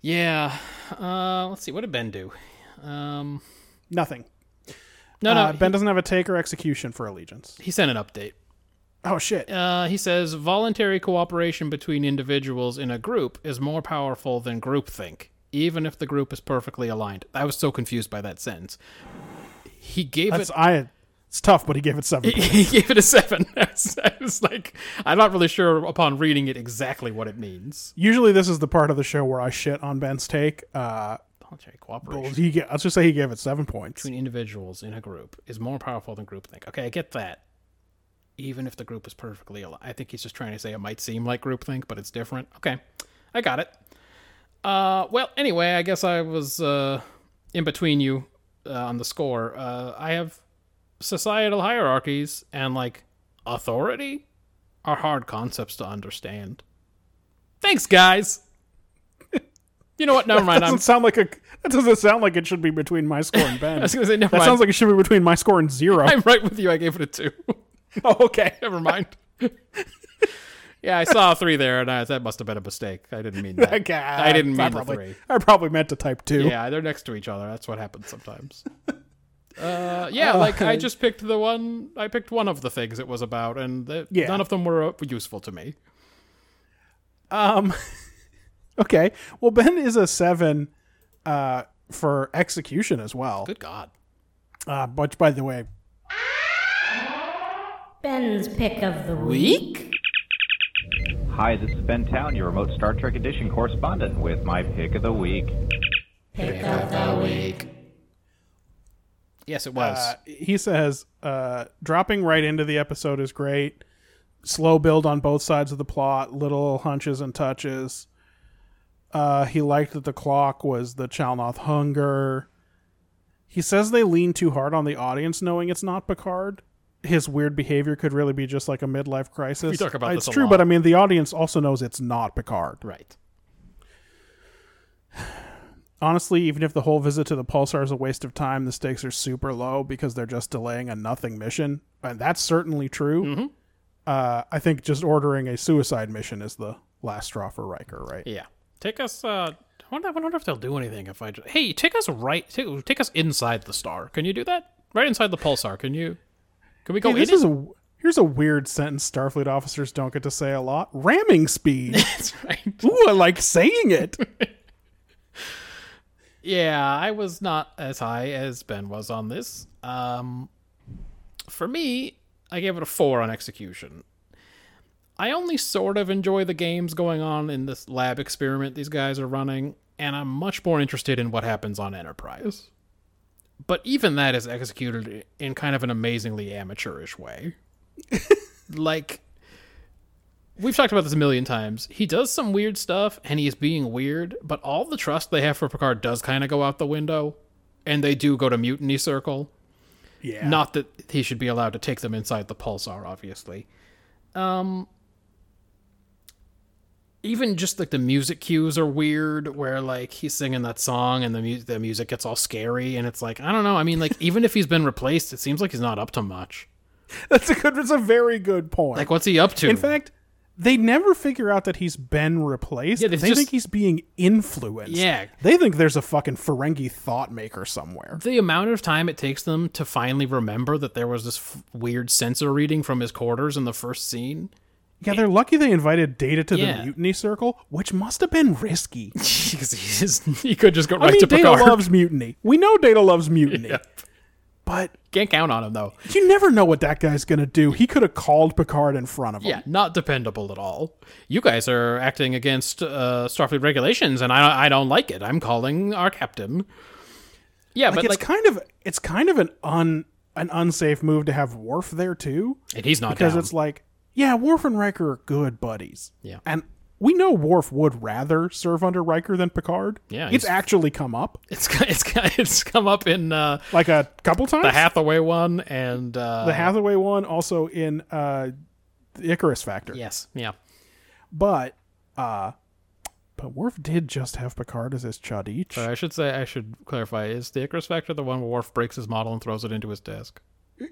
Yeah. Uh, let's see. What did Ben do? Um, Nothing. no, no. Uh, Ben doesn't have a take or execution for allegiance. he, he sent an update. Oh shit! Uh, he says voluntary cooperation between individuals in a group is more powerful than groupthink, even if the group is perfectly aligned. I was so confused by that sentence. He gave That's it. I. It's tough, but he gave it seven. He gave it a seven. I was, I was like, I'm not really sure upon reading it exactly what it means. Usually, this is the part of the show where I shit on Ben's take. Uh, Voluntary cooperation he let's just say he gave it seven points. between individuals in a group is more powerful than groupthink. Okay, I get that. Even if the group is perfectly aligned, I think he's just trying to say it might seem like groupthink, but it's different. Okay, I got it. Uh, well, anyway, I guess I was uh, in between you uh, on the score. Uh, I have societal hierarchies and like authority are hard concepts to understand. Thanks, guys. you know what? Never mind. That doesn't I'm, sound like a. That doesn't sound like it should be between my score and Ben. I was gonna say never that mind. sounds like it should be between my score and zero. I'm right with you. I gave it a two. oh, okay. Never mind. yeah, I saw a three there, and I, that must have been a mistake. I didn't mean that. Okay, I didn't mean I the probably, three. I probably meant to type two. Yeah, they're next to each other. That's what happens sometimes. Uh, yeah, like I just picked the one. I picked one of the things it was about, and the, Yeah. none of them were uh, useful to me. Um. Okay. Well, Ben is a seven uh, for execution as well. Good God. Uh, which, by the way, Ben's pick of the week. Week? Hi, this is Ben Town, your remote Star Trek Edition correspondent, with my pick of the week. Pick of the week. Yes, it was. Uh, he says, uh, dropping right into the episode is great. Slow build on both sides of the plot, little hunches and touches. Uh, he liked that the clock was the Chalnoth hunger. He says they lean too hard on the audience, knowing it's not Picard. His weird behavior could really be just like a midlife crisis. We talk about it's true, lot. but I mean, the audience also knows it's not Picard. right. honestly, even if the whole visit to the pulsar is a waste of time, the stakes are super low because they're just delaying a nothing mission, and that's certainly true. Mm-hmm. Uh, I think just ordering a suicide mission is the last straw for Riker, right? Yeah. Take us. Uh, I wonder, I wonder if they'll do anything if I. Just, hey, take us right. Take, take us inside the star. Can you do that? Right inside the pulsar. Can you? Can we go Hey, this is a here's a weird sentence Starfleet officers don't get to say a lot. Ramming speed. That's right. Ooh, I like saying it. Yeah, I was not as high as Ben was on this. Um, for me, I gave it a four on execution. I only sort of enjoy the games going on in this lab experiment these guys are running, and I'm much more interested in what happens on Enterprise. But even that is executed in kind of an amazingly amateurish way. like, we've talked about this a million times. He does some weird stuff and he is being weird, but all the trust they have for Picard does kind of go out the window. And they do go to Mutiny Circle. Yeah. Not that he should be allowed to take them inside the pulsar, obviously. Um, even just like the music cues are weird, where like he's singing that song and the mu- the music gets all scary, and it's like I don't know. I mean, like even if he's been replaced, it seems like he's not up to much. That's a good that's a very good point. Like what's he up to? In fact, they never figure out that he's been replaced. Yeah, they just- think he's being influenced. Yeah. They think there's a fucking Ferengi thought maker somewhere. the amount of time it takes them to finally remember that there was this f- weird sensor reading from his quarters in the first scene. Yeah, they're lucky they invited Data to Yeah. the mutiny circle, which must have been risky. because he, he could just go right I mean, to Data Picard. loves mutiny. We know Data loves mutiny. But Can't count on him though. you never know what that guy's going to do. He could have called Picard in front of him. Yeah, not dependable at all. You guys are acting against uh, Starfleet regulations, and I I don't like it. I'm calling our captain. Yeah, Like but it's like, kind of it's kind of an un an unsafe move to have Worf there too. and he's not because down. it's like, yeah, Worf and Riker are good buddies. Yeah. And we know Worf would rather serve under Riker than Picard. Yeah, It's actually come up it's it's it's come up in uh, like a couple times. the Hathaway one and uh, The Hathaway one, also in uh, the Icarus Factor. Yes, yeah. But uh, but Worf did just have Picard as his cha'DIch. But I should say I should clarify: is the Icarus Factor the one where Worf breaks his model and throws it into his desk?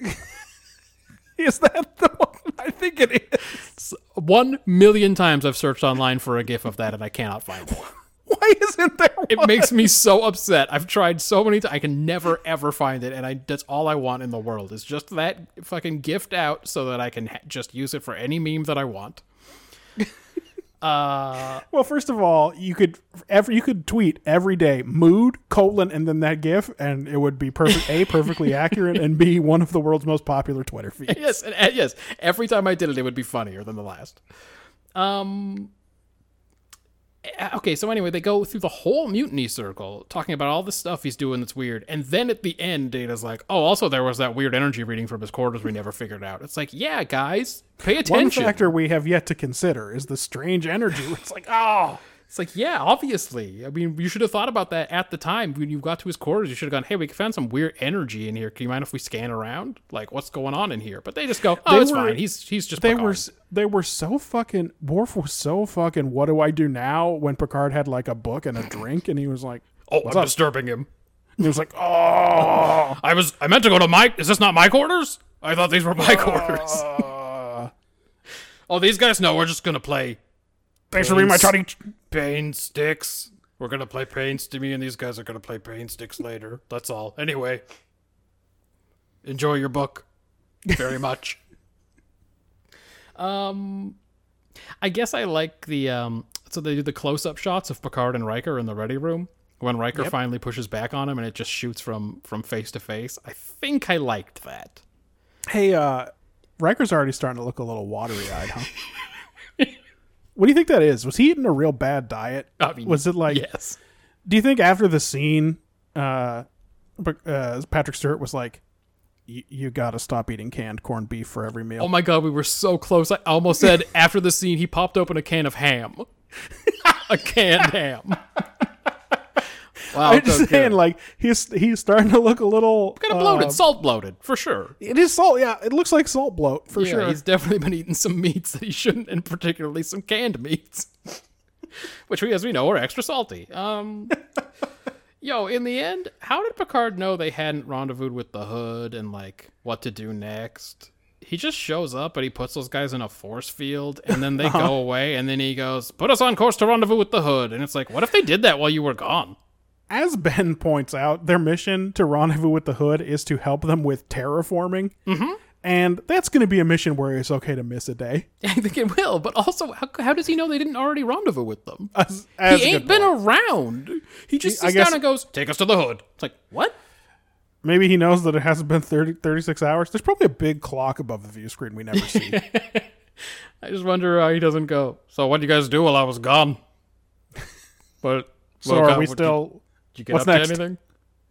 Is that the one? I think it is. One million times I've searched online for a GIF of that, and I cannot find one. Why isn't there? One? It makes me so upset. I've tried so many times. I can never ever find it, and I that's all I want in the world is just that fucking gift out so that I can ha- just use it for any meme that I want. Well, first of all, you could every you could tweet every day mood colon and then that GIF, and it would be perfect. a perfectly accurate, and b one of the world's most popular Twitter feeds. Yes, and, and yes. Every time I did it, it would be funnier than the last. Um. Eh, Okay, so anyway, they go through the whole mutiny circle, talking about all the stuff he's doing that's weird, and then at the end, Data's like, "Oh, also there was that weird energy reading from his quarters we never figured out." It's like, yeah, guys, pay attention. One factor we have yet to consider is the strange energy. It's like, oh, It's like, yeah, obviously. I mean, you should have thought about that at the time when you got to his quarters. You should have gone, "Hey, we found some weird energy in here. Can you mind if we scan around? Like, what's going on in here?" But they just go, "Oh, They it's were- fine. He's he's just they Picard." were they were so fucking. Worf was so fucking. What do I do now? When Picard had like a book and a drink, and he was like, Oh, I'm up? disturbing him. he was like, oh, I was I meant to go to my is this not my quarters? I thought these were my ah. quarters. oh, these guys know we're just gonna play thanks for being my toddy. Pain sticks. We're gonna play pain to me and these guys are gonna play pain sticks later. That's all. Anyway. Enjoy your book very much. um I guess I like the um so they do the close up shots of Picard and Riker in the ready room when Riker finally pushes back on him and it just shoots from from face to face. I think I liked that. Hey, uh, Riker's already starting to look a little watery eyed, huh? what do you think that is? Was he eating a real bad diet? I mean, was it like? yes. Do you think after the scene, uh, uh, Patrick Stewart was like, "You got to stop eating canned corned beef for every meal." Oh my god, we were so close. I almost said after the scene he popped open a can of ham. a canned ham. Wow, I'm just so saying, like he's he's starting to look a little kind of bloated, uh, salt bloated for sure. it is salt. Yeah, it looks like salt bloat for yeah, sure. he's definitely been eating some meats that he shouldn't, and particularly some canned meats, which we, as we know, are extra salty. Um, yo, in the end, how did Picard know they hadn't rendezvoused with the Hood and like what to do next? He just shows up and he puts those guys in a force field, and then they Uh-huh. go away, and then he goes, "Put us on course to rendezvous with the Hood," and it's like, what if they did that while you were gone? As Ben points out, their mission to rendezvous with the Hood is to help them with terraforming, mm-hmm. and that's going to be a mission where it's okay to miss a day. I think it will, but also, how, how does he know they didn't already rendezvous with them? As, as he ain't been around. He just I sits guess- down and goes, "Take us to the hood." It's like what? Maybe he knows that it hasn't been 30, 36 hours. There's probably a big clock above the view screen we never see. I just wonder how he doesn't go. So what did you guys do while I was gone? But so well, are God, we still? Did you get what's up next? to anything?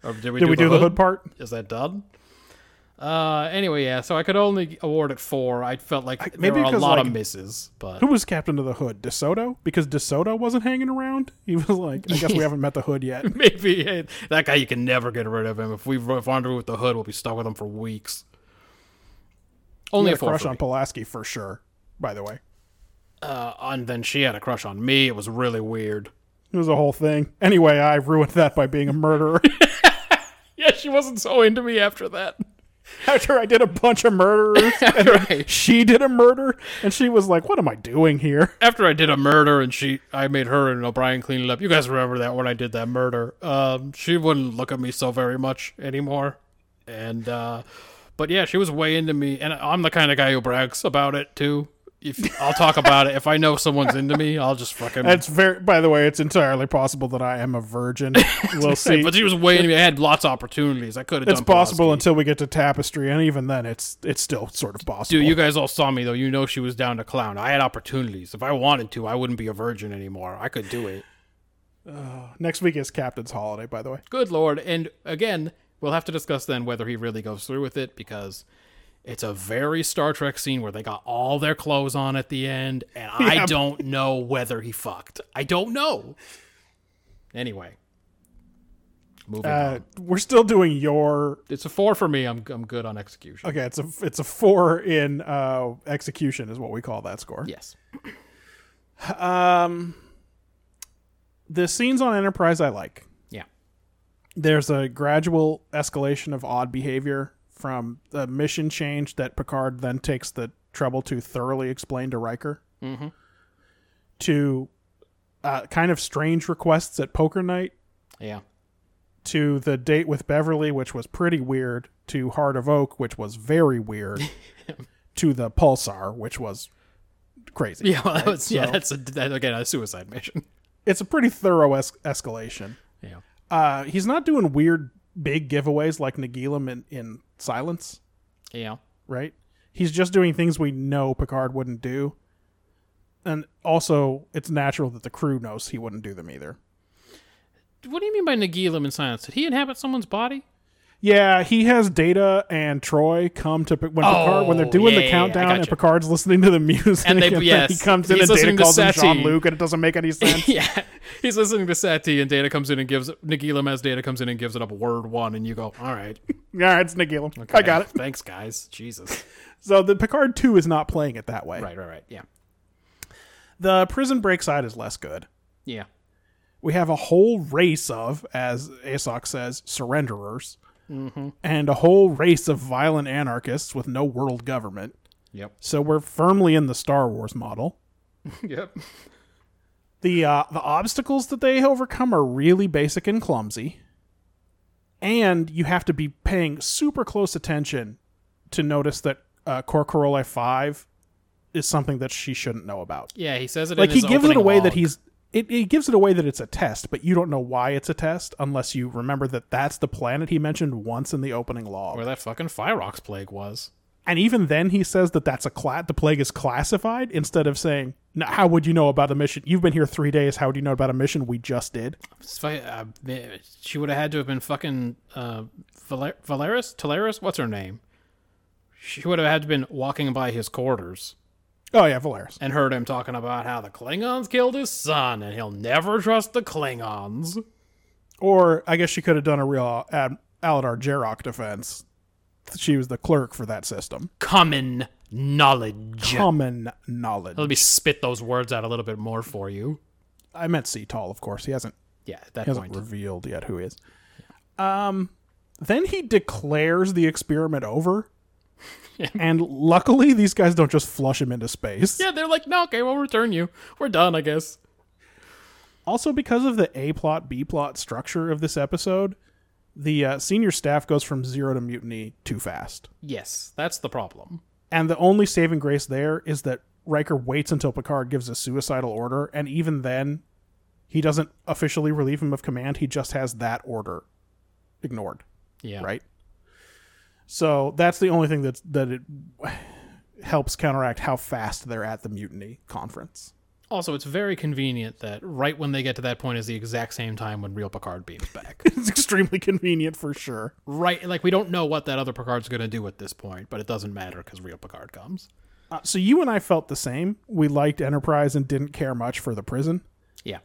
Or did we Did do we the do the hood part? Is that done? Uh, anyway, yeah. So I could only award it four. I felt like there maybe were a lot of like, misses, but Who was captain of the Hood? DeSoto? Because DeSoto wasn't hanging around. He was like, I guess we haven't met the Hood yet. maybe hey, that guy you can never get rid of him. If we rendezvous with the hood, we'll be stuck with him for weeks. Only a a crush on. Pulaski for sure. By the way, Uh, and then she had a crush on me. It was really weird. It was a whole thing. Anyway, I ruined that by being a murderer. Yeah, she wasn't so into me after that. After I did a bunch of murderers, and Right. she did a murder, and she was like, "What am I doing here?" After I did a murder and she, I made her and O'Brien clean it up. You guys remember that when I did that murder? Um, she wouldn't look at me so very much anymore, and uh, but yeah, she was way into me, and I'm the kind of guy who brags about it too. If I'll talk about it, if I know someone's into me, I'll just fucking. It's very. By the way, it's entirely possible that I am a virgin. We'll see. but she was way into me. I had lots of opportunities. I could have. it's possible Pulaski. until we get to tapestry, and even then, it's it's still sort of possible. Dude, you guys all saw me though. You know she was down to clown. I had opportunities. If I wanted to, I wouldn't be a virgin anymore. I could do it. Uh, next week is Captain's Holiday, by the way. Good lord. And again, we'll have to discuss then whether he really goes through with it because it's a very Star Trek scene where they got all their clothes on at the end, and I Yeah. don't know whether he fucked. I don't know. Anyway. Moving Uh, on. we're still doing your It's a four for me. I'm I'm good on execution. okay. It's a it's a four in uh, execution is what we call that score. Yes. Um, the scenes on Enterprise I like. Yeah. There's a gradual escalation of odd behavior from the mission change that Picard then takes the trouble to thoroughly explain to Riker. Mhm. To uh, kind of strange requests at poker night. Yeah. To the date with Beverly, which was pretty weird. To Heart of Oak, which was very weird. to the Pulsar, which was crazy. Yeah, well, that was yeah, So- that's a, that, again a suicide mission. It's a pretty thorough es- escalation. Yeah. Uh, he's not doing weird big giveaways like Nagilum in, in Silence, Yeah. right? He's just doing things we know Picard wouldn't do. And also, it's natural that the crew knows he wouldn't do them either. What do you mean by Nagilum in silence? Did he inhabit someone's body? Yeah, he has Data and Troi come to when Picard when they're Oh, doing yeah, the yeah, countdown I and. Picard's listening to the music And they- then yes, he comes in and Data calls him. Jean Luc and it doesn't make any sense. yeah. He's listening to Satie and Data comes in and gives Nagilum as Data comes in and gives it up word one and you go, All right. yeah, it's Nagilum. I got it. Thanks, guys. Jesus. So the Picard two is not playing it that way. Right, right, right. Yeah. The Prison Break side is less good. Yeah. we have a whole race of, as Esoqq says, surrenderers, Mm-hmm. and a whole race of violent anarchists with no world government. Yep. So we're firmly in the Star Wars model. Yep. The uh, the obstacles that they overcome are really basic and clumsy, and you have to be paying super close attention to notice that uh, Cor Caroli Five is something that she shouldn't know about. Yeah, he says it like in he his gives it opening away that he's it, it gives it away that it's a test but you don't know why it's a test unless you remember that that's the planet he mentioned once in the opening log where that fucking Phyrox plague was. and even then he says that that's a cla- the plague is classified instead of saying how would you know about a mission? You've been here three days. How would you know about a mission we just did? Uh, she would have had to have been fucking uh, Valer- Valeris? Teleris? What's her name? She would have had to have been walking by his quarters Oh yeah, Valeris. and heard him talking about how the Klingons killed his son and he'll never trust the Klingons. Or I guess she could have done a real Ad- Alidar Jarok defense. She was the clerk for that system. Common knowledge. Common knowledge. Let me spit those words out a little bit more for you. I meant Tholl, of course. He hasn't Yeah, at that he hasn't point. revealed yet who he is. Um, then he declares the experiment over, and luckily these guys don't just flush him into space. Yeah, they're like, no, okay, we'll return you. We're done, I guess. Also, because of the A plot B plot structure of this episode, the uh, senior staff goes from zero to mutiny too fast. Yes, that's the problem. And the only saving grace there is that Riker waits until Picard gives a suicidal order, and even then, he doesn't officially relieve him of command. He just has that order ignored. Yeah. right? So that's the only thing that's that it helps counteract how fast they're at the mutiny conference. Also, it's very convenient that right when they get to that point is the exact same time when real Picard beams back. It's extremely convenient for sure. right, like we don't know what that other Picard's going to do at this point, but it doesn't matter because real Picard comes. Uh, so you and I felt the same. We liked Enterprise and didn't care much for the prison. Yeah.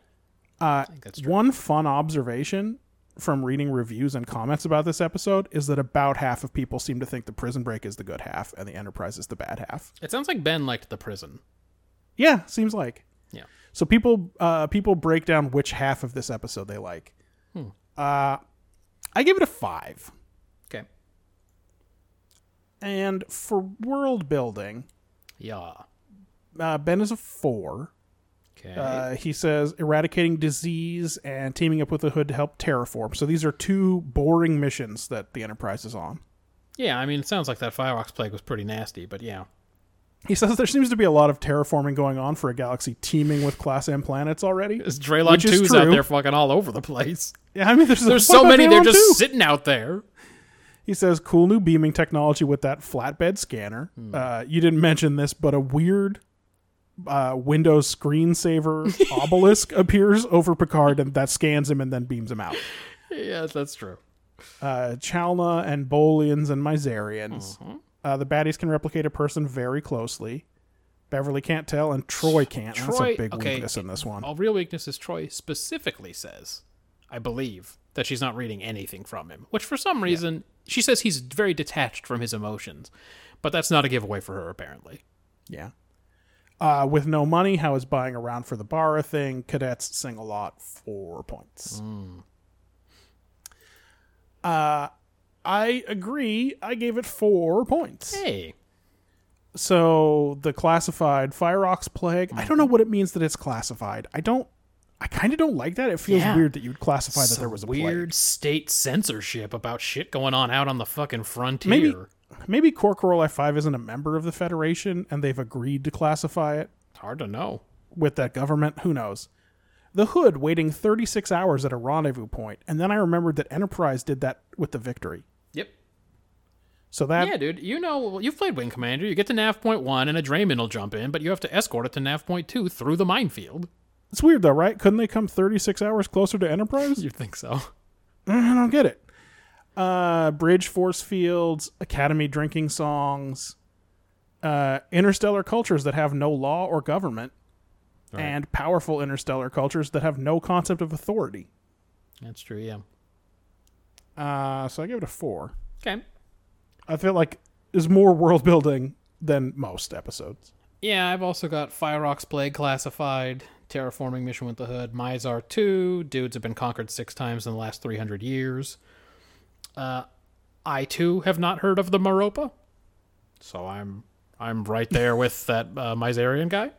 Uh, think that's true. one fun observation from reading reviews and comments about this episode is that about half of people seem to think the prison break is the good half and the Enterprise is the bad half. It sounds like Ben liked the prison. Yeah, seems like. Yeah. So people uh, people break down which half of this episode they like. Hmm. Uh, I give it a five. Okay. And for world building, Yeah. uh, Ben is a four. Okay. Uh, he says eradicating disease and teaming up with the Hood to help terraform. So these are two boring missions that the Enterprise is on. yeah, I mean, it sounds like that Phyrox plague was pretty nasty, but yeah. He says there seems to be a lot of terraforming going on for a galaxy teeming with Class M planets already. This Draylon Which 2's out there fucking all over the place. Yeah, I mean, there's, There's so many, they're just 2? sitting out there. He says, cool new beaming technology with that flatbed scanner. Hmm. Uh, you didn't mention this, but a weird uh, Windows screensaver obelisk appears over Picard and that scans him and then beams him out. Yes, that's true. Uh, Chalna and Bolians and Mizarians. Mm-hmm. Uh, the baddies can replicate a person very closely. Beverly can't tell, and Troi can't. That's Troi- a big okay, weakness in this one. All real weakness is Troi specifically says, I believe, that she's not reading anything from him. Which for some reason she says he's very detached from his emotions. But that's not a giveaway for her, apparently. Yeah. Uh, with no money, how is buying around for the Barra thing? Cadets sing a lot, four points. Mm. Uh, I agree. I gave it four points. Hey. So the classified Phyrox Plague. I don't know what it means that it's classified. I don't. I kind of don't like that. It feels Yeah. weird that you would classify that there was a weird plague. state censorship about shit going on out on the fucking frontier. Maybe maybe Cor Caroli Five isn't a member of the Federation and they've agreed to classify it It's hard to know. with that government. Who knows? The Hood waiting 36 hours at a rendezvous point, and then I remembered that Enterprise did that with the Victory. Yep. So that yeah, dude. You know, you've played Wing Commander. You get to nav point one, and a Drayman will jump in, but you have to escort it to nav point two through the minefield. it's weird though, right? Couldn't they come 36 hours closer to Enterprise? You think so? I don't get it. Uh, bridge force fields, academy drinking songs, uh, interstellar cultures that have no law or government, and powerful interstellar cultures that have no concept of authority. That's true. Yeah. Uh, so I give it a four. Okay. I feel like is more world building than most episodes. Yeah, I've also got Phyrox Plague classified, Terraforming Mission with the Hood, Mizar 2, Dudes have been conquered six times in the last 300 years. Uh, I too have not heard of the Maropa, so I'm I'm right there with that uh, Mizarian guy.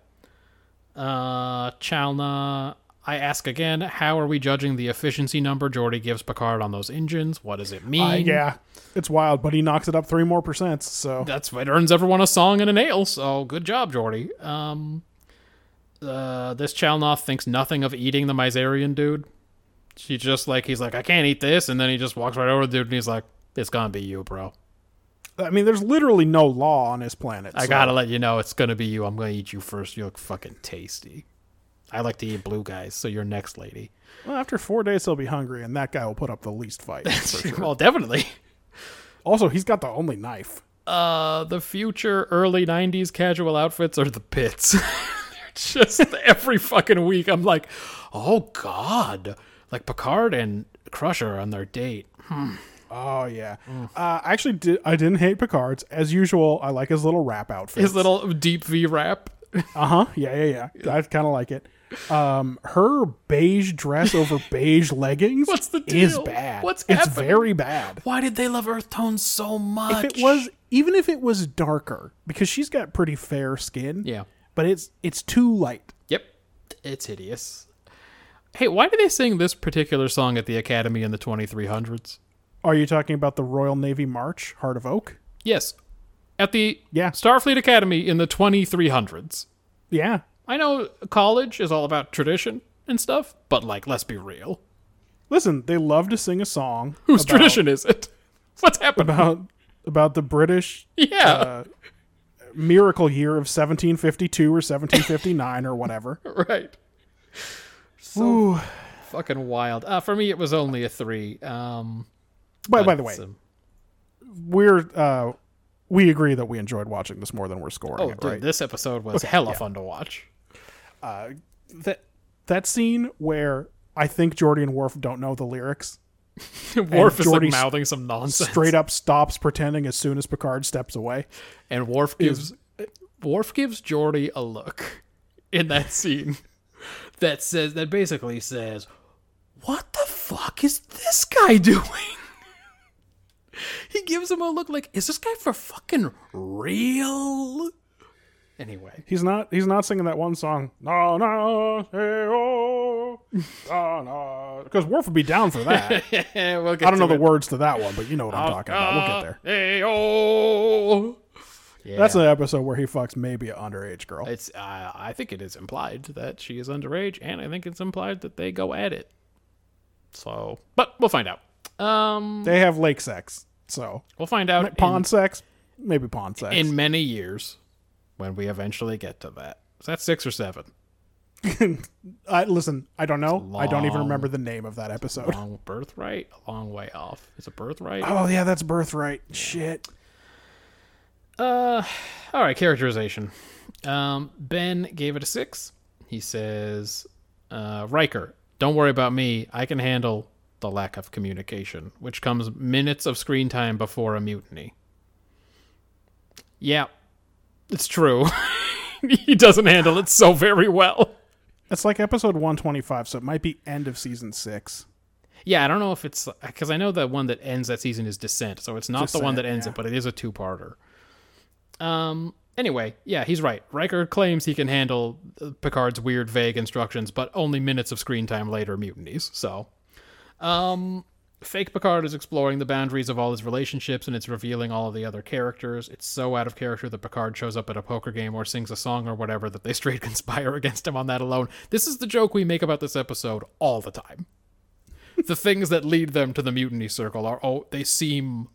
Uh, Chalna, I ask again, how are we judging the efficiency number Geordi gives Picard on those engines? What does it mean? Uh, yeah, it's wild, but he knocks it up three more percent. So That's what earns everyone a song and a nail. So good job, Geordi. Um, uh, this Chalnoth thinks nothing of eating the Mizarian dude. She just like he's like I can't eat this, and then he just walks right over to the dude and he's like, "It's gonna be you, bro." I mean, there's literally no law on his planet. I so- gotta let you know it's gonna be you. I'm gonna eat you first. You look fucking tasty. I like to eat blue guys, so you're next lady. Well, after four days, he'll be hungry, and that guy will put up the least fight. Sure. well, definitely. Also, he's got the only knife. Uh, the future early '90s casual outfits are the pits. They're just every fucking week. I'm like, oh god, like Picard and Crusher on their date. Oh yeah. Mm. Uh, actually, did, I didn't hate Picard's as usual. I like his little rap outfit. His little deep V wrap. Uh huh. Yeah, yeah, yeah. I kind of like it. Um, her beige dress over beige leggings. What's the deal? Is bad. What's it's happening? very bad. Why did they love Earth tones so much? If it was, even if it was darker, because she's got pretty fair skin. yeah. But it's it's too light. Yep. It's hideous. Hey, why do they sing this particular song at the Academy in the 2300s? Are you talking about the Royal Navy March, Heart of Oak? Yes. At the Yeah. Starfleet Academy in the 2300s. Yeah. I know college is all about tradition and stuff, but like, let's be real. Listen, they love to sing a song. Whose about- tradition is it? What's happening? about about the British yeah. uh, miracle year of 1752 or 1759 or whatever. right. Ooh. Fucking wild. Uh, for me, it was only a three. Um, By, by the way, um, we're uh, we agree that we enjoyed watching this more than we're scoring oh, it, dude, right? this episode was hella fun to watch. Uh, that that scene where I think Geordi and Worf don't know the lyrics, Worf is like Geordi mouthing some nonsense. straight up stops pretending as soon as Picard steps away. and Worf gives Worf gives Geordi a look in that scene that says that basically says, "What the fuck is this guy doing?" he gives him a look like, "Is this guy for fucking real?" Anyway, He's not he's not singing that one song. No, no, hey, oh, no, no. Because Worf would be down for that. we'll I don't know to the words to that one, but you know what I'm uh, talking about. We'll get uh, there. Hey, oh. Yeah. That's an episode where he fucks maybe an underage girl. It's. Uh, I think it is implied that she is underage, and I think it's implied that they go at it. So, but we'll find out. Um, They have lake sex, so we'll find out pond sex, maybe pond sex. in, in many years when we eventually get to that. Is that six or seven? I, listen, I don't know. I don't even remember the name of that episode. Long birthright, a long way off. Is it birthright? Oh yeah, that's birthright. Shit. Uh, all right. Characterization. Um, Ben gave it a six. He says, uh, Riker, don't worry about me. I can handle the lack of communication, which comes minutes of screen time before a mutiny. Yeah, it's true. he doesn't handle it so very well. It's like episode 125, so it might be end of season six. Yeah, I don't know if it's because I know the one that ends that season is Descent, so it's not the one that ends yeah. it, but it is a two-parter. Um. Anyway, yeah, he's right. Riker claims he can handle uh, Picard's weird, vague instructions, but only minutes of screen time later mutinies. So, um, fake Picard is exploring the boundaries of all his relationships, and it's revealing all of the other characters. It's so out of character that Picard shows up at a poker game or sings a song or whatever that they straight conspire against him on that alone. This is the joke we make about this episode all the time the things that lead them to the mutiny circle are oh they seem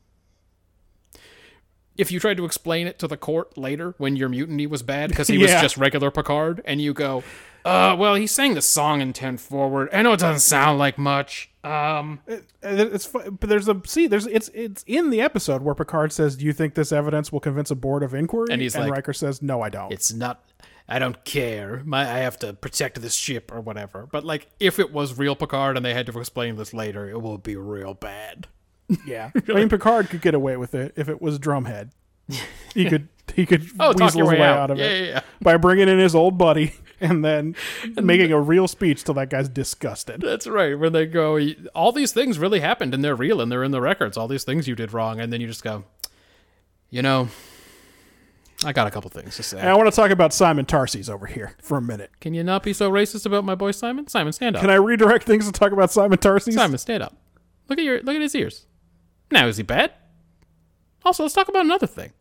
if you tried to explain it to the court later when your mutiny was bad because he was just regular Picard and you go uh well he sang the song in 10 forward. I know it doesn't sound like much. Um Uh, It's but there's a see there's it's it's in the episode where Picard says, "Do you think this evidence will convince a board of inquiry?" And he's like- Riker says, "No, I don't." it's not I don't care. My I have to protect this ship or whatever. But like if it was real Picard and they had to explain this later it will be real bad yeah, I mean Picard could get away with it if it was Drumhead. He could he could oh weasel his way way out, out of yeah, it yeah, yeah. by bringing in his old buddy and then making a real speech till that guy's disgusted. That's right. Where they go, all these things really happened and they're real and they're in the records. All these things you did wrong, and then you just go, you know, I got a couple things to say. And I want to talk about Simon Tarses over here for a minute. Can you not be so racist about my boy Simon? Simon, stand up. Can I redirect things to talk about Simon Tarses? Simon, stand up. Look at your look at his ears. Now is he bad? Also, let's talk about another thing.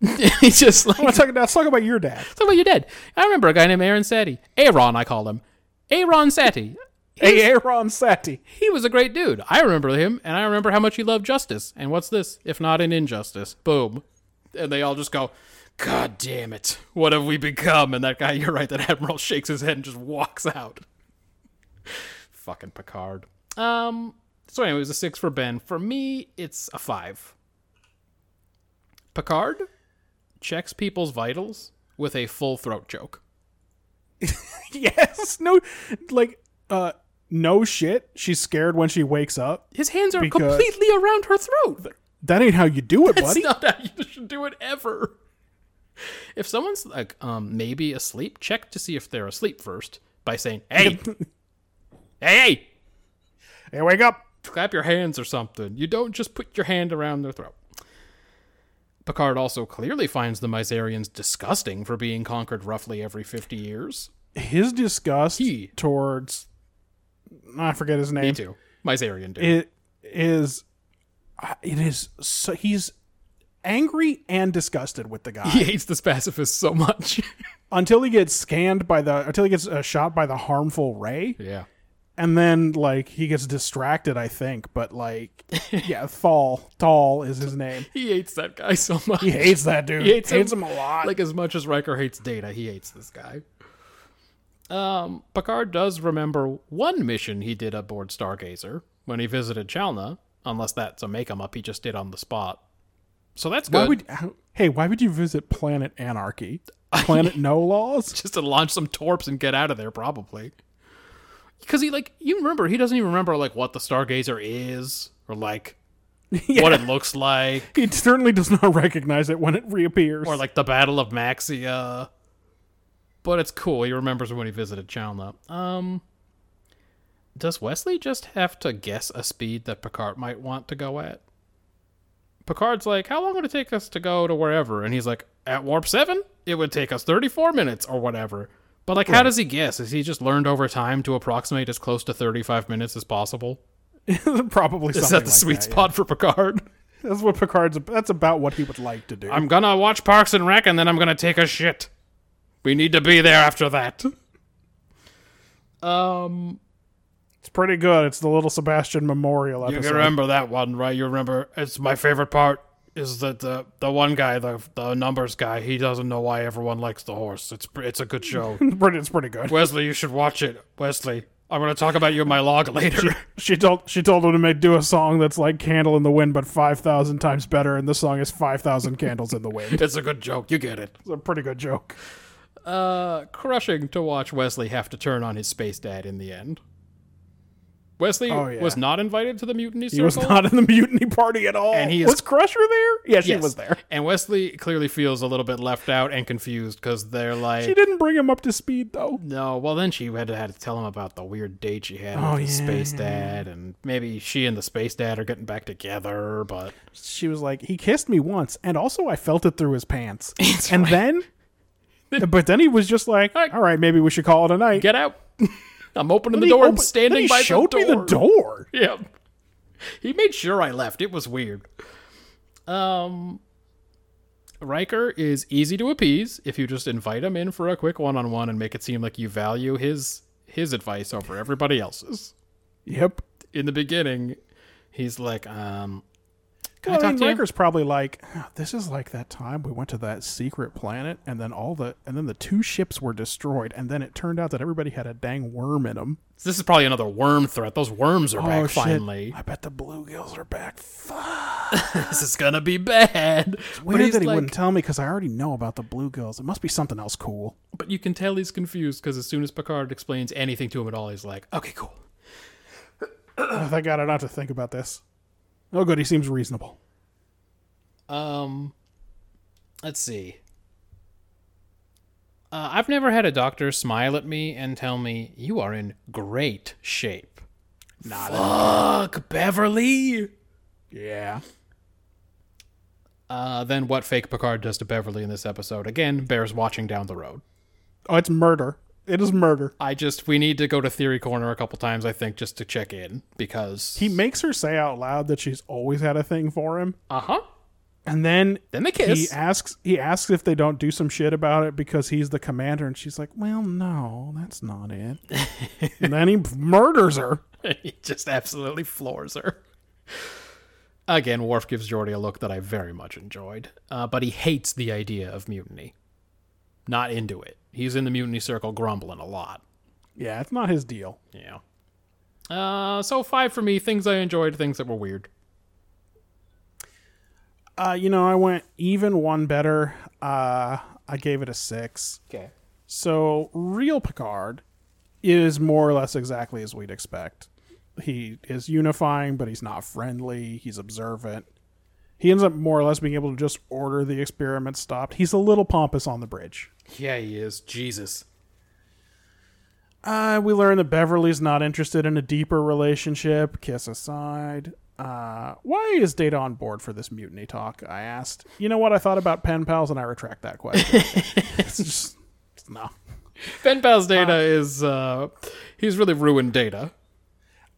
He's just like I want to talk, let's talk about your dad. Talk about your dad. I remember a guy named Aaron Satie. Aaron, I call him. Aaron Satie. Aaron Satie. He was a great dude. I remember him, and I remember how much he loved justice. And what's this, if not an injustice? Boom. And they all just go, God damn it. What have we become? And that guy, you're right, that Admiral shakes his head and just walks out. Fucking Picard. Um, so anyway, it was a six for Ben. For me, it's a five. Picard checks people's vitals with a full throat joke. Yes, no, like, uh, no shit. She's scared when she wakes up. His hands are Because- completely around her throat. That ain't how you do it, That's buddy. That's not how you should do it ever. If someone's like um maybe asleep, check to see if they're asleep first by saying, "Hey, hey, hey, hey, wake up. Clap your hands or something." You don't just put your hand around their throat. Picard also clearly finds the Mizarians disgusting for being conquered roughly every 50 years. His disgust He. towards, I forget his name. Me too. Mizarian dude. It is, it is. So he's angry and disgusted with the guy he hates this pacifist so much. until he gets scanned by the until he gets uh, shot by the harmful ray. yeah. And then like he gets distracted i think but like yeah thal tall is his name He hates that guy so much. he hates that dude He hates, him. a lot Like as much as Riker hates Data, he hates this guy. Um, Picard does remember one mission he did aboard Stargazer when he visited Chalna, unless that's a make 'em up he just did on the spot. So that's why good. would how- hey why would you visit planet anarchy planet no laws just to launch some torps and get out of there, probably. Because he like you remember he doesn't even remember like what the Stargazer is or like what it looks like he certainly does not recognize it when it reappears or like the Battle of Maxia. But it's cool. He remembers when he visited Chalna. Um, does Wesley just have to guess a speed that Picard might want to go at? Picard's like, "How long would it take us to go to wherever?" And he's like, "At warp seven, it would take us thirty-four minutes or whatever." But like, how does he guess? Has he just learned over time to approximate as close to thirty-five minutes as possible? probably Is that the like sweet yeah. spot for Picard? that's what picard's that's about what he would like to do I'm gonna watch Parks and Rec, and then I'm gonna take a shit. We need to be there after that. Um, it's pretty good it's the little sebastian memorial you episode can remember that one, right? You remember? It's my favorite part. Is that the the one guy, the the numbers guy? He doesn't know why everyone likes the horse. It's it's a good show. It's pretty, good Wesley, you should watch it. Wesley, I'm gonna talk about you in my log later. she told she told him to make do a song that's like "Candle in the Wind" but five thousand times better, and the song is five thousand candles in the wind. it's a good joke. You get it. It's a pretty good joke. Uh, crushing to watch Wesley have to turn on his space dad in the end. Wesley Oh, yeah. was not invited to the mutiny circle. He was not in the mutiny party at all. And he is- was Crusher there? Yeah, she Yes. was there. And Wesley clearly feels a little bit left out and confused because they're like, She didn't bring him up to speed though. no. Well, then she had to, had to tell him about the weird date she had Oh, with the yeah, space dad, and maybe she and the space dad are getting back together. But She was like, he kissed me once, and also I felt it through his pants. and then, but then he was just like, All right. all right, maybe we should call it a night. get out. I'm opening the he door and opened- standing then he by showed the me door. the door. Yeah. He made sure I left. It was weird. Um Riker is easy to appease if you just invite him in for a quick one-on-one and make it seem like you value his his advice over everybody else's. Yep. In the beginning, he's like, um can Well, I I talk mean, you? Riker's probably like, "Ah, this is like that time we went to that secret planet, and then all the, and then the two ships were destroyed, and then it turned out that everybody had a dang worm in them. This is probably another worm threat. Those worms are Oh back shit! finally. I bet the bluegills are back. This is gonna be bad. But Weird that he like, wouldn't tell me because I already know about the bluegills. It must be something else cool. but you can tell he's confused because as soon as Picard explains anything to him at all, he's like, "Okay, cool." Oh, thank God I don't have to think about this. Oh, good. He seems reasonable. Um, let's see. Uh, I've never had a doctor smile at me and tell me you are in great shape. Not Fuck, Beverly. Yeah. Uh, then what fake Picard does to Beverly in this episode again bears watching down the road. Oh, it's murder. It is murder. I just we need to go to Theory Corner a couple times I think just to check in because He makes her say out loud that she's always had a thing for him. uh huh And then Then they kiss. he asks he asks if they don't do some shit about it because he's the commander, and she's like, "Well, no, that's not it." and then he murders her. he just absolutely floors her. Again, Worf gives Geordi a look that I very much enjoyed, uh, but he hates the idea of mutiny. Not into it. He's in the mutiny circle grumbling a lot. Yeah, it's not his deal. Yeah. Uh, so five for me. Things I enjoyed, things that were weird. Uh, you know, I went even one better. Uh, I gave it a six. Okay. So, real Picard is more or less exactly as we'd expect. He is unifying, but he's not friendly. He's observant. He ends up more or less being able to just order the experiment stopped. He's a little pompous on the bridge. Yeah, he is. Jesus. Uh, we learn that Beverly's not interested in a deeper relationship. Kiss aside. Uh, why is Data on board for this mutiny talk? I asked. You know what I thought about pen pals, and I retract that question. it's just no. Pen Pal's data is, uh, he's really ruined data.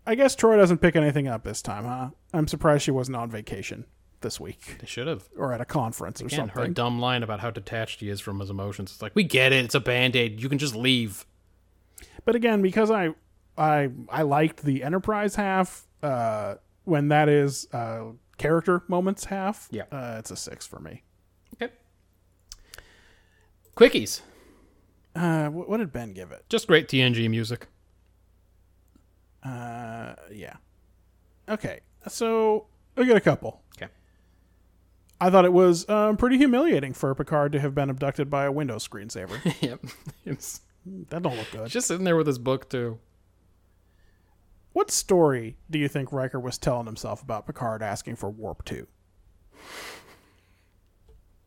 I guess Troi doesn't pick anything up this time, huh? I'm surprised she wasn't on vacation this week They should have. or at a conference or Again, her something. dumb line about how detached he is from his emotions. It's like, we get it. It's a band aid. You can just leave. But again, because I I I liked the Enterprise half, uh, when that is uh, character moments half, Yeah. uh, it's a six for me. Okay. Quickies. Uh, wh- what did Ben give it? Just great TNG music. Uh, yeah. Okay, so I got a couple. I thought it was um, pretty humiliating for Picard to have been abducted by a Windows screensaver. yep. That don't look good. just sitting there with his book, too. What story do you think Riker was telling himself about Picard asking for warp two?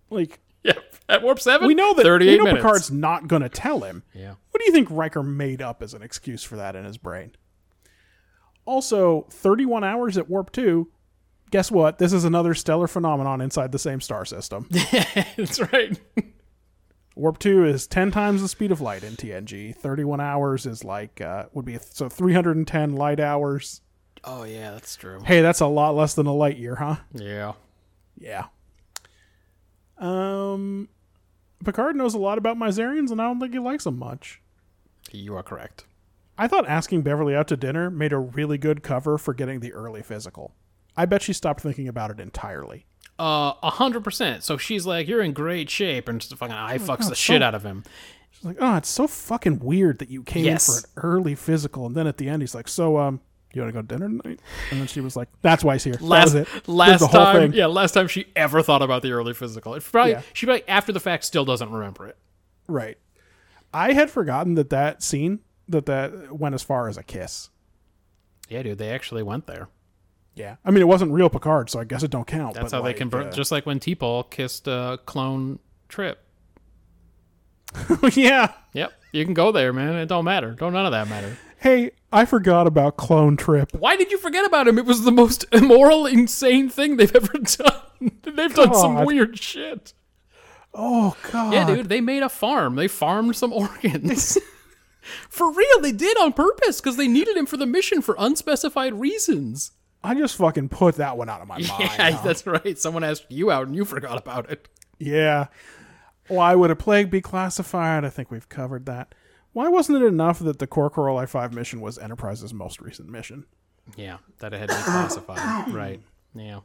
Like Yep. At Warp 7? we know that 38 we know minutes. Picard's not going to tell him. Yeah. What do you think Riker made up as an excuse for that in his brain? Also, 31 hours at warp 2. Guess what? This is another stellar phenomenon inside the same star system. That's right. warp 2 is 10 times the speed of light in TNG. 31 hours is like uh, would be so 310 light hours. Oh, yeah, that's true. Hey, that's a lot less than a light year, huh? Yeah. Yeah. Um Picard knows a lot about Mizarians and I don't think he likes them much. You are correct. I thought asking Beverly out to dinner made a really good cover for getting the early physical. I bet she stopped thinking about it entirely. Uh, a hundred percent. So she's like, "You're in great shape," and just fucking eye fucks the shit out of him. She's like, "Oh, it's so fucking weird that you came Yes. in for an early physical, and then at the end he's like, so um, you want to go to dinner tonight?" And then she was like, "That's why he's here. Last, that was it. last the whole time, thing. yeah, last time she ever thought about the early physical. It probably Yeah. she probably after the fact still doesn't remember it. Right. I had forgotten that that scene that that went as far as a kiss. Yeah, dude, they actually went there. Yeah, I mean it wasn't real Picard, so I guess it don't count. That's how they convert. uh, Just like when T'Pol kissed uh, clone Trip. yeah. Yep, you can go there, man. It don't matter. Don't none of that matter. Hey, I forgot about Clone Trip. Why did you forget about him? It was the most immoral, insane thing they've ever done. they've done some weird shit. Oh God. Yeah, dude, they made a farm. They farmed some organs. for real, they did on purpose because they needed him for the mission for unspecified reasons. I just fucking put that one out of my mind. Yeah, huh? that's right. Someone asked you out and you forgot about it. Yeah. Why would a plague be classified? I think we've covered that. Why wasn't it enough that the Cor Caroli 5 mission was Enterprise's most recent mission? Yeah, that it had to be classified. right. Yeah.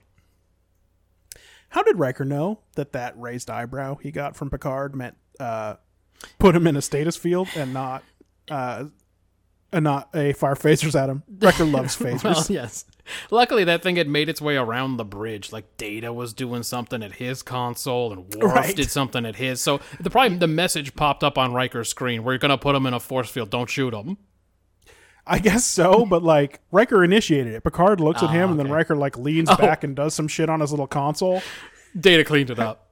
How did Riker know that that raised eyebrow he got from Picard meant uh, put him in a status field and not uh, and not a fire phasers at him? Riker loves phasers. Well, yes. Luckily, that thing had made its way around the bridge. Like Data was doing something at his console, and Worf Right. did something at his. So the problem, the message popped up on Riker's screen: "We're gonna put him in a force field. Don't shoot him." I guess so, but like Riker initiated it. Picard looks at him, ah, and then okay. Riker like leans oh. back and does some shit on his little console. Data cleaned it up.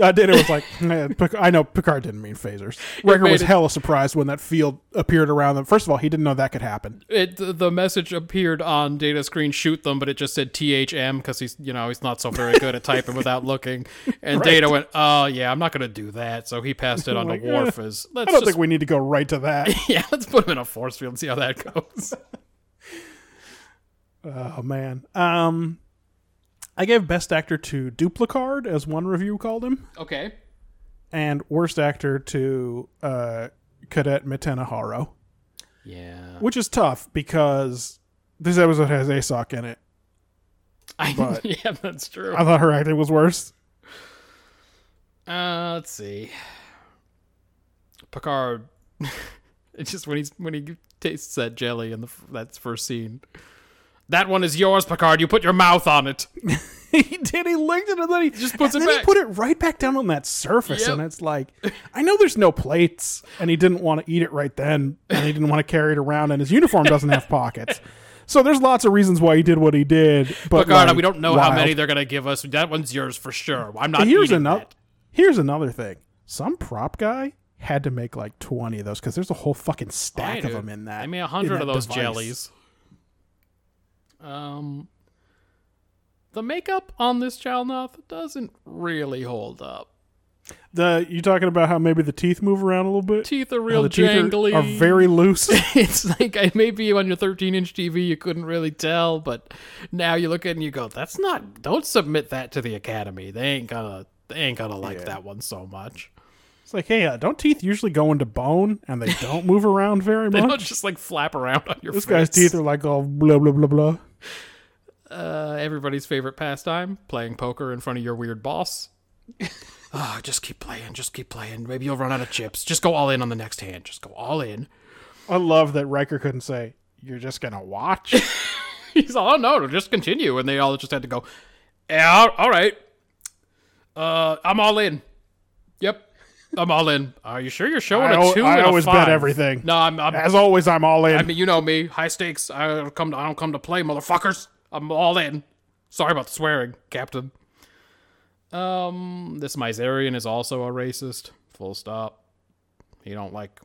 Uh, Data was like, eh, Pic- I know Picard didn't mean phasers. Riker made was it- hella surprised when that field appeared around them. First of all, he didn't know that could happen. It the message appeared on Data screen: "Shoot them," but it just said THM because he's you know he's not so very good at typing without looking. And Data went, "Oh yeah, I'm not gonna do that." So he passed it on Like, to Worf as let's I don't just think we need to go right to that. yeah, let's put him in a force field and see how that goes. oh man. Um, I gave best actor to Duplicard, as one review called him, Okay. and worst actor to uh, Cadet Mitena Haro, Yeah. which is tough because this episode has Esoqq in it. I, But- yeah, that's true. I thought her acting was worse. Uh, let's see. Picard. it's just when he's when he tastes that jelly in the that first scene. That one is yours, Picard. You put your mouth on it. he did. He licked it and then he Just puts and it then back. He put it right back down on that surface, Yep. and it's like, I know there's no plates, and he didn't want to eat it right then, and he didn't want to carry it around, and his uniform doesn't have pockets. So there's lots of reasons why he did what he did. But Picard, like, we don't know how many they're gonna give us. That one's yours for sure. I'm not. And here's another. Here's another thing. Some prop guy had to make like 20 of those because there's a whole fucking stack I of do. them in that. I mean, a hundred of those device. jellies. Um, the makeup on this Chalnoth doesn't really hold up. The you talking about how maybe the teeth move around a little bit? Teeth are real the teeth are- Are, very loose. it's like I maybe on your 13 inch TV you couldn't really tell, but now you look at it and you go, "That's not. Don't submit that to the Academy. They ain't gonna. They ain't gonna like that one so much. It's like, hey, uh, don't teeth usually go into bone and they don't move around very They much? don't just like flap around on your face. this face. guy's teeth are like all blah blah blah blah. uh, everybody's favorite pastime: playing poker in front of your weird boss. oh, just keep playing. Just keep playing. Maybe you'll run out of chips. Just go all in on the next hand. Just go all in. I love that Riker couldn't say, "You're just gonna watch." He's all, oh no, just continue. And they all just had to go, yeah, all- all right. Uh, I'm all in. Yep, I'm all in. Are you sure you're showing I a al- two? I and a always bet everything. No, I'm. I'm As always, I'm all in. I mean, you know me. High stakes. I don't come. To, I don't come to play, motherfuckers. I'm all in. Sorry about the swearing, Captain. Um, this Mizarian is also a racist. Full stop. He don't like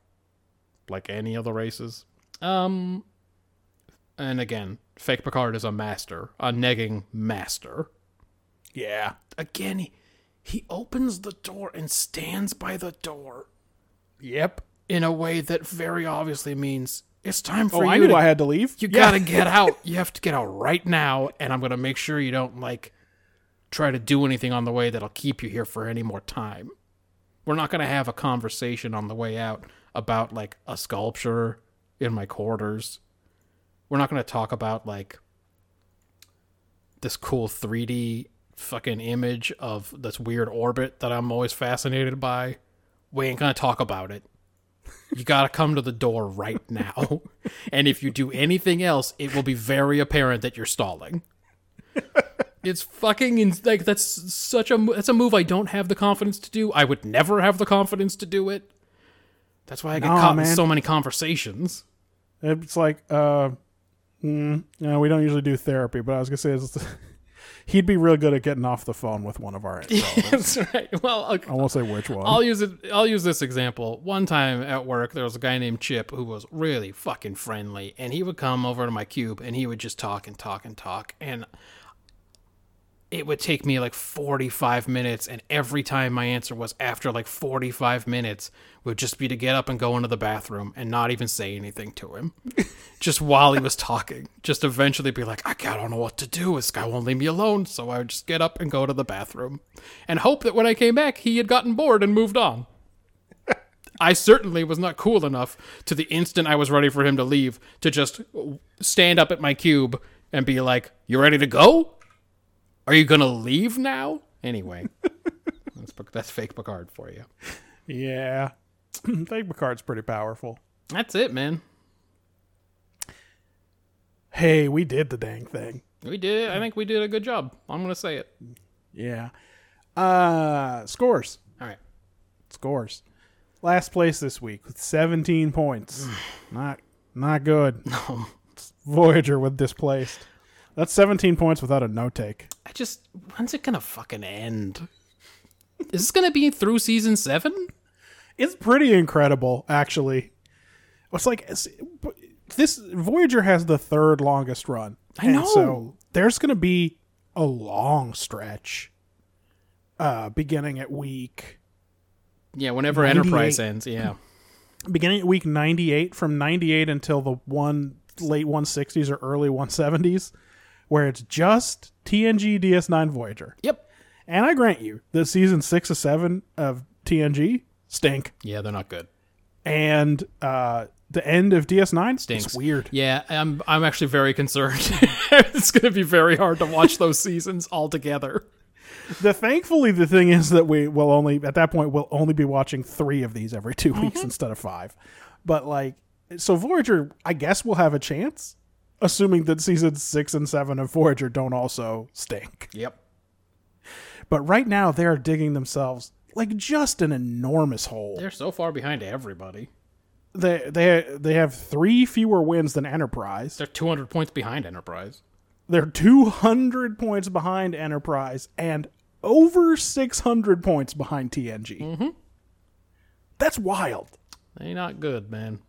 like any of the races. Um, and again, fake Picard is a master, a negging master. yeah. Again, he, he opens the door and stands by the door Yep. in a way that very obviously means it's time for Oh, for I you knew to I had to leave. you Yeah. gotta get out. You have to get out right now, and I'm gonna make sure you don't like try to do anything on the way that'll keep you here for any more time. We're not gonna have a conversation on the way out about like a sculpture in my quarters. We're not gonna talk about like this cool 3D fucking image of this weird orbit that I'm always fascinated by. We ain't gonna talk about it. You gotta come to the door right now. and if you do anything else, it will be very apparent that you're stalling. It's fucking in, like that's such a that's a move I don't have the confidence to do. I would never have the confidence to do it. That's why I get Nah, caught in so many conversations. It's like, uh, mm, you know, we don't usually do therapy, but I was gonna say it's, he'd be real good at getting off the phone with one of our. That's right. Well, okay. I won't say which one. I'll use it. I'll use this example. One time at work, there was a guy named Chip who was really fucking friendly, and he would come over to my cube and he would just talk and talk and talk, and it would take me like 45 minutes and every time my answer was after like 45 minutes would just be to get up and go into the bathroom and not even say anything to him. Just while he was talking. Just eventually be like i don't know what to do. This guy won't leave me alone. So i would just get up and go to the bathroom and hope that when i came back he had gotten bored and moved on. I certainly was not cool enough to the instant I was ready for him to leave to just stand up at my cube and be like, "You ready to go? Are you gonna leave now?" Anyway, that's that's fake Picard for you. yeah, Fake Picard's pretty powerful. That's it, man. Hey, we did the dang thing. We did. I think we did a good job. I'm gonna say it. Yeah. Uh, scores. All right. Scores. Last place this week with 17 points. not not good. No, Voyager with displaced. That's 17 points without a no take. I just when's it gonna fucking end? Is this gonna be through season seven? It's pretty incredible, actually. It's like it's- this Voyager has the third longest run. I And know. so there's to be a long stretch uh beginning at week Yeah, whenever Enterprise ends. Yeah. beginning at week 98 from 98 until the one late 160s or early 170s where it's just TNG DS9 Voyager. Yep. And I grant you that season six or seven of TNG stink. Yeah, they're not good. And uh, the end of DS9 Stinks. It's weird. Yeah, I'm I'm actually very concerned. it's going to be very hard to watch those seasons all together. The thankfully the thing is that we will only at that point we'll only be watching three of these every 2 weeks instead of five. But like so Voyager, I guess we'll have a chance, assuming that seasons six and seven of Voyager don't also stink. Yep. But right now they're digging themselves like just an enormous hole. They're so far behind everybody. They they they have three fewer wins than Enterprise. They're 200 points behind Enterprise. They're 200 points behind Enterprise and over 600 points behind TNG. Mm-hmm. That's wild. They not good, man.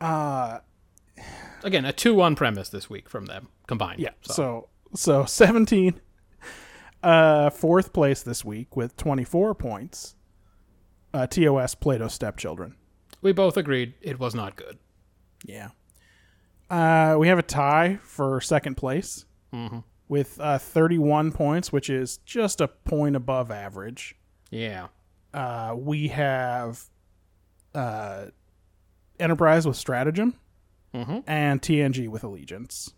Uh again, a 2-1 premise this week from them combined. Yeah. So so 17 uh fourth place this week with 24 points. Uh TOS Plato Stepchildren. we both agreed it was not good. Yeah. Uh we have a tie for second place with uh 31 points, which is just a point above average. Yeah. Uh we have uh Enterprise with Stratagem and TNG with Allegiance.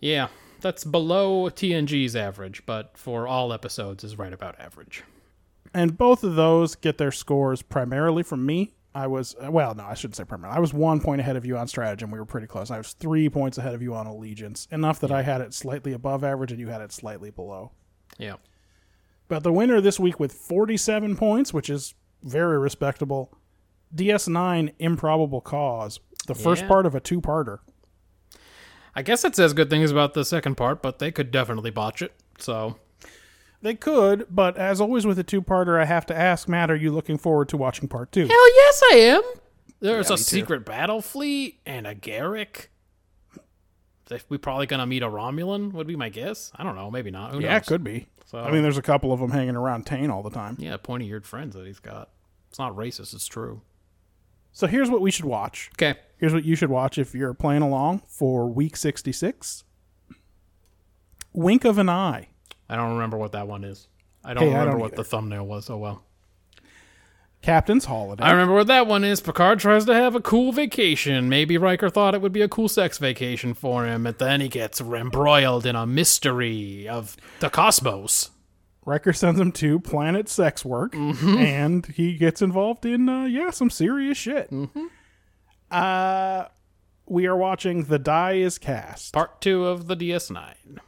Yeah. That's below TNG's average, but for all episodes is right about average. and both of those get their scores primarily from me. I was uh, well, no, I shouldn't say primarily. I was one point ahead of you on stratagem. We were pretty close. I was three points ahead of you on allegiance, enough that I had it slightly above average and you had it slightly below. Yeah. But the winner this week with 47 points, which is very respectable, DS9 Improbable Cause, the first Yeah. part of a two-parter. I guess it says good things about the second part, but they could definitely botch it. So, They could, but as always with a two-parter, I have to ask Matt, are you looking forward to watching part two? hell yes, I am. There's Yeah, a me too. secret battle fleet and a Garak. If we probably gonna meet a Romulan, would be my guess. I don't know, maybe not. Who yeah, knows? it could be. So- I mean, there's a couple of them hanging around Tain all the time. Yeah, pointy-eared friends that he's got. It's not racist. It's true. So here's what we should watch. Okay. Here's what you should watch if you're playing along for week 66. Wink of an Eye. I don't remember what that one is. I don't Hey, I remember don't what the thumbnail was. Oh well. Captain's Holiday. I remember what that one is. Picard tries to have a cool vacation. Maybe Riker thought it would be a cool sex vacation for him, and then he gets embroiled in a mystery of the cosmos. Riker sends him to Planet Sex Work, Mm-hmm. and he gets involved in, uh, yeah, some serious shit. Mm-hmm. Uh, we are watching The Die is Cast. Part two of the DS9.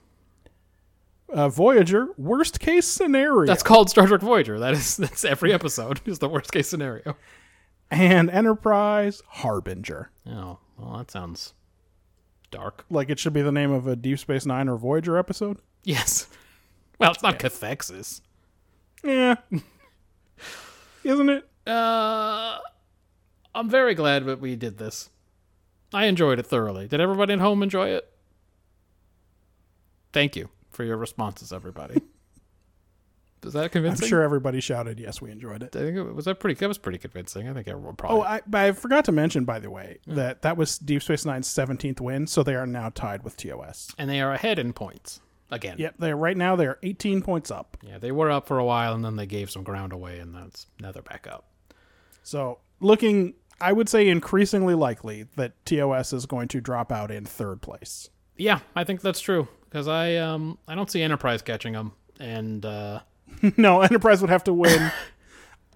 Uh, Voyager, worst case scenario. That's called Star Trek Voyager. That is that's every episode is the worst case scenario. and Enterprise, Harbinger. Oh, well, that sounds dark. Like it should be the name of a Deep Space Nine or Voyager episode. Yes. Well, it's not cathexis. Yeah. Isn't it? Uh, I'm very glad that we did this. I enjoyed it thoroughly. Did everybody at home enjoy it? Thank you for your responses, everybody. Was that convince? I'm sure everybody shouted, yes, we enjoyed it. I think it was that pretty. That was pretty convincing. I think everyone probably. Oh, I, I forgot to mention, by the way, that that was Deep Space Nine's 17th win, so they are now tied with TOS. and they are ahead in points again. Yep, they're right now they're 18 points up. Yeah, they were up for a while, and then they gave some ground away, and that's now they're back up. So looking, I would say increasingly likely that TOS is going to drop out in third place. Yeah, I think that's true because I um I don't see Enterprise catching them, and uh, no, Enterprise would have to win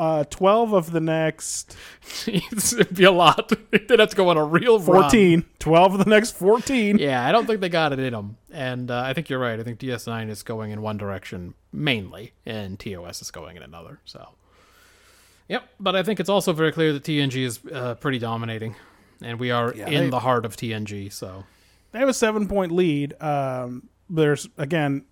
uh, 12 of the next it'd be a lot. They'd have to go on a real run. 14. 12 of the next 14. Yeah, I don't think they got it in them, and uh, I think you're right. I think DS9 is going in one direction mainly, and TOS is going in another. So, yep. But I think it's also very clear that TNG is uh, pretty dominating, and we are in they- the heart of TNG. So, They have a seven point lead. Um, there's, again,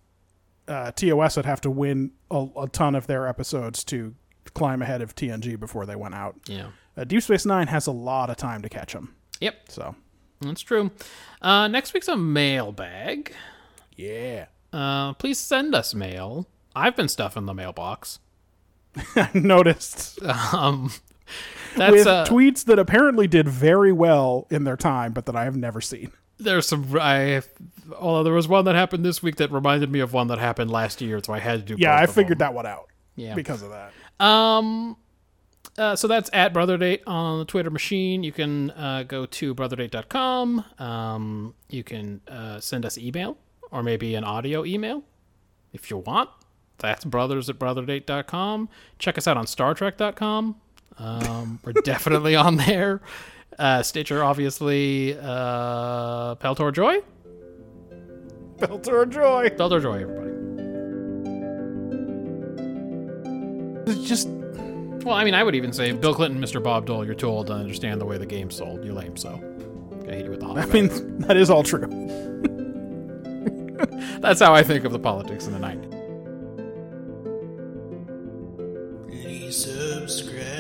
uh, TOS would have to win a, a ton of their episodes to climb ahead of TNG before they went out. yeah, Uh, Deep Space Nine has a lot of time to catch them. yep, So, that's true. Uh, next week's a mailbag. yeah. Uh, please send us mail. I've been stuffing the mailbox. I noticed Um, that's with uh, tweets that apparently did very well in their time, but that I have never seen. there's some. I although there was one that happened this week that reminded me of one that happened last year, so I had to do. Yeah, I figured that one out. Yeah. Because of that. Um, uh, so that's at brotherdate on the Twitter machine. You can uh, go to brotherdate.com. Um, you can uh, send us email or maybe an audio email if you want. That's brothers at brotherdate.com. Check us out on StarTrek.com. Um, we're definitely on there. Uh, Stitcher, obviously. Uh, Peltor Joy. Peltor Joy. Peltor Joy, everybody. It's just Well, I mean, I would even say Bill Clinton, Mr. Bob Dole, you're too old to understand the way the game's sold. You're lame, so. I hit you with the hot I mean that is all true. That's how I think of the politics in the 90s. Subscribe.